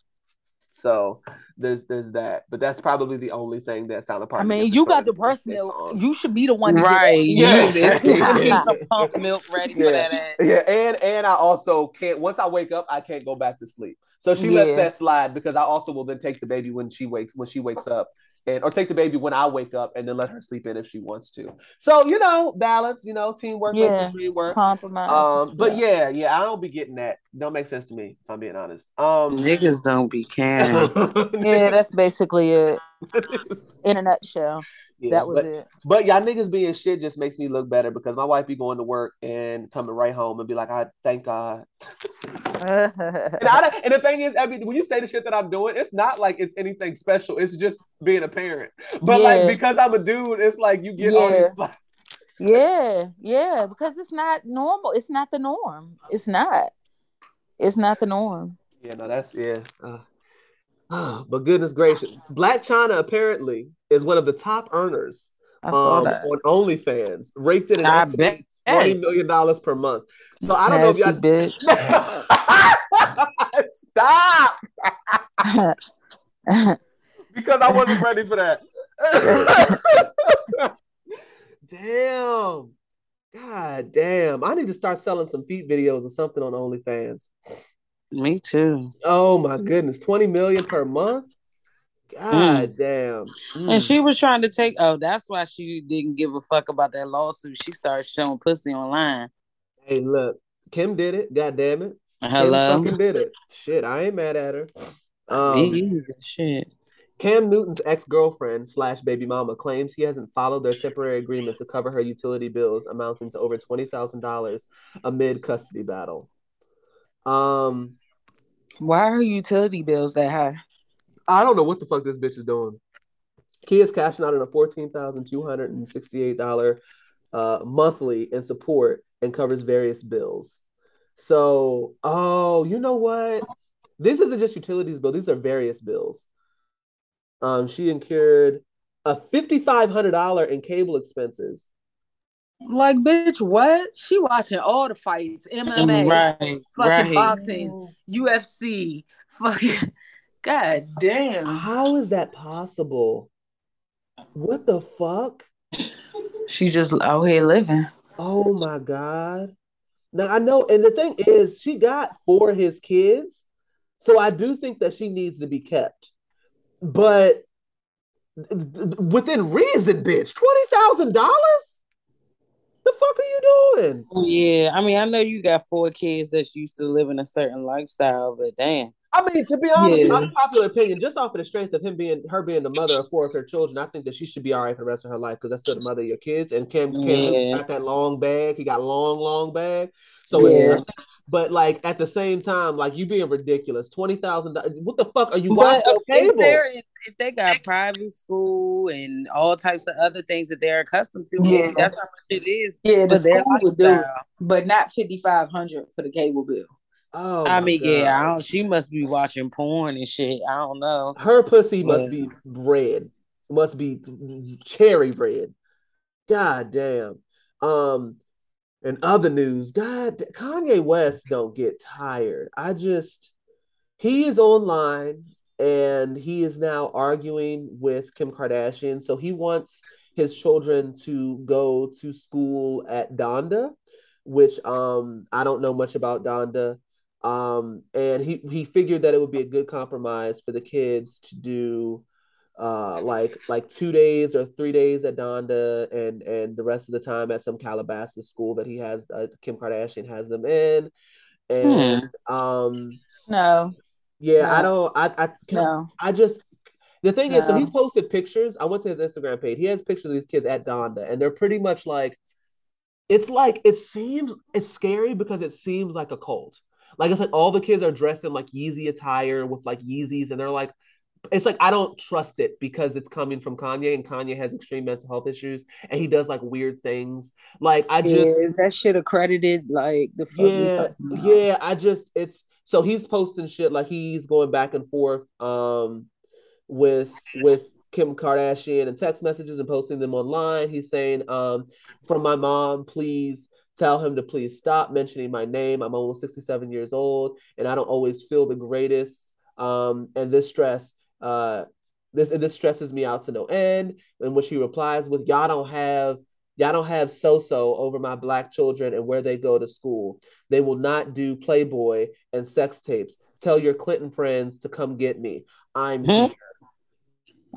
So there's there's that, but that's probably the only thing that sounded part. I mean, you got the to breast milk. calm. You should be the one. Right. Yeah. Yeah. Yeah. [laughs] Some pump milk ready for Yeah. that ass. Yeah, and and I also can't. Once I wake up, I can't go back to sleep. So she lets that slide because I also will then take the baby when she wakes when she wakes up, and or take the baby when I wake up, and then let her sleep in if she wants to. So you know, balance. You know, teamwork Yeah. the dream work. Compromise. Um, but yeah, yeah, I don't be getting that. Don't make sense to me if I'm being honest. Um, Niggas don't be caring. [laughs] yeah, that's basically it. [laughs] In a nutshell, Yeah, that was but, it. But y'all niggas being shit just makes me look better because my wife be going to work and coming right home and be like, I thank God. [laughs] [laughs] And, I, and the thing is, I mean, when you say the shit that I'm doing, it's not like it's anything special. It's just being a parent. [laughs] But like because I'm a dude, it's like you get all Yeah. these. Like, yeah, yeah, because it's not normal. It's not the norm. It's not. It's not the norm. yeah, no, that's yeah. Uh, [sighs] but goodness gracious, Blac Chyna apparently is one of the top earners um, on OnlyFans, raked in an bet. twenty million dollars per month. So I don't know if y'all [laughs] stop [laughs] because I wasn't ready for that. [laughs] damn, god damn! I need to start selling some feet videos or something on OnlyFans. Me too. Oh my goodness, twenty million per month. God damn. Mm. And she was trying to take. Oh, that's why she didn't give a fuck about that lawsuit. She started showing pussy online. Hey, look, Kim did it. God damn it. Kim Hello. fucking did it. Shit, I ain't mad at her. He Um, shit. Cam Newton's ex-girlfriend slash baby mama claims he hasn't followed their temporary agreement to cover her utility bills amounting to over twenty thousand dollars amid custody battle. Um, Why are utility bills that high? I don't know what the fuck this bitch is doing. Kia's cashing out on a fourteen thousand two hundred and sixty-eight dollar uh, monthly in support and covers various bills. So, oh, you know what? This isn't just utilities bill; these are various bills. Um, she incurred a fifty-five hundred dollar in cable expenses. Like, bitch, what? She watching all the fights, MMA, Right. fucking Right. boxing, UFC, fucking. God damn. How is that possible? What the fuck? She just out here living. Oh my god. Now I know, and the thing is, she got for his kids, so I do think that she needs to be kept, but th- th- within reason, bitch. Twenty thousand dollars? The fuck are you doing? Oh, yeah, I mean, I know you got four kids that's used to living a certain lifestyle, but damn, I mean, to be honest, Yeah. popular opinion, just off of the strength of him being her being the mother of four of her children, I think that she should be all right for the rest of her life because that's still the mother of your kids. And Cam, Cam Yeah. got that long bag. He got long, long bag. So it's Yeah. nothing. But like at the same time, like you being ridiculous. Twenty thousand dollars. What the fuck are you but watching on if cable? they're if they got private school and all types of other things that they're accustomed to, Yeah. that's how much it is Yeah, the school would do but not fifty five hundred for the cable bill. Oh, I mean, yeah, I don't, she must be watching porn and shit. I don't know. her pussy must be red, must be cherry red. God damn. Um, and other news, God, Kanye West don't get tired. I just, he is online and he is now arguing with Kim Kardashian. So he wants his children to go to school at Donda, which um I don't know much about Donda. Um, and he he figured that it would be a good compromise for the kids to do uh like like two days or three days at Donda and and the rest of the time at some Calabasas school that he has uh, Kim Kardashian has them in. And um No, yeah I don't I I no. I just the thing is so No. he's posted pictures. I went to his Instagram page. He has pictures of these kids at Donda and they're pretty much like it's like it seems it's scary because it seems like a cult like I said, all the kids are dressed in like Yeezy attire with like Yeezys and they're like it's like I don't trust it because it's coming from Kanye and Kanye has extreme mental health issues and he does like weird things. Like I Yeah, just is that shit accredited? Like the fuck yeah, yeah, I just it's so he's posting shit like he's going back and forth um with with Kim Kardashian and text messages and posting them online. He's saying um from my mom, please tell him to please stop mentioning my name. I'm almost 67 years old and I don't always feel the greatest um and this stress uh this this stresses me out to no end. And when she replies with y'all don't have y'all don't have so-so over my black children and where they go to school. They will not do Playboy and sex tapes. Tell your Clinton friends to come get me. I'm here.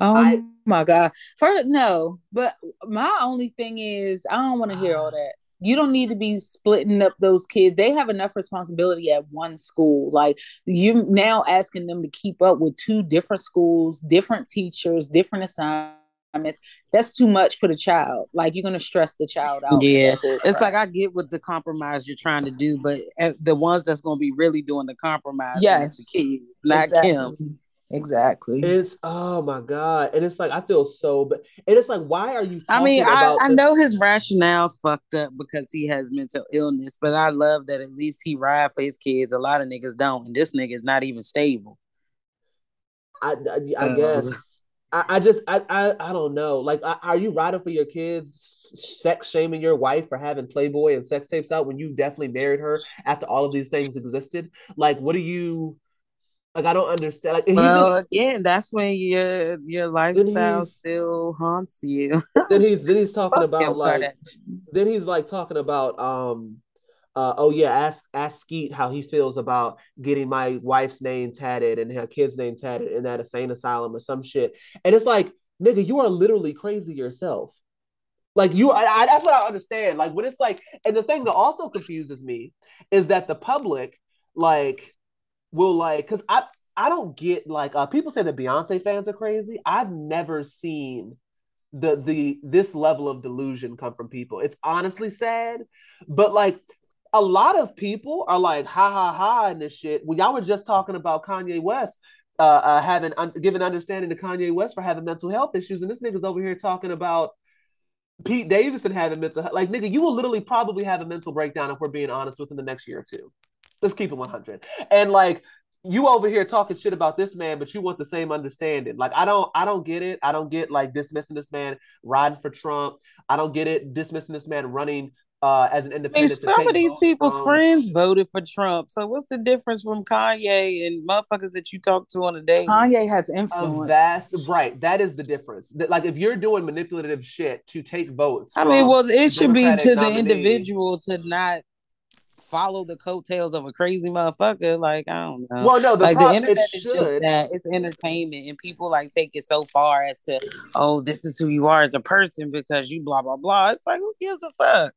Oh I- my god. First, no, but my only thing is I don't want to hear all that. You don't need to be splitting up those kids. They have enough responsibility at one school. Like you now asking them to keep up with two different schools, different teachers, different assignments. That's too much for the child. Like you're gonna stress the child out. Yeah, It's like I get what the compromise you're trying to do, but eh, the ones that's going to be really doing the compromise Yes. is the kid, not exactly. Kim. Exactly. It's oh my god, and it's like I feel so, but and it's like why are you? I mean, talking I, about I know his rationale's fucked up because he has mental illness, but I love that at least he ride for his kids. A lot of niggas don't, and this nigga's not even stable. I, I, I Um, guess I, I just I, I I don't know. Like, I- are you riding for your kids, sex shaming your wife for having Playboy and sex tapes out when you definitely married her after all of these things existed? Like, what do you? Like, I don't understand. Like, Well, just again, that's when your your lifestyle still haunts you. then he's then he's talking about like then he's like talking about um uh oh yeah ask ask Skete how he feels about getting my wife's name tatted and her kid's name tatted in that insane asylum or some shit and it's like nigga you are literally crazy yourself like you I, I, that's what I understand like when it's like and the thing that also confuses me is that the public like will like because I I don't get like uh people say that Beyonce fans are crazy I've never seen the the this level of delusion come from people. It's honestly sad, but like a lot of people are like ha ha ha and this shit. When y'all were just talking about Kanye West uh, uh having un- given understanding to Kanye West for having mental health issues, and this nigga's over here talking about Pete Davidson having mental health. Like nigga, you will literally probably have a mental breakdown if we're being honest within the next year or two. Let's keep it 100. And like you over here talking shit about this man, but you want the same understanding. Like I don't, I don't get it. I don't get like dismissing this man riding for Trump. I don't get it dismissing this man running uh, as an I mean, independent. some of these people's from- friends voted for Trump. So what's the difference from Kanye and motherfuckers that you talk to on a day? Kanye has A influence. vast right. That is the difference. That, like if you're doing manipulative shit to take votes. I mean, well, it should be Democratic to the individual to not follow the coattails of a crazy motherfucker. Like I don't know. Well, no, the like prob- the internet it is should. just that it's entertainment, and people like take it so far as to, oh, this is who you are as a person because you blah blah blah. It's like who gives a fuck?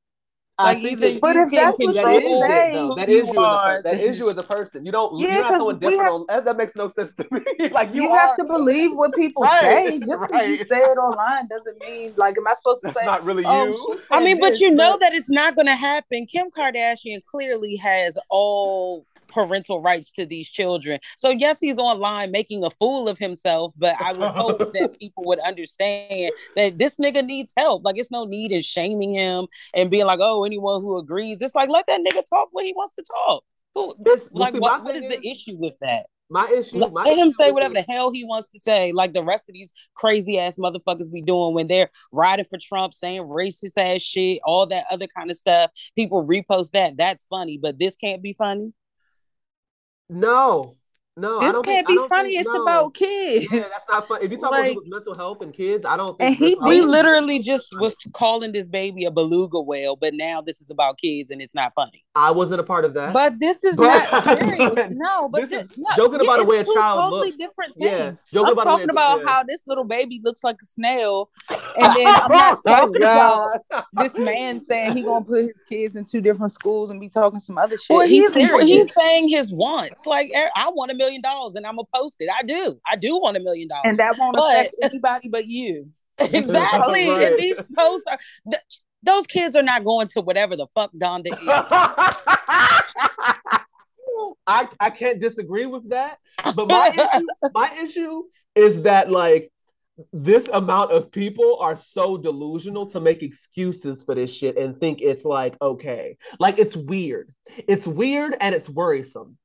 I Like, think either But if that's what that control you're it saying, though. who That is you as a are, per- that is you as a person. You don't. Yeah, you're not someone we different. have- on, that, that makes no sense to [laughs] me. like you, you, are. have to believe what people [laughs] Right, say. Just because you say it online doesn't mean like am I supposed to That's say not really oh, you. she I mean, but this, you know that it's not going to happen. Kim Kardashian clearly has all parental rights to these children. So yes, he's online making a fool of himself, but I would hope [laughs] that people would understand that this nigga needs help. Like it's no need in shaming him and being like, "Oh, anyone who agrees." It's like let that nigga talk when he wants to talk. Who, well, like, see, what, what thing is the issue with that? My issue. Let My him issue say whatever it- the hell he wants to say, like the rest of these crazy ass motherfuckers be doing when they're riding for Trump, saying racist ass shit, all that other kind of stuff. People repost that. That's funny, but this can't be funny. No, no, I This don't can't think, be funny. think- it's no. about kids. Yeah, that's not fun. If you talk Like- about people's mental health and kids, I don't. And Think he We literally just was calling this baby a beluga whale, but now this is about kids and it's not funny. I wasn't a part of that. But this is But- not [laughs] serious. no, but this thi- is no, joking about the way a child totally looks. different Yeah, things. joking I'm about talking about yeah. how this little baby looks like a snail, [laughs] and then I'm not Oh, talking God. about [laughs] this man saying he gonna put his kids in two different schools and be talking some other shit. Well, he's serious. he's saying his wants. Like eh, I want a million dollars and I'm gonna post it. I do. I do want a million dollars. and that won't But- affect anybody but you. [laughs] exactly. Right. And these posts are th- those kids are not going to whatever the fuck Donda is. [laughs] I I can't disagree with that, but my [laughs] issue, my issue is that like this amount of people are so delusional to make excuses for this shit and think it's like okay, like it's weird, it's weird and it's worrisome.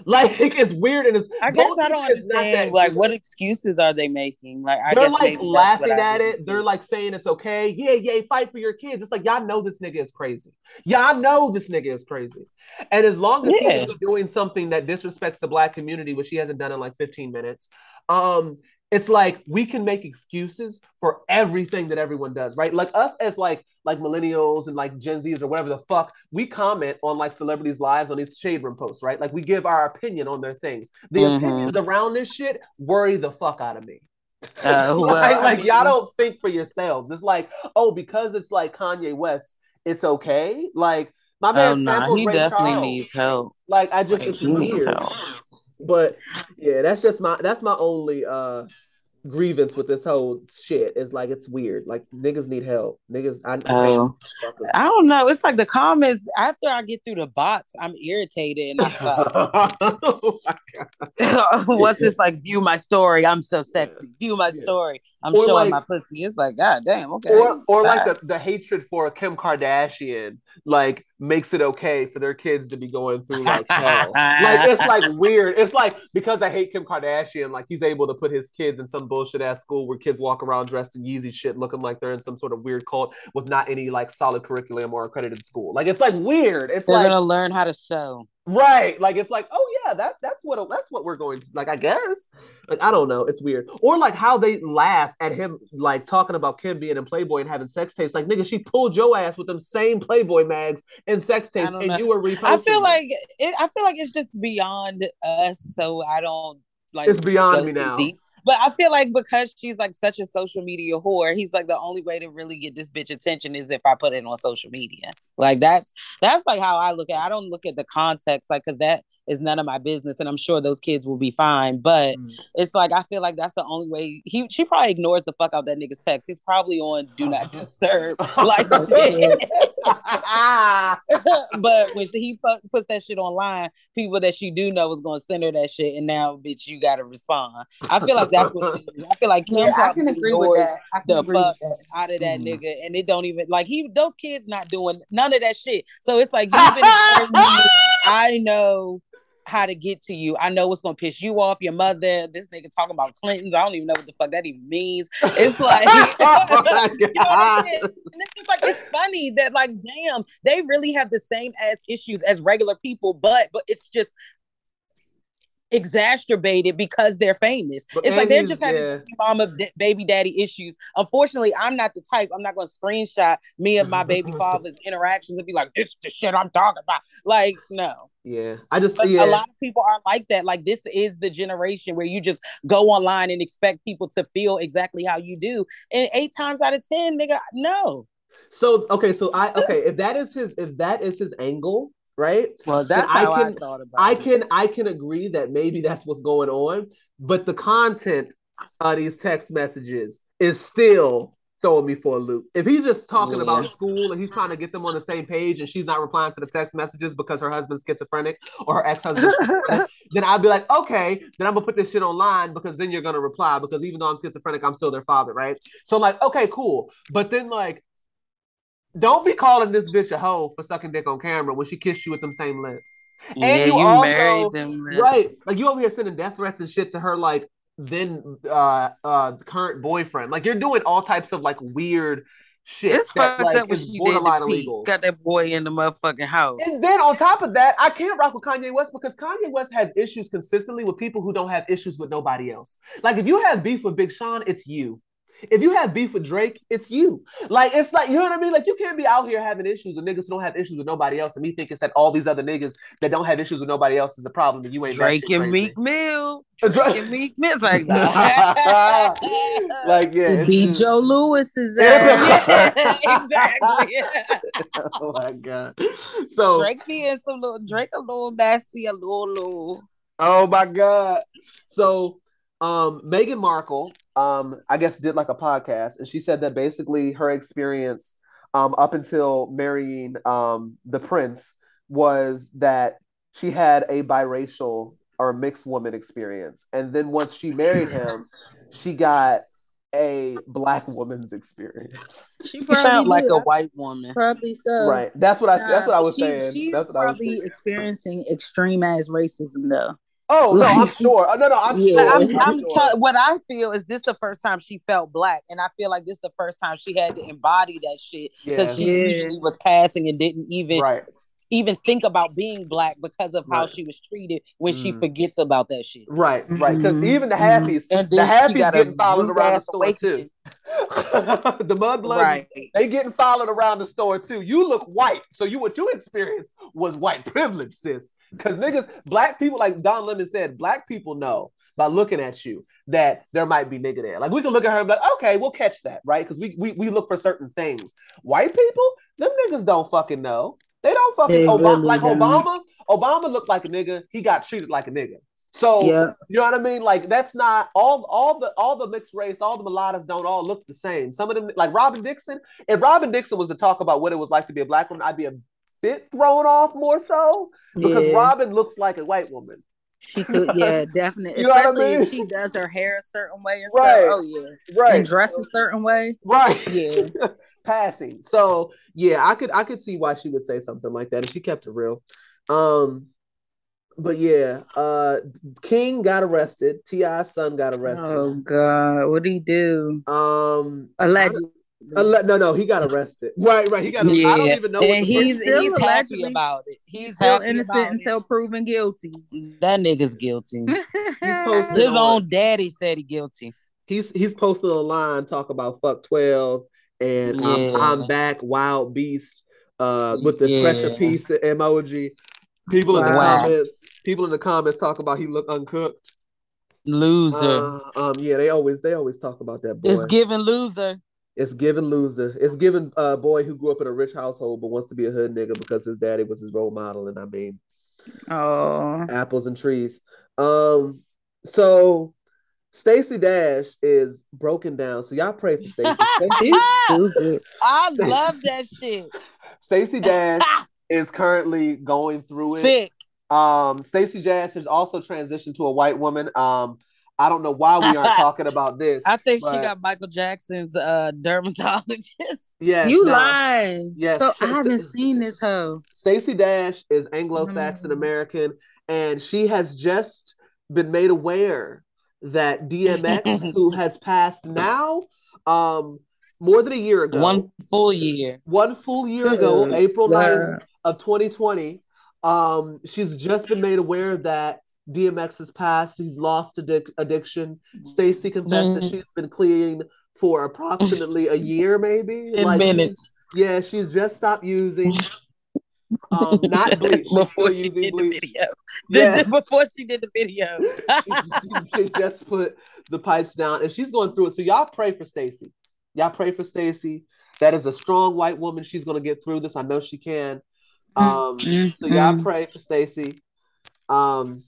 [laughs] Like it's weird and it's. I guess I don't understand. Like, what excuses are they making? Like, I they're like laughing at it. They're like saying it's okay. Yeah, yeah, fight for your kids. It's like y'all know this nigga is crazy. Y'all know this nigga is crazy. And as long as Yeah. he's doing something that disrespects the black community, which he hasn't done in like 15 minutes, um, it's like we can make excuses for everything that everyone does, right? Like us as like like millennials and like Gen Zs or whatever the fuck, we comment on like celebrities' lives on these shade room posts, right? Like we give our opinion on their things. The Mhm. opinions around this shit worry the fuck out of me. Uh, [laughs] well, like, I like y'all don't think for yourselves. It's like, oh, because it's like Kanye West, it's okay. Like my Oh man no, sampled he definitely Charles. needs help. Like I just Like, it's weird. help. But yeah, that's just my that's my only uh grievance with this whole shit. Is like it's weird. Like niggas need help. Niggas I, I Oh. I don't know. It's like the comments after I get through the bots, I'm irritated and I'm like, [laughs] oh my What's [laughs] this like? View my story. I'm so sexy. View my Yeah. story. I'm Or showing like- my pussy. It's like, god damn. Okay. or or like the, the hatred for Kim Kardashian like makes it okay for their kids to be going through like hell. like it's like [laughs] weird. It's like because I hate Kim Kardashian, like he's able to put his kids in some bullshit ass school where kids walk around dressed in Yeezy shit, looking like they're in some sort of weird cult with not any like solid curriculum or accredited school. Like it's like weird. It's like They're like gonna learn how to sew. Right. Like it's like, oh yeah, that that's what that's what we're going to like, I guess. Like, I don't know. It's weird. Or like how they laugh at him like talking about Kim being in Playboy and having sex tapes. Like, nigga, she pulled your ass with them same Playboy mags and sex tapes, and know. you were reposting. I feel them. like it. I feel like it's just beyond us. So I don't like. it's beyond me now. deep. But I feel like because she's like such a social media whore, he's like the only way to really get this bitch attention is if I put it on social media. Like that's that's like how I look at. It. I don't look at the context, like because that is none of my business, and I'm sure those kids will be fine. But Mm. it's like I feel like that's the only way. He she probably ignores the fuck out that nigga's text. He's probably on do not [laughs] disturb. [laughs] like [laughs] but when he puts that shit online, people that she do know is gonna send her that shit, and now, bitch, you gotta respond. I feel like that's what it is. I feel like Yeah, I can agree with that. I can the agree with fuck that. out of that Mhm. nigga, and it don't even like he those kids not doing none of that shit. So it's like you've been me. I know how to get to you. I know what's gonna piss you off, your mother. This nigga talking about Clintons. I don't even know what the fuck that even means. It's like [laughs] Oh [laughs] you know what I'm God. saying? And it's just like it's funny that like damn, they really have the same ass issues as regular people, but but it's just exacerbated because they're famous. But it's like they're just having yeah. mama baby daddy issues. Unfortunately, I'm not the type. I'm not going to screenshot me and my baby [laughs] father's interactions and be like, "This is the shit I'm talking about." Like, no. Yeah. I just yeah. a lot of people are like that. Like this is the generation where you just go online and expect people to feel exactly how you do. And eight times out of ten, nigga, no. So okay, so I okay, if that is his if that is his angle, right? Well, that's that's I how I, can- thought about I can I can agree that maybe that's what's going on, but the content of these text messages is still throwing me for a loop. If he's just talking Yeah. about school and he's trying to get them on the same page and she's not replying to the text messages because her husband's schizophrenic or her ex-husband, [laughs] then I'd be like, okay, then I'm gonna put this shit online because then you're gonna reply because even though I'm schizophrenic, I'm still their father, right? So like, okay, cool. But then like don't be calling this bitch a hoe for sucking dick on camera when she kissed you with them same lips. yeah, you you, also- married them. Right. Like you over here sending death threats and shit to her like then uh uh current boyfriend. Like you're doing all types of like weird shit. It's fucked like, up is she borderline illegal. Got that boy in the motherfucking house. And then on top of that, I can't rock with Kanye West because Kanye West has issues consistently with people who don't have issues with nobody else. Like if you have beef with Big Sean, it's you. If you have beef with Drake, it's you. Like it's like you know what I mean. Like you can't be out here having issues with niggas who don't have issues with nobody else, and me thinking that all these other niggas that don't have issues with nobody else is a problem, and you ain't Drake batshit and crazy. Meek Mill. Drake- [laughs] Drake and Meek Mill. It's like, [laughs] like yeah, He it's beat just- Joe Lewis's Yeah. ass. [laughs] exactly. oh my god. So Drake being some little Drake a little nasty a little little. Oh my god. So um Meghan Markle um I guess did like a podcast and she said that basically her experience um up until marrying um the prince was that she had a biracial or mixed woman experience and then once she married him [laughs] she got a black woman's experience. She You probably sound like did. a white woman. Probably so. right. That's what I that's what I was She- saying. She's That's what I was probably thinking. experiencing extreme ass racism though. Oh no, I'm sure. Oh, no, no, I'm [laughs] Yeah. sure. I'm, I'm I'm sure. tell- what I feel is this the first time she felt black, and I feel like this the first time she had to embody that shit because Yeah. she Yeah. usually was passing and didn't even right. Even think about being black because of how Right. she was treated when she Mm. forgets about that shit. Right, right. Because Mhm, even the halfies, And the then she halfies getting followed around the ass store too. awakening. [laughs] the mudbloods, Right. they getting followed around the store too. You look white, so you what you experienced was white privilege, sis. Because niggas, black people, like Don Lemon said, black people know by looking at you that there might be nigga there. Like we can look at her and be like, okay, we'll catch that, right? Because we, we we look for certain things. White people, them niggas don't fucking know. They don't fucking They Obama, really like don't. Obama. Obama looked like a nigga. He got treated like a nigga. So Yeah. you know what I mean? Like that's not all all the all the mixed race, all the mulattoes don't all look the same. Some of them like Robyn Dixon. If Robyn Dixon was to talk about what it was like to be a black woman, I'd be a bit thrown off more so because Yeah. Robyn looks like a white woman. She could, [laughs] yeah, definitely. What I Especially if she does her hair a certain way and Right. stuff. Oh yeah, Right. and dress a certain way. Right. Yeah. [laughs] Passing. So yeah, I could I could see why she would say something like that if she kept it real. Um but yeah, uh King got arrested. T.I.'s son got arrested. Oh God, what did he do? Um Allegedly. Alle- no, no, he got arrested. Right, right. He got. I don't even know. What and he's, Still he's happy about it. He's Still innocent about until proven guilty. That nigga's guilty. [laughs] posted- His on- own daddy said he guilty. he's he's posting online talk about fuck twelve and I'm, I'm back wild beast uh with the Yeah. pressure piece emoji. People in the comments, people in the comments talk about he look uncooked. Loser. Uh, um, yeah, they always they always talk about that boy. it's giving loser. It's given loser. It's given uh boy who grew up in a rich household but wants to be a hood nigga because his daddy was his role model. And I mean, Oh, apples and trees. Um, so Stacey Dash is broken down. So y'all pray for Stacey. [laughs] Stacey- I love that shit. Stacey Dash [laughs] is currently going through it. Sick. Um, Stacey Dash has also transitioned to a white woman. Um, I don't know why we aren't [laughs] talking about this. I think she got Michael Jackson's uh dermatologist. [laughs] Yes, you now, lying. Yes. So I haven't seen this hoe. Stacey Dash is Anglo-Saxon Mm. American, and she has just been made aware that DMX, [laughs] who has passed now, um, more than a year ago, One full year. one full year ago, April 9th God. of 2020, um, she's just been made aware that DMX has passed. He's lost addic- addiction. Stacey confessed that Mhm. she's been clean for approximately a [laughs] year, maybe. Ten Like, she- minutes yeah, she's just stopped using. Um, not [laughs] bleach. Before she using did the video. [laughs] Yeah. before she did the video. she, she just put the pipes down and she's going through it. So y'all pray for Stacey. Y'all pray for Stacey. That is a strong white woman. She's gonna get through this. I know she can. Um, so y'all pray for Stacey. Um,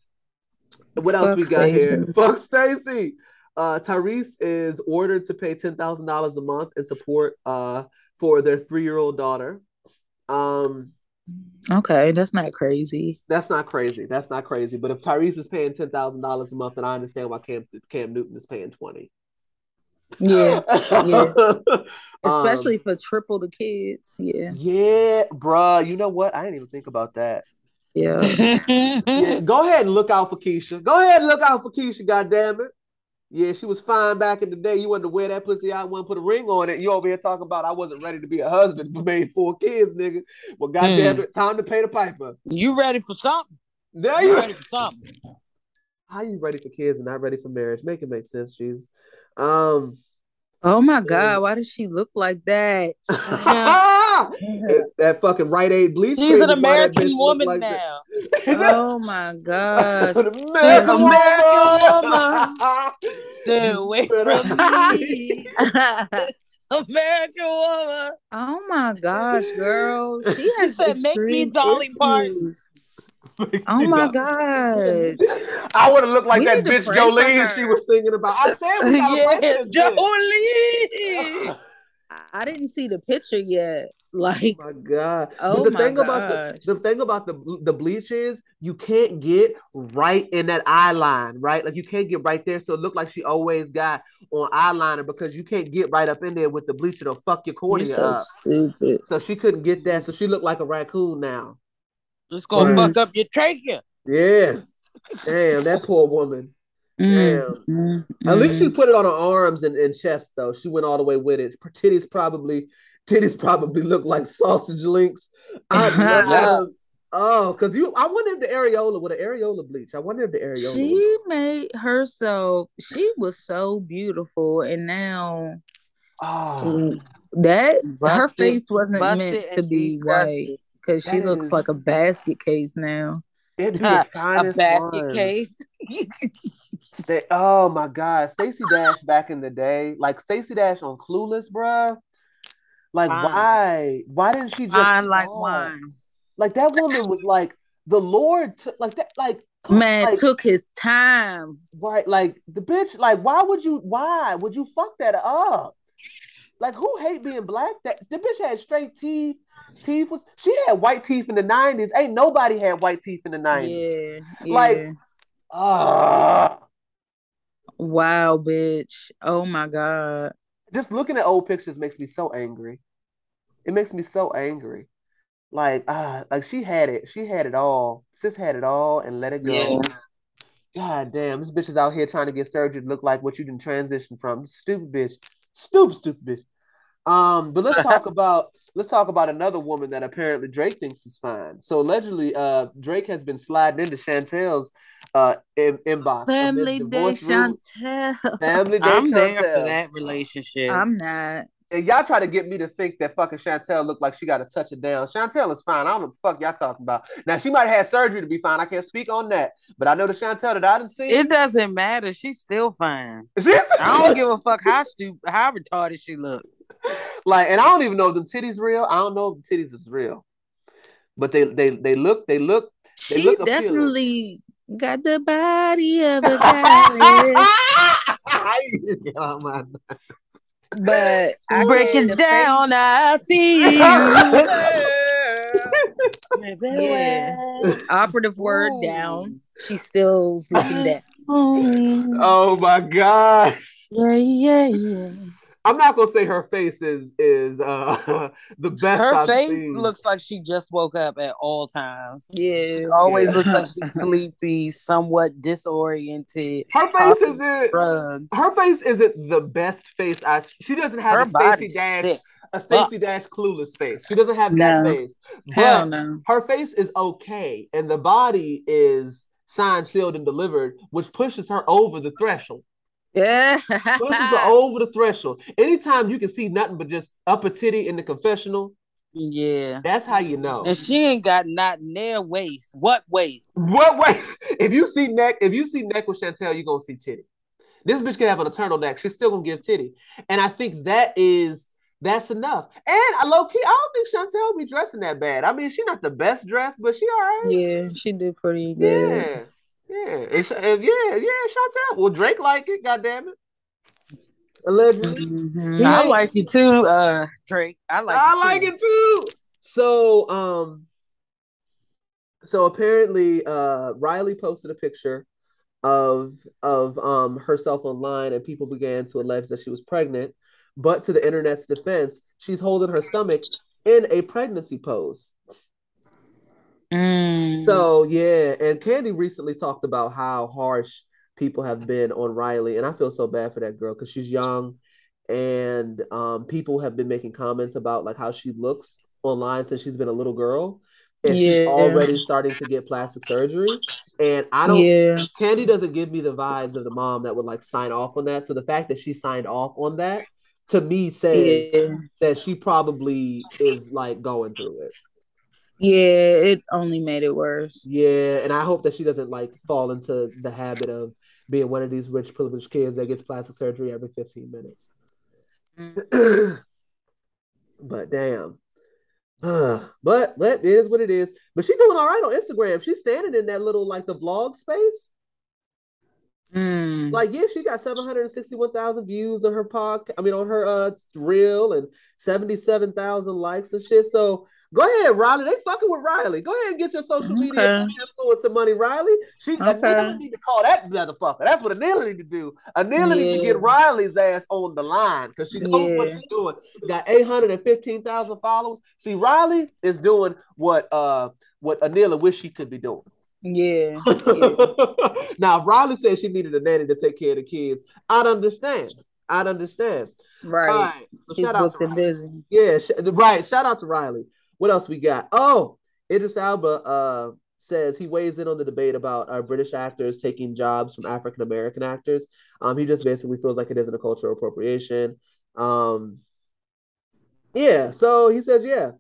what else Fuck we got here? Stacey. Fuck Stacey. Uh, Tyrese is ordered to pay ten thousand dollars a month in support uh for their three year old daughter. Um, Okay, that's not crazy. that's not crazy. That's not crazy. But if Tyrese is paying ten thousand dollars a month, then I understand why Cam Cam Newton is paying twenty. Yeah, yeah. [laughs] Um, especially for triple the kids. Yeah. yeah, bruh. You know what? I didn't even think about that. Yeah. Yeah, go ahead and look out for Keisha. Go ahead and look out for Keisha, goddamn it. Yeah, she was fine back in the day. You wanted to wear that pussy out, want to put a ring on it. You over here talking about I wasn't ready to be a husband, but made four kids, nigga. Well, goddamn Hmm. it, time to pay the piper. you ready for something? There You you ready for something? How you ready for kids and not ready for marriage? Make it make sense, Jesus. Um, Oh my God, why does she look like that? [laughs] that fucking Rite Aid bleach. She's an is why that bitch American woman like that. now. [laughs] Oh my God. An American American woman. Stay away from me, [laughs] American woman. Oh my gosh, girl. She He has said, "Make me Dolly Parton." Issues. Oh my god! I would have looked like We that bitch pray for Jolene she was singing about. I said we gotta yeah, for this bitch. Jolie. [laughs] I didn't see the picture yet. Oh like, Oh my god! Oh but the my thing about the the thing about the the bleach is you can't get right in that eye line, right? Like you can't get right there, so it looked like she always got on eyeliner because you can't get right up in there with the bleach. It'll fuck your you're cornea so up. stupid. So she couldn't get that, so she looked like a raccoon now. It's gonna Right. fuck up your trachea. Yeah, damn that poor woman. Mm, mm, At least she put it on her arms and, and chest though. She went all the way with it. Her titties probably titties probably look like sausage links. I [laughs] love oh, cause you I wonder if the areola with an areola bleach. I wonder if the areola. She made herself, she was so beautiful. And now oh, that her face wasn't meant to be disgusted. white because she looks is- like a basket case now. it'd be the a basket ones. case. [laughs] Oh my god, Stacey Dash back in the day, like Stacey Dash on Clueless, bruh. Like why? Why didn't she just like wine. Like that woman was like the Lord took like that like Man like, took his time. Right, like the bitch, like why would you why would you fuck that up? Like who hate being black? That the bitch had straight teeth. Teeth was she had white teeth in the 90s. Ain't nobody had white teeth in the 90s. Yeah. Like- yeah. Ah. wow, bitch. Oh my God. just looking at old pictures makes me so angry. It makes me so angry. Like ah, like she had it. She had it all. Sis had it all and let it go. Yeah. God damn, this bitch is out here trying to get surgery to look like what you can transition from. Stupid bitch. Stupid, stupid bitch. Um, but let's talk [laughs] about let's talk about another woman that apparently Drake thinks is fine. So allegedly, uh, Drake has been sliding into Chantel's uh in, inbox. Family Day divorce. Chantel. Family Day I'm there for that relationship. I'm not. And y'all try to get me to think that fucking Chantel looked like she got to touch it down. Chantel is fine. I don't know what the fuck y'all talking about. Now she might have had surgery to be fine. I can't speak on that, but I know the Chantel that I didn't see. it doesn't matter. She's still fine. She's- I don't give a fuck how stupid, how retarded she look. Like, and I don't even know if them titties real. I don't know if the titties is real, but they they they look they look they She look appealing. definitely got the body of a [laughs] goddess. but I Break can't it down, I see you. Yeah. Operative word Ooh. down. She still's looking down. [laughs] oh my god. Yeah, yeah, yeah. I'm not gonna say her face is is uh [laughs] the best. Her I've face seen. looks like she just woke up at all times. Yeah. It always Yeah. looks like she's [laughs] sleepy, somewhat disoriented, Her face isn't. drugged. Her face isn't the best face. I she doesn't have Her a Stacey Dash sick. a Stacey Dash clueless face. She doesn't have that No. face. Hell But no. her face is okay, and the body is signed, sealed, and delivered, which pushes her over the threshold. Yeah. Her over the threshold. Anytime you can see nothing but just upper titty in the confessional, Yeah. that's how you know. And she ain't got not near waist. What waist? What waist? [laughs] If you see neck, if you see neck with Chantel, you're gonna see titty. This bitch can have an eternal neck. She's still gonna give titty. And I think that is that's enough. And low key, I don't think Chantel be dressing that bad. I mean, she's not the best dressed, but she all right. yeah, she did pretty good. Yeah. Yeah. And Ch- and yeah, yeah, Chantel. Well, Drake like it, god damn it. Allegedly. Mhm. I like you too, uh, Drake. I like I you like too. it too. So, um, so apparently, uh, Riley posted a picture of of um herself online, and people began to allege that she was pregnant. But to the internet's defense, she's holding her stomach in a pregnancy pose. Mm. So yeah, and Kandi recently talked about how harsh people have been on Riley, and I feel so bad for that girl because she's young, and um, people have been making comments about like how she looks online since she's been a little girl, and she's already starting to get plastic surgery. And I don't, yeah, Kandi doesn't give me the vibes of the mom that would like sign off on that. So the fact that she signed off on that to me says yeah, that she probably is like going through it. Yeah. It only made it worse. Yeah, and I hope that she doesn't like fall into the habit of being one of these rich privileged kids that gets plastic surgery every 15 minutes. [clears throat] but damn. Uh, [sighs] but but it is what it is. But she's doing all right on Instagram. She's standing in that little like the vlog space. Mm. Like, yeah, she got 761,000 views on her podcast. I mean, on her uh reel and 77,000 likes and shit. So go ahead, Riley. They fucking with Riley. Go ahead and get your social media Okay. influencer money, Riley. She Okay. Anila need to call that motherfucker. That's what Anila need to do. Anila need to get Riley's ass on the line because she knows what she's doing. Got 815,000 followers. See, Riley is doing what uh what Anila wish she could be doing. Yeah, [laughs] yeah. now, if Riley said she needed a nanny to take care of the kids, I'd understand. I'd understand. right. Right. So She's shout out to Riley. busy. Yeah, sh- right. Shout out to Riley. What else we got? Oh, Idris Elba uh, says he weighs in on the debate about uh, British actors taking jobs from African American actors. Um, he just basically feels like it isn't a cultural appropriation. Um, yeah, so he says, yeah.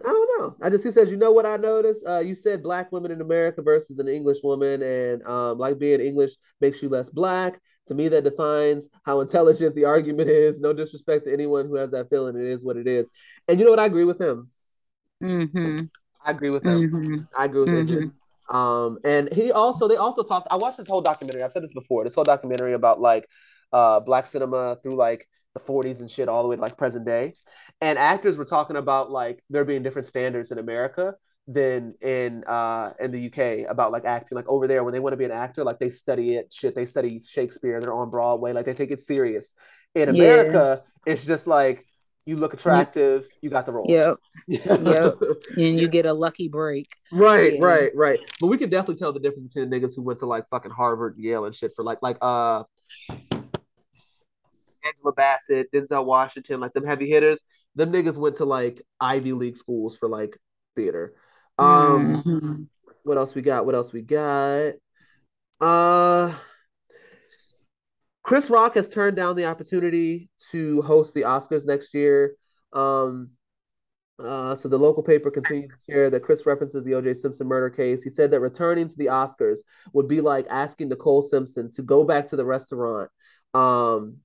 I don't know. I just he says, you know what I noticed? Uh, you said black women in America versus an English woman, and um, like being English makes you less black. To me, that defines how intelligent the argument is. No disrespect to anyone who has that feeling. It is what it is. And you know what? I agree with him. Mm-hmm. I agree with him. Mm-hmm. I agree with Mhm. Idris. Um, and he also they also talked. I watched this whole documentary. I've said this before. This whole documentary about like uh black cinema through like the 40s and shit all the way to like present day. And actors were talking about like there being different standards in America than in uh in the UK about like acting. Like over there, when they want to be an actor, like they study it, shit, they study Shakespeare, they're on Broadway, like they take it serious. In Yeah. America, it's just like you look attractive, you got the role. Yep. Yep. [laughs] And you get a lucky break. Right, Yeah. right, right. But we can definitely tell the difference between the niggas who went to like fucking Harvard, and Yale, and shit for like like uh Angela Bassett, Denzel Washington, like them heavy hitters. Them niggas went to like Ivy League schools for like theater. Um, Mhm. what else we got? What else we got? Uh Chris Rock has turned down the opportunity to host the Oscars next year. Um uh, so the local paper continues to share that Chris references the O.J. Simpson murder case. He said that returning to the Oscars would be like asking Nicole Simpson to go back to the restaurant, um,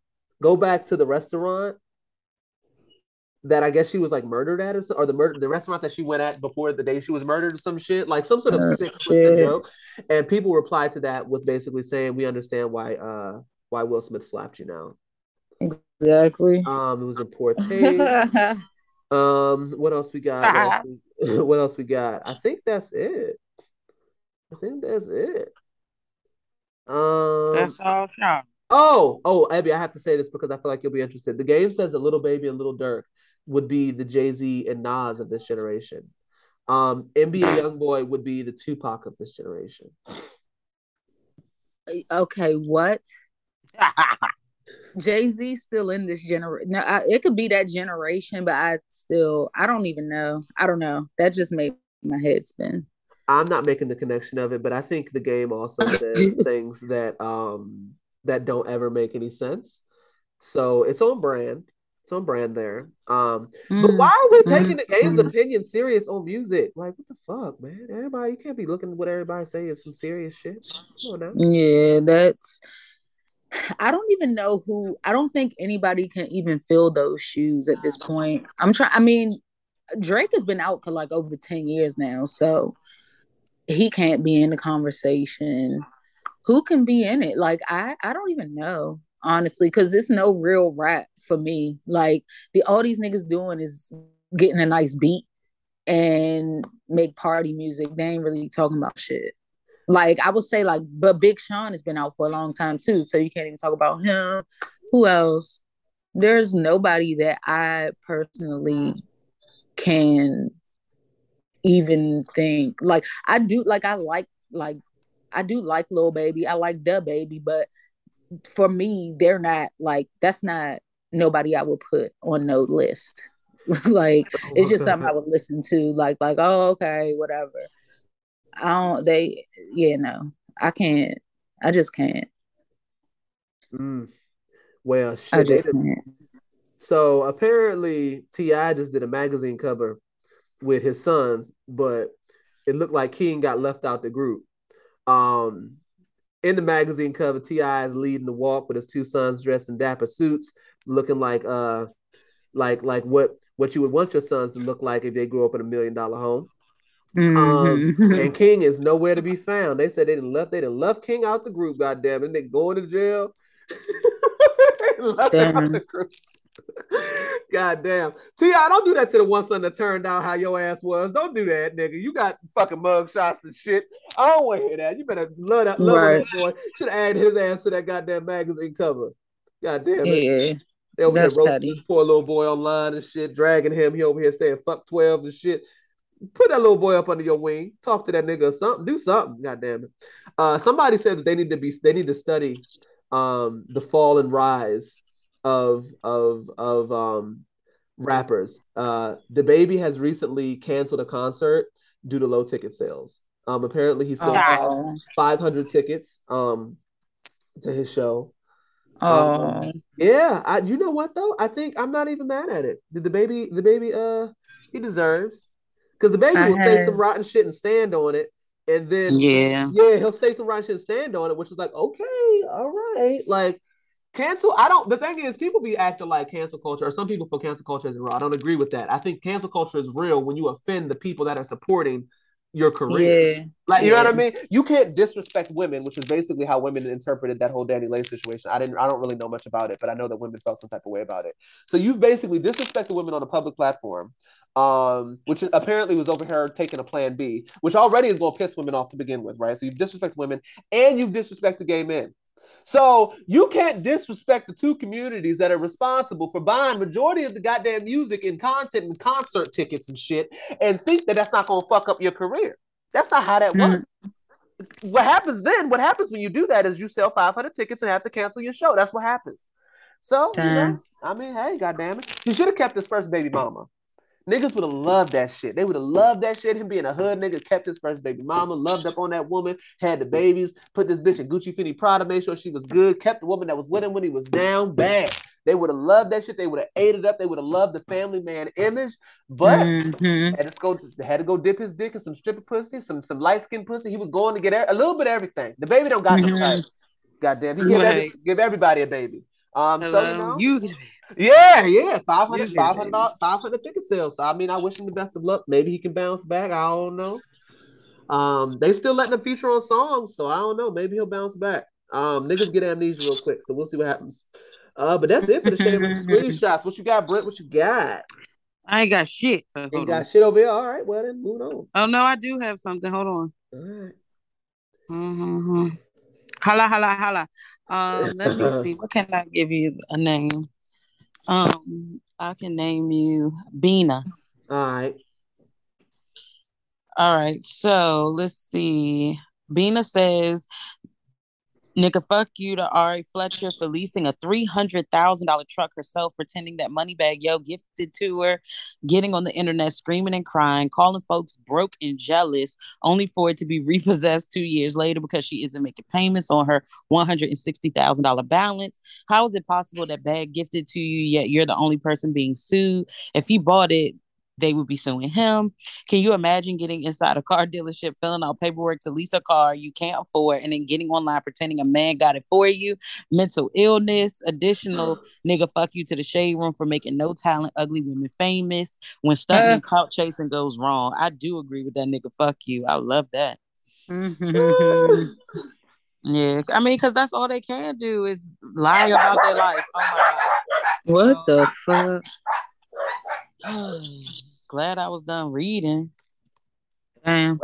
go back to the restaurant that I guess she was like murdered at, or, so, or the murder the restaurant that she went at before the day she was murdered, or some shit, like some sort of Oh, sick joke. And people replied to that with basically saying, "We understand why uh why Will Smith slapped you now." Exactly. Um, it was in poor taste. [laughs] Um, what else we got? What else we, [laughs] what else we got? I think that's it. I think that's it. Um, That's all, Sean. oh, oh, Abby, I have to say this because I feel like you'll be interested. The game says that Lil Baby and Lil Durk would be the Jay Z and Nas of this generation. Um, NBA [clears throat] YoungBoy would be the Tupac of this generation. okay, what? [laughs] Jay Z still in this generation. No, I, it could be that generation, but I still, I don't even know. I don't know. That just made my head spin. I'm not making the connection of it, but I think the game also [laughs] says things that um that don't ever make any sense. So it's on brand. It's on brand there. Um, but Mm. why are we taking the game's Mm. opinion serious on music? Like, what the fuck, man? Everybody, you can't be looking at what everybody say is some serious shit. Come on now. Yeah, that's. I don't even know who. I don't think anybody can even fill those shoes at this point. I'm trying. I mean, Drake has been out for like over ten years now, so he can't be in the conversation. Who can be in it? Like I, I don't even know honestly, because it's no real rap for me. Like the all these niggas doing is getting a nice beat and make party music. They ain't really talking about shit. Like I would say, like, but Big Sean has been out for a long time too, so you can't even talk about him. Who else? There's nobody that I personally can even think like I do like I like like I do like Lil Baby. I like the baby, but for me, they're not like that's not nobody I would put on no list. [laughs] like it's just something I would listen to, like like, oh okay, whatever. I don't they yeah, no. I can't. I just can't. Mm. Well, shit. I just can't. So apparently T.I. just did a magazine cover with his sons, but it looked like King got left out the group. Um, in the magazine cover, T.I. is leading the walk with his two sons dressed in dapper suits, looking like uh, like like what what you would want your sons to look like if they grew up in a million dollar home. Um, Mhm. and King is nowhere to be found. They said they done left they done left King out the group. Goddamn it, they going to jail. [laughs] They left out the group. God damn. T.I., don't do that to the one son that turned out how your ass was. Don't do that, nigga. You got fucking mug shots and shit. I don't want to hear that. You better love that love Right. boy. Should add his ass to that goddamn magazine cover. God damn it. yeah. They over That's here roasting petty. this poor little boy online and shit, dragging him. He over here saying fuck 12 and shit. Put that little boy up under your wing. Talk to that nigga or something. Do something. God damn it. Uh somebody said that they need to be they need to study um the fall and rise of of of um rappers. Uh DaBaby has recently canceled a concert due to low ticket sales. Um apparently he sold Oh, 500 tickets um to his show. oh, Yeah, I you know what though? I think I'm not even mad at it. Did DaBaby the baby uh he deserves because DaBaby I will say some rotten shit and stand on it, and then Yeah. yeah, he'll say some rotten shit and stand on it, which is like okay, all right, like cancel. I don't. The thing is, people be acting like cancel culture, or some people feel cancel culture is real. I don't agree with that. I think cancel culture is real when you offend the people that are supporting your career. yeah. Like you know what I mean? You can't disrespect women, which is basically how women interpreted that whole DaniLeigh situation. I didn't I don't really know much about it, but I know that women felt some type of way about it. So you've basically disrespected women on a public platform, um, which apparently was over here taking a plan B, which already is gonna piss women off to begin with, right? So you've disrespected women and you've disrespected gay men. So you can't disrespect the two communities that are responsible for buying majority of the goddamn music and content and concert tickets and shit, and think that that's not gonna fuck up your career. That's not how that hmm. works. What happens then? What happens when you do that is you sell 500 tickets and have to cancel your show. That's what happens. So, you know, I mean, hey, goddamn it, he should have kept his first baby mama. Niggas would have loved that shit. They would have loved that shit. Him being a hood nigga, kept his first baby mama, loved up on that woman, had the babies, put this bitch in Gucci Fendi Prada, made sure she was good, kept the woman that was with him when he was down bad. They would have loved that shit. They would have ate it up. They would have loved the family man image. But Mhm. had to go had to go dip his dick in some stripper pussy, some some light skin pussy. He was going to get a little bit of everything. DaBaby don't got no Mhm. type. Goddamn, he give, every, give everybody a baby. Um, so you know, You yeah, yeah, 500, You get 500, 500 ticket sales. So I mean, I wish him the best of luck. Maybe he can bounce back. I don't know. Um, they still letting him feature on songs, so I don't know. Maybe he'll bounce back. Um, niggas get amnesia real quick, so we'll see what happens. Uh, but that's it for the shade room [laughs] screenshots. What you got, Brent? What you got? I ain't got shit. So Ain't got on. shit over here. All right, well then, move on. Oh no, I do have something. Hold on. All right. Mm-hmm. Holla, holla, holla. [laughs] Um, let me see. What can I give you a name? Um, I can name you Bina. All right. All right. So let's see. Bina says, "Nigga, fuck you to Ari Fletcher for leasing a three hundred thousand dollar truck herself, pretending that Moneybagg Yo gifted to her, getting on the internet screaming and crying, calling folks broke and jealous, only for it to be [laughs] repossessed two years later because she isn't making payments on her one hundred and sixty thousand dollar balance. How is it possible that bag gifted to you yet you're the only person being sued? If he bought it." They would be suing him. Can you imagine getting inside a car dealership, filling out paperwork to lease a car you can't afford, and then getting online pretending a man got it for you? Mental illness, additional [gasps] nigga, fuck you to the shade room for making no talent, ugly women famous. When stunting Uh. and clout chasing goes wrong, I do agree with that nigga. Fuck you. I love that. Mhm. Yeah, I mean, because that's all they can do is lie about their life. Oh what the fuck? My [sighs] god. Glad I was done reading. Damn.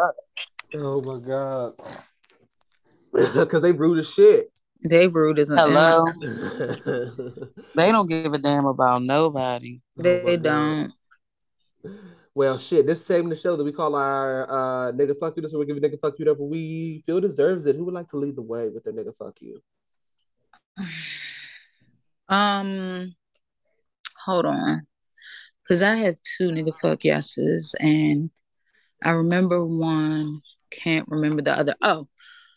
Oh my god. [laughs] Because they rude as shit. They rude as an Hello. Oh [laughs] They don't give a damn about nobody. They my don't. Well, shit, this segment of the show that we call our uh, nigga fuck you. This is where we give a nigga fuck you whatever we feel deserves it. Who would like to lead the way with their nigga fuck you? [sighs] Um, hold on, because I have two nigga fuck yeses, and I remember one, can't remember the other. Oh,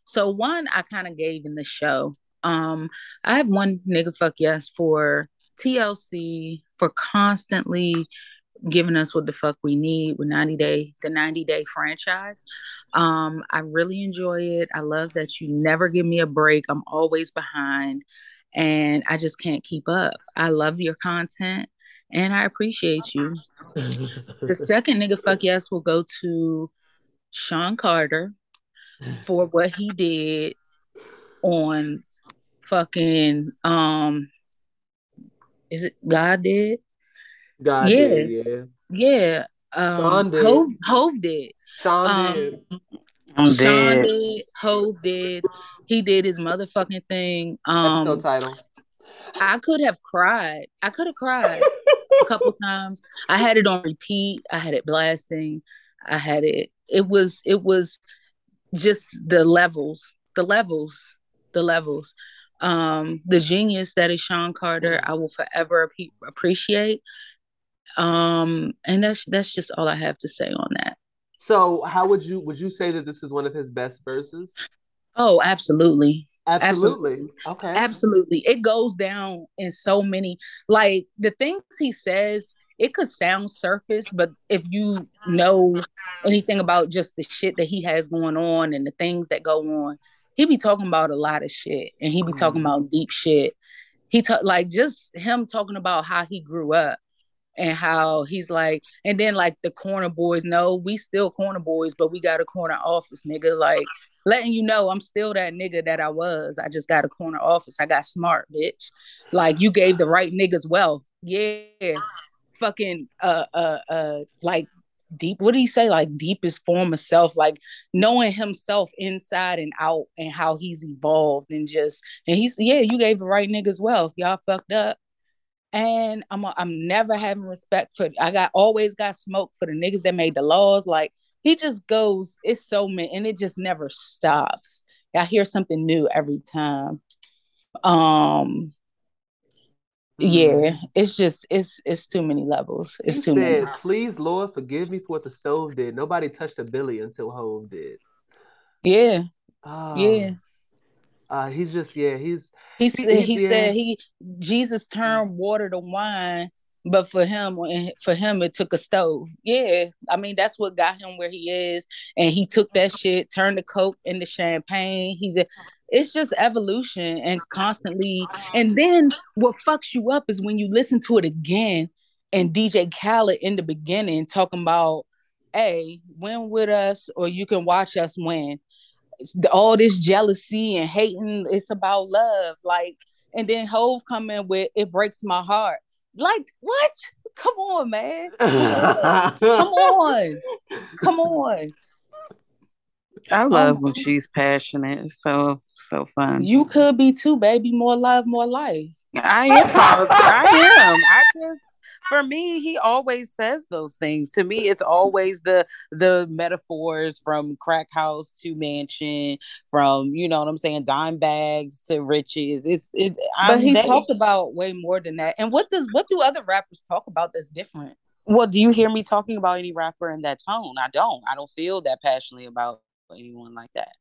so one I kind of gave in the show. Um, I have one nigga fuck yes for TLC for constantly giving us what the fuck we need with 90 day the 90 day franchise um i really enjoy it i love that you never give me a break i'm always behind and i just can't keep up i love your content and i appreciate you the [laughs] second nigga fuck yes will go to sean carter for what he did on fucking um is it god did God Yeah. did, yeah. yeah Sean um did. Hov, Hov did Sean Um, did. I'm Sean dead. did, Hov did, he did his motherfucking thing. Um, Episode title. I could have cried. I could have cried [laughs] a couple times. I had it on repeat. I had it blasting. I had it. It was. It was just the levels. The levels. The levels. Um, the genius that is Sean Carter. I will forever appe- appreciate. Um, and that's that's just all I have to say on that. So, how would you would you say that this is one of his best verses? Oh, absolutely. Absolutely. Okay. Absolutely. It goes down in so many like the things he says, it could sound surface, but if you know anything about just the shit that he has going on and the things that go on, he be talking about a lot of shit and he be talking mm. about deep shit. He talk like just him talking about how he grew up and how he's like, and then like the corner boys, no, we still corner boys, but we got a corner office, nigga. Like letting you know I'm still that nigga that I was. I just got a corner office. I got smart, bitch. Like you gave the right niggas wealth. Yeah. Fucking uh uh uh like deep what do he say? Like deepest form of self, like knowing himself inside and out and how he's evolved and just and he's yeah, you gave the right niggas wealth. Y'all fucked up. And I'm a, I'm never having respect for I got always got smoke for the niggas that made the laws. Like he just goes, it's so many, and it just never stops. I hear something new every time. Um, yeah, it's just it's it's too many levels. He It's too said, many. "Please, Lord, forgive me for what the stove did. Nobody touched a Billy until Hov did." Yeah, Oh, yeah. Uh, he's just yeah. He's He He- said he- he yeah. said he Jesus turned water to wine, but for him for him it took a stove. Yeah, I mean that's what got him where he is, and he took that shit, turned the coke into champagne. He did. It's just evolution and constantly. And then what fucks you up is when you listen to it again, and DJ Khaled in the beginning talking about, "Hey, win with us, or you can watch us win." All this jealousy and hating it's about love like and then Hov come in with it breaks my heart like what come on man come on come on I love Um, when she's passionate. It's so so fun. you could be too baby more love more life I am. I am. I just for me, he always says those things. To me, it's always the the metaphors from crack house to mansion, from you know what I'm saying, dime bags to riches. It's it. but I'm he that- talked about way more than that and what does what do other rappers talk about that's different Well, do you hear me talking about any rapper in that tone? I don't. I don't feel that passionately about anyone like that.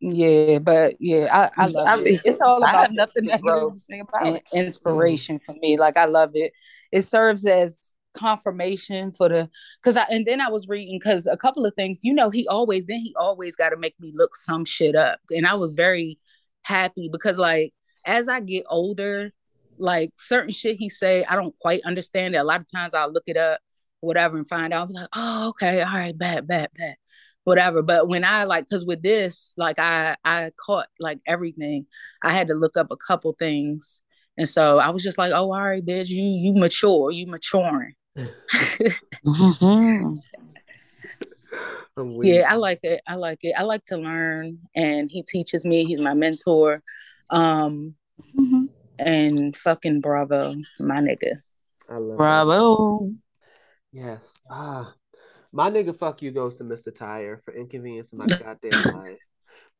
yeah but yeah i, I love it it's all I about have nothing negative to say about and inspiration for me. Like I love it. It serves as confirmation for the because I and then I was reading because a couple of things, you know, he always then he always got to make me look some shit up. And I was very happy because like as I get older, like certain shit he say, I don't quite understand it. A lot of times I'll look it up, whatever, and find out. Be like, oh, okay, all right, bad, bad, bad. Whatever. But when I like cause with this, like I I caught like everything. I had to look up a couple things. And so I was just like, oh, all right, bitch, you you mature, you maturing. [laughs] [laughs] Mhm. Yeah, I like it. I like it. I like to learn and he teaches me. He's my mentor. Um Mhm. and fucking bravo, my nigga. I love that. Bravo. Yes. Ah, my nigga, fuck you goes to Mr. Tire for inconveniencing my goddamn [laughs] life.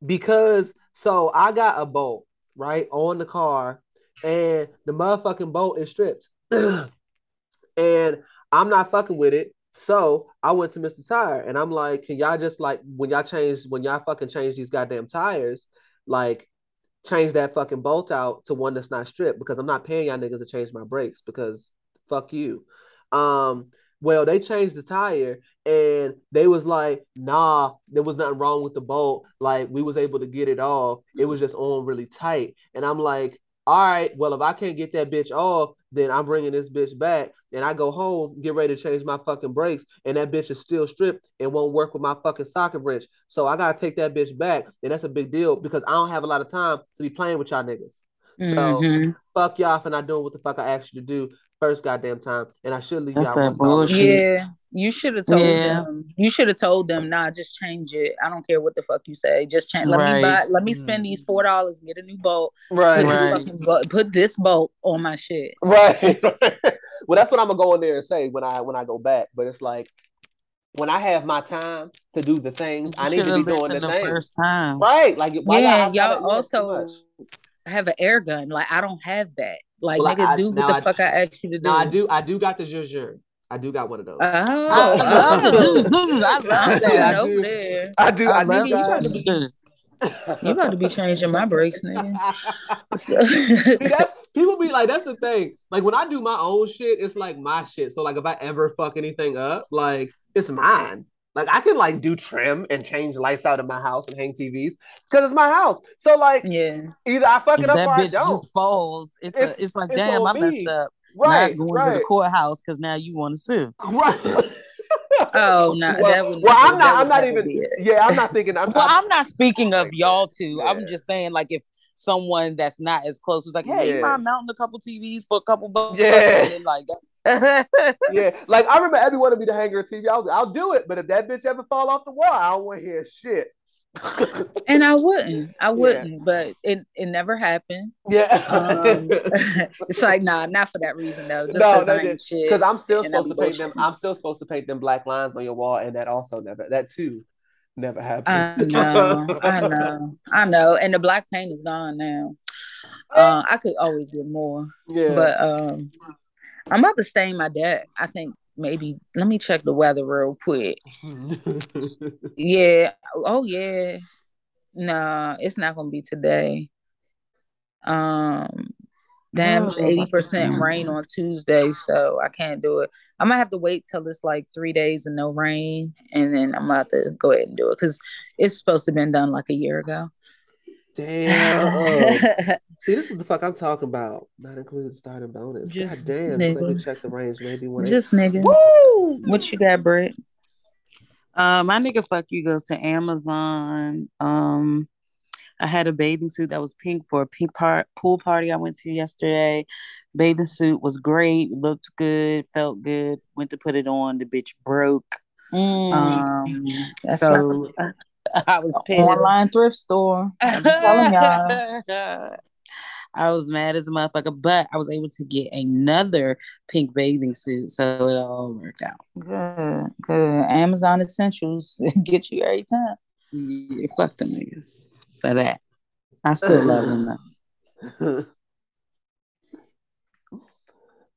Because so I got a bolt right on the car, and the motherfucking bolt is stripped, [clears throat] and I'm not fucking with it. So I went to Mr. Tire, and I'm like, can y'all just like when y'all change when y'all fucking change these goddamn tires, like change that fucking bolt out to one that's not stripped because I'm not paying y'all niggas to change my brakes because fuck you. Um, well, they changed the tire and they was like, nah, there was nothing wrong with the bolt. Like we was able to get it off. It was just on really tight. And I'm like, all right, well, if I can't get that bitch off, then I'm bringing this bitch back. And I go home, get ready to change my fucking brakes, and that bitch is still stripped and won't work with my fucking socket wrench. So I gotta take that bitch back, and that's a big deal because I don't have a lot of time to be playing with y'all niggas. So Mhm. fuck y'all for not doing what the fuck I asked you to do first goddamn time, and I should leave That's y'all. that dollar. bullshit. Yeah, you should have told Yeah. them. You should have told them, nah, just change it. I don't care what the fuck you say. Just change. Let me buy. Let me mm. spend these four dollars and get a new bolt. Right, Put this Right. fucking bolt. Put this bolt on my shit. right. [laughs] well, that's what I'm gonna go in there and say when I when I go back. But it's like when I have my time to do the things, I need to be doing the the things. first time. Right, like why yeah, y'all, y'all gotta- yeah, it's too also have an air gun. Like I don't have that. Like Well, I- nigga, I- do what now the I- fuck I asked you to do. Now I do I do got the Jejun. I do got one of those. Oh, [laughs] oh, [laughs] oh. I love oh. I love that. I do. there. I do. I oh, I, love Nigga, you got- to be you about to be changing my brakes, nigga. See, [laughs] that's people be like, that's the thing. Like when I do my own shit, it's like my shit. So like if I ever fuck anything up, like it's mine. Like I can like do trim and change lights out in my house and hang TVs because it's my house. So like yeah. either I fuck If it up that or I bitch don't. just falls, it's It's- a, it's like it's damn, I messed me. up. Right, Not going to the courthouse because now you want to sue. [laughs] right. Oh no, Well- that would. well, I'm not- that I'm not even- Yeah, I'm not thinking. I'm, [laughs] Well, I'm, I'm not speaking of like y'all that. two. Yeah. I'm just saying, like, if someone that's not as close was like, "Hey, Yeah. you mind mounting a couple TVs for a couple bucks?" Yeah. and then, like, yeah, like I remember Abby wanted me to hang her TV. I was, I'll do it, but if that bitch ever fall off the wall, I don't want to hear shit. And I wouldn't. I wouldn't. But it it never happened. yeah, Um, [laughs] it's like nah, not for that reason though. Just No, because that I ain't did- shit. because I'm still supposed to paint them. I'm still supposed to paint them black lines on your wall, and that also never. That too, never I happened. know, I [laughs] know, I know. And the black paint is gone now. Uh, I could always get more, Yeah, but um, I'm about to stain my deck. I think maybe let me check the weather real quick. [laughs] Yeah. Oh yeah. Nah, it's not gonna be today. Um damn it's Oh. eighty percent rain on Tuesday, so I can't do it. I'm gonna have to wait till it's like three days and no rain, and then I'm gonna have to go ahead and do it because it's supposed to have been done like a year ago. Damn. [laughs] See, this is the fuck I'm talking about. Not included starting bonus. Just God damn. Just let me niggas. check the range. Maybe one. Just niggas. Woo! What you got, Britt? Uh, my nigga fuck you goes to Amazon. Um, I had a bathing suit that was pink for a pink part pool party I went to yesterday. Bathing suit was great, looked good, felt good. Went to put it on, the bitch broke. Mm, Um, that's so [laughs] I was pissed. online thrift store. I'm telling [laughs] y'all. I was mad as a motherfucker, but I was able to get another pink bathing suit, so it all worked out. Good, good. Amazon essentials [laughs] get you every time. Yeah, fuck them niggas for that. I still love them though.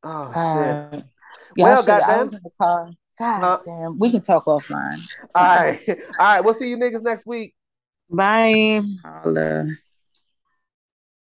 oh shit. Uh, Well, I, should- I goddamn. was in the car. God Huh? damn, we can talk offline. All right, [laughs] all right. We'll see you niggas next week. Bye. Holla.